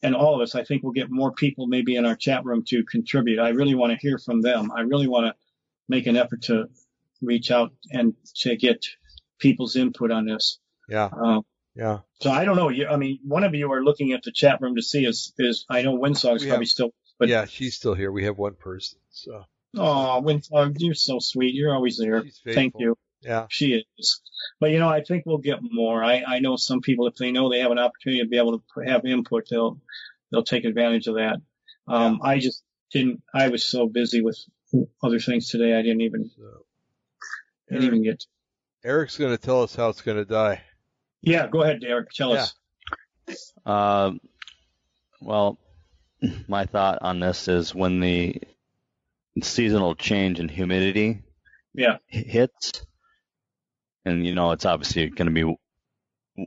and all of us, I think we'll get more people maybe in our chat room to contribute. I really want to hear from them. I really want to make an effort to reach out and to get people's input on this. Yeah. Uh, Yeah. so I don't know. You, I mean, one of you are looking at the chat room to see is, is I know Windsong's We probably still, but yeah. She's still here. We have one person. So oh, Winsong, you're so sweet. You're always there. Thank you. Yeah. She is. But you know, I think we'll get more. I, I know some people, if they know they have an opportunity to be able to have input, they'll, they'll take advantage of that. Um, I just didn't, I was so busy with other things today. I didn't even, So, didn't even get. Eric's going to tell us how it's going to die. Yeah, go ahead, Derek. Tell us. Uh, well, my thought on this is when the seasonal change in humidity Yeah. hits, and you know it's obviously going to be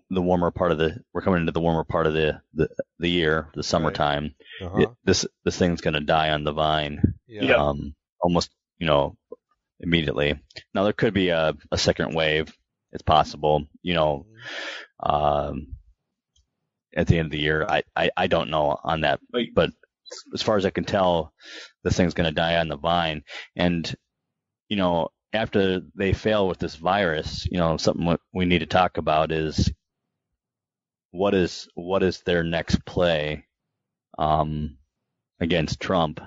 the warmer part of the we're coming into the warmer part of the the, the year, the summertime. Uh-huh. It, this this thing's going to die on the vine, yeah. Yeah. um, almost you know immediately. Now there could be a, a second wave. It's possible, you know, um, at the end of the year. I, I, I don't know on that, But- but as far as I can tell, this thing's going to die on the vine. And, you know, after they fail with this virus, you know, something we need to talk about is what is, what is their next play, um, against Trump.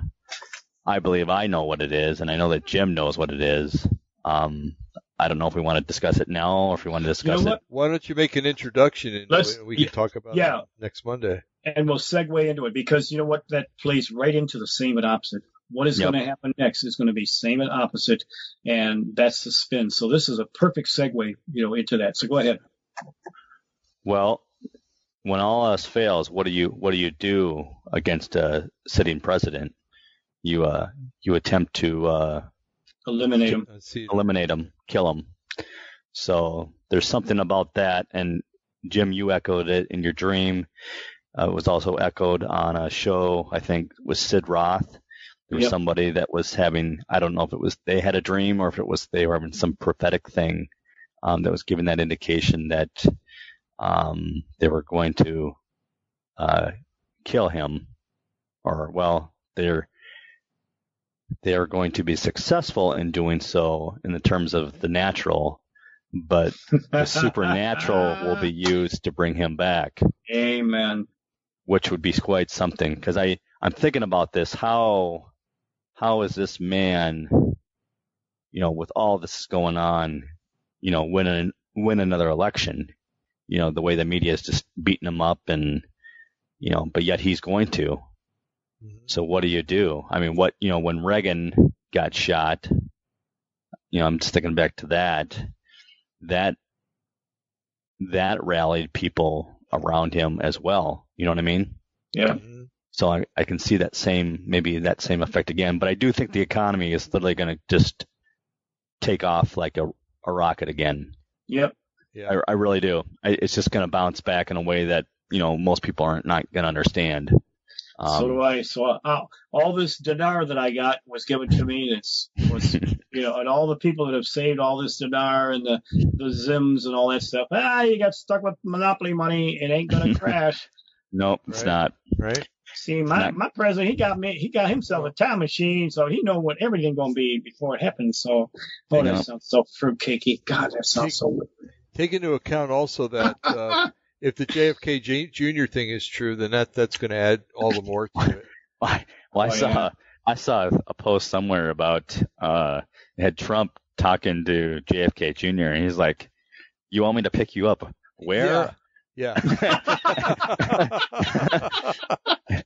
I believe I know what it is, and I know that Jim knows what it is. Um, I don't know if we want to discuss it now or if we want to discuss what? it. Why don't you make an introduction and Let's- we, we can talk about yeah. it next Monday. and we'll segue into it because you know what that plays right into the same and opposite what is Yep. going to happen next is going to be same and opposite and that's the spin so this is a perfect segue you know into that so go ahead Well, when all else fails, what do you what do you do against a sitting president? You uh you attempt to uh, eliminate them eliminate him, kill him. So there's something about that, and Jim, you echoed it in your dream. Uh, it was also echoed on a show, I think, with Sid Roth. There was Yep. somebody that was having, I don't know if it was they had a dream or if it was they were having some prophetic thing um, that was giving that indication that um, they were going to uh, kill him, or well, they're they are going to be successful in doing so in the terms of the natural, but the supernatural will be used to bring him back, amen which would be quite something. Because I I'm thinking about this. How how is this man, you know, with all this going on, you know, win an, win another election? You know, the way the media is just beating him up and you know, but yet he's going to. Mhm. So what do you do? I mean, what you know, when Reagan got shot, you know, I'm just thinking back to that. That that rallied people around him as well. You know what I mean? yeah Mhm. So I, I can see that same maybe that same effect again. But I do think the economy is literally going to just take off like a, a rocket again. yep Yeah. I, I really do. I, it's just going to bounce back in a way that you know most people aren't not going to understand. Um, so do I. So uh, all this dinar that I got was given to me. It's was you know, and all the people that have saved all this dinar and the the Zims and all that stuff. Ah, you got stuck with monopoly money. It ain't gonna crash. nope, it's not. Right. See, my Not- my president, he got me. He got himself a time machine, so he know what everything gonna be before it happens. So, oh, that sounds so fruitcakey. God, that sounds so. Take into account also that uh, if the JFK J- Jr. thing is true, then that that's going to add all the more to it. I, well, I Oh, saw yeah. I saw a post somewhere about uh had Trump talking to JFK Jr. and he's like, "You want me to pick you up? Where?" Yeah.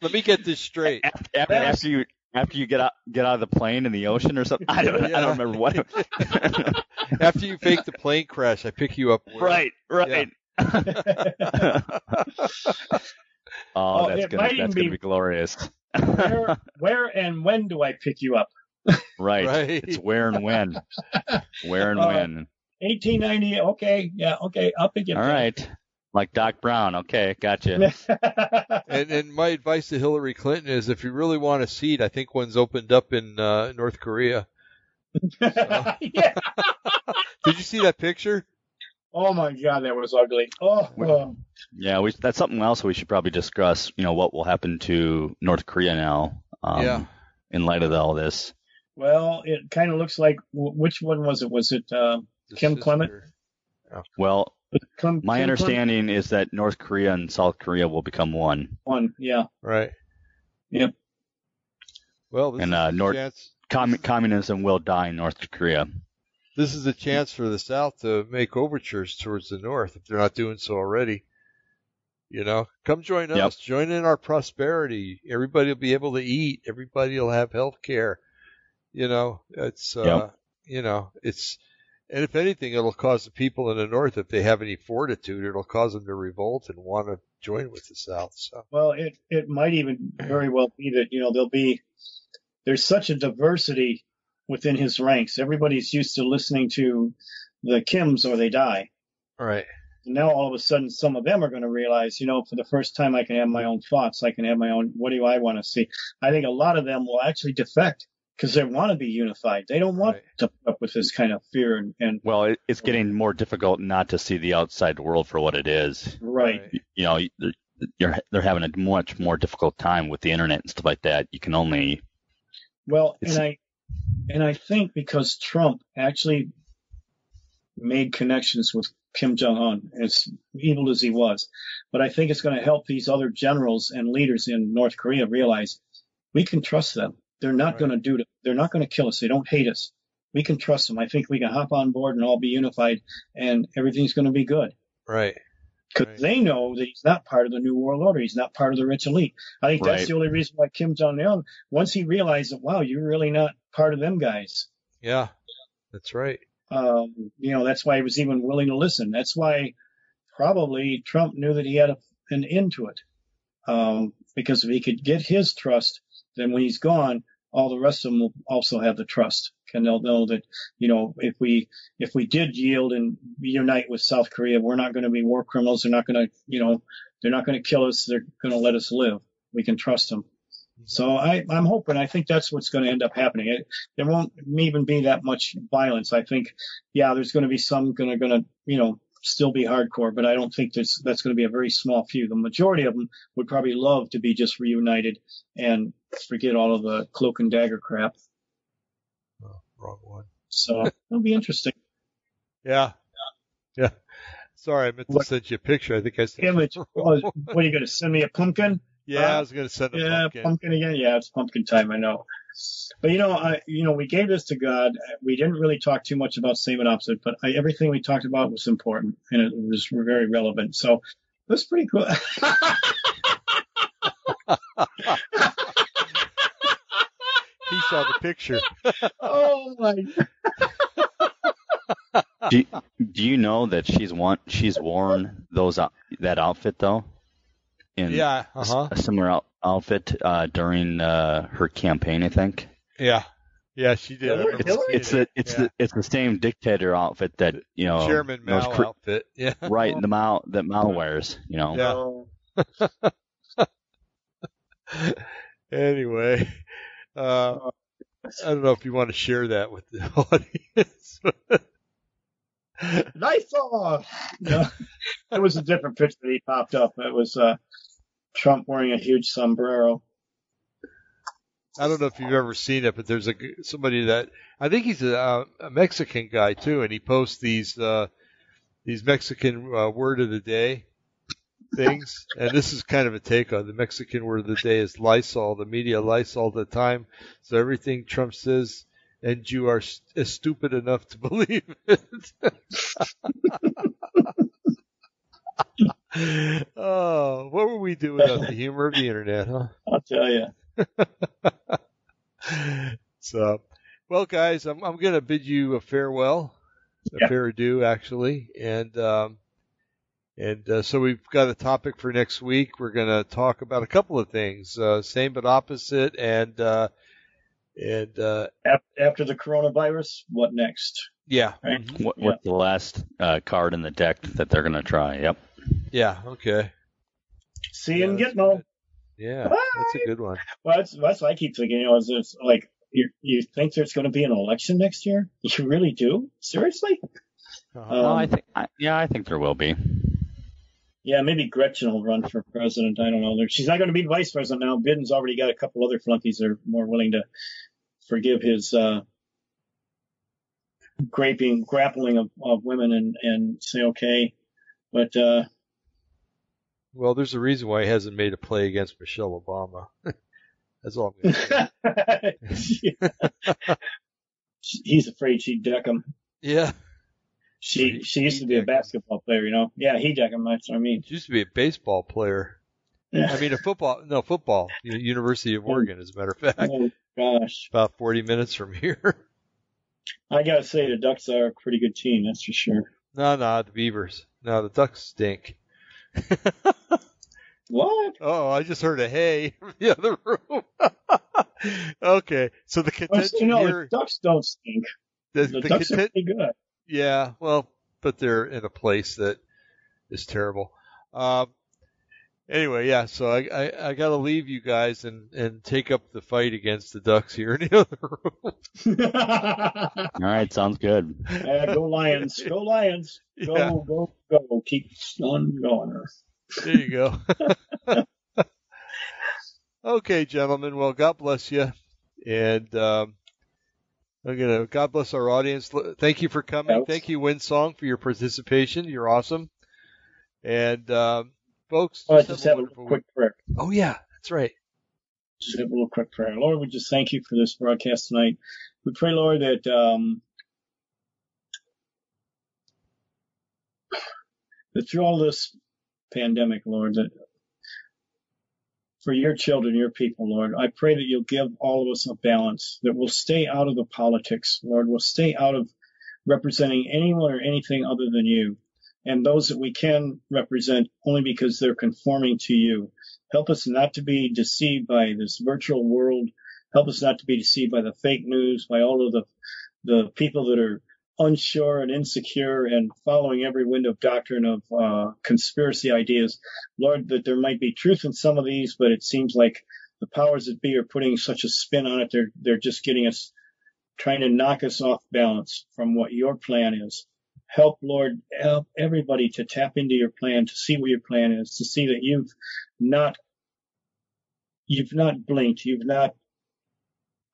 Let me get this straight. after, after, after you after you get out get out of the plane in the ocean or something. I don't I don't remember what. After you fake the plane crash, I pick you up. where- right, right. oh, Oh, that's it gonna that's gonna be- be glorious. where, where and when do I pick you up? Right. Right. It's where and when. Where and Uh, when. 1890. Okay, yeah, okay, I'll pick you up. right. Like Doc Brown. Okay, gotcha. And and my advice to Hillary Clinton is, if you really want a seat, I think one's opened up in uh, North Korea. yeah. Did you see that picture? Oh my God, that was ugly. Oh, oh. Yeah, we, that's something else we should probably discuss. You know, what will happen to North Korea now? Um, Yeah. In light of all this. well, it kind of looks like which one was it? Was it uh, Kim sister. Clement? Well, Kim, my Kim understanding is that North Korea and South Korea will become one. One, yeah. Right. Yep. Well, this And, is uh, a North- chance. Com- communism will die in North Korea. This is a chance for the South to make overtures towards the North if they're not doing so already. You know, come join Yep. us. Join in our prosperity. Everybody will be able to eat. Everybody will have health care. You know, it's uh, Yep. you know, it's and if anything, it'll cause the people in the North, if they have any fortitude, it'll cause them to revolt and want to join with the South. So Well, it it might even very well be that you know there'll be there's such a diversity within his ranks. Everybody's used to listening to the Kims or they die. right, And now all of a sudden, some of them are going to realize, you know, for the first time, I can have my own thoughts. I can have my own. What do I want to see? I think a lot of them will actually defect because they want to be unified. They don't want Right. to put up with this kind of fear and, and Well, it, it's getting more difficult not to see the outside world for what it is. right. You know, they're, you're, they're having a much more difficult time with the internet and stuff like that. You can only, Well, and I and I think because Trump actually made connections with Kim Jong Un, as evil as he was, but I think it's going to help these other generals and leaders in North Korea realize we can trust them. They're not Right. going to do it. They're not going to kill us. They don't hate us. We can trust them. I think we can hop on board and all be unified, and everything's going to be good. right, Because Right. they know that he's not part of the New World Order. He's not part of the rich elite. I think that's Right. the only reason why Kim Jong Un, once he realized that, wow, you're really not part of them guys. yeah, that's right. Um, you know, that's why he was even willing to listen. That's why probably Trump knew that he had a, an end to it. Um, because if he could get his trust, then when he's gone, all the rest of them will also have the trust. And they'll know that, you know, if we, if we did yield and unite with South Korea, we're not going to be war criminals. They're not going to, you know, they're not going to kill us. They're going to let us live. We can trust them. So I, I'm hoping, I think that's what's going to end up happening. It, there won't even be that much violence. I think, yeah, there's going to be some going to, going to, you know, still be hardcore, but I don't think that's, that's going to be a very small few. The majority of them would probably love to be just reunited and forget all of the cloak and dagger crap. Oh, wrong one. So it'll be interesting. Yeah, yeah. Sorry, I meant to What- send you a picture. I think I sent. Image. Oh, what are you going to send me a pumpkin? Yeah, I was going to send a yeah, pumpkin. again. Yeah, it's pumpkin time. I know. But you know, I you know we gave this to God. We didn't really talk too much about same and opposite, but I, everything we talked about was important and it was very relevant. So that's pretty cool. He saw the picture. oh my! do, do you know that she's won, she's worn those, out- that outfit though? In Yeah. Uh a, huh. a similar out, outfit, uh, during, uh, her campaign, I think. Yeah. Yeah, she did. Hillary- It's, Hillary? seeing it's the, it's Yeah. the, it's the same dictator outfit that, you know, Chairman Mao Kor- outfit. Yeah. right, the Mao, that Mao wears, you know. Yeah. Anyway, uh, I don't know if you want to share that with the audience. nice off. No, it was a different picture that he popped up. It was uh, Trump wearing a huge sombrero. I don't know if you've ever seen it, but there's a somebody that I think he's a, a Mexican guy too, and he posts these uh, these Mexican uh, word of the day things, and this is kind of a take on the Mexican word of the day is Lysol. The media Lysol the time, so everything Trump says, and you are st- stupid enough to believe it. oh, what would we do without the humor of the internet, huh? I'll tell you. so, well, guys, I'm I'm gonna bid you a farewell, a Yeah. fair adieu, actually, and um, And uh, so we've got a topic for next week. We're going to talk about a couple of things, uh, same but opposite, and uh, and uh, after the coronavirus, what next? Yeah. Right? Mm-hmm. What, what's the last uh, card in the deck that they're going to try? Yep. Yeah. Okay. See you in Gitmo. Yeah, Bye. that's a good one. Well, that's, that's what I keep thinking. You know, is it's like you you think there's going to be an election next year? You really do? Seriously? Uh-huh. Um, no, I think. I, yeah, I think there will be. Yeah, maybe Gretchen will run for president. I don't know. She's not going to be vice president now. Biden's already got a couple other flunkies that are more willing to forgive his uh, graping, grappling of, of women and, and say okay. But uh, well, there's a reason why he hasn't made a play against Michelle Obama. That's all I'm going to say. He's afraid she'd deck him. Yeah. She he, she used to be a basketball player, you know. Yeah, he deck him. That's what I mean. She used to be a baseball player. Yeah. I mean, a football. No, football. University of Oregon, as a matter of fact. Oh gosh. About 40 minutes from here. I gotta say, the Ducks are a pretty good team. That's for sure. No, no, the Beavers. No, the Ducks stink. what? Oh, I just heard a hey from the other room. okay, so the contention well, you know, here, the Ducks don't stink. The, the, the Ducks content, are pretty good. Yeah, well, but they're in a place that is terrible. Um, anyway, yeah, so I, I, I got to leave you guys and, and take up the fight against the Ducks here in the other room. All right, sounds good. Yeah, go Lions. Go Lions. Go, yeah. go, go. Keep on going. There you go. okay, gentlemen. Well, God bless you. And um, I'm gonna God bless our audience. Thank you for coming. Thank you, Winsong, for your participation. You're awesome. And um, folks, just, just have, a, have a quick prayer. Oh yeah, that's right. Just have a little quick prayer. Lord, we just thank you for this broadcast tonight. We pray, Lord, that um, that through all this pandemic, Lord, that for your children, your people, Lord. I pray that you'll give all of us a balance, that we'll stay out of the politics, Lord. We'll stay out of representing anyone or anything other than you, and those that we can represent only because they're conforming to you. Help us not to be deceived by this virtual world. Help us not to be deceived by the fake news, by all of the the people that are unsure and insecure and following every wind of doctrine of uh, conspiracy ideas. Lord, that there might be truth in some of these, but it seems like the powers that be are putting such a spin on it. They're they're just getting us trying to knock us off balance from what your plan is. Help, Lord, help everybody to tap into your plan, to see what your plan is, to see that you've not you've not blinked, you've not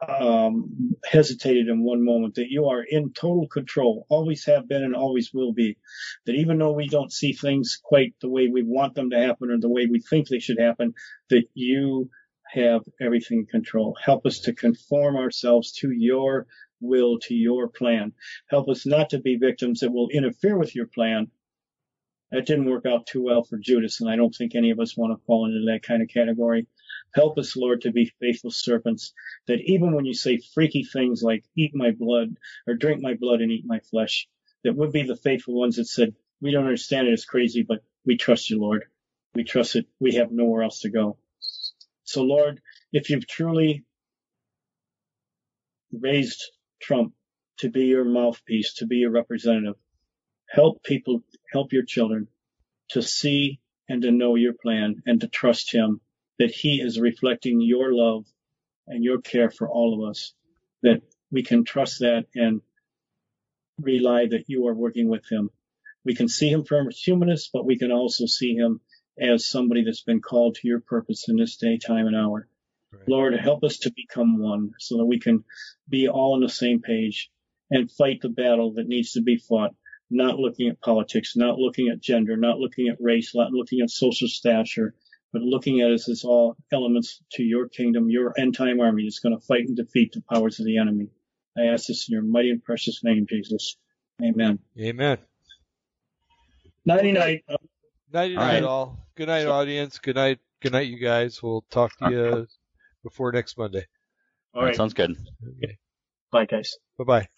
um, hesitated in one moment, that you are in total control, always have been and always will be. That even though we don't see things quite the way we want them to happen or the way we think they should happen, that you have everything in control. Help us to conform ourselves to your will, to your plan. Help us not to be victims that will interfere with your plan. That didn't work out too well for Judas, and I don't think any of us want to fall into that kind of category. Help us, Lord, to be faithful servants, that even when you say freaky things like eat my blood or drink my blood and eat my flesh, that would be the faithful ones that said, we don't understand it, it's crazy, but we trust you, Lord. We trust it. We have nowhere else to go. So, Lord, if you've truly raised Trump to be your mouthpiece, to be your representative, help people, help your children to see and to know your plan and to trust him that he is reflecting your love and your care for all of us, that we can trust that and rely that you are working with him. We can see him from a humanist, but we can also see him as somebody that's been called to your purpose in this day, time, and hour. Right. Lord, help us to become one so that we can be all on the same page and fight the battle that needs to be fought, not looking at politics, not looking at gender, not looking at race, not looking at social stature, but looking at us as all elements to your kingdom, your end time army that's going to fight and defeat the powers of the enemy. I ask this in your mighty and precious name, Jesus. Amen. Amen. Nighty night. Nighty night, all. Good night, audience. Good night. Good night, you guys. We'll talk to you before next Monday. All right. Sounds good. Okay. Bye, guys. Bye bye.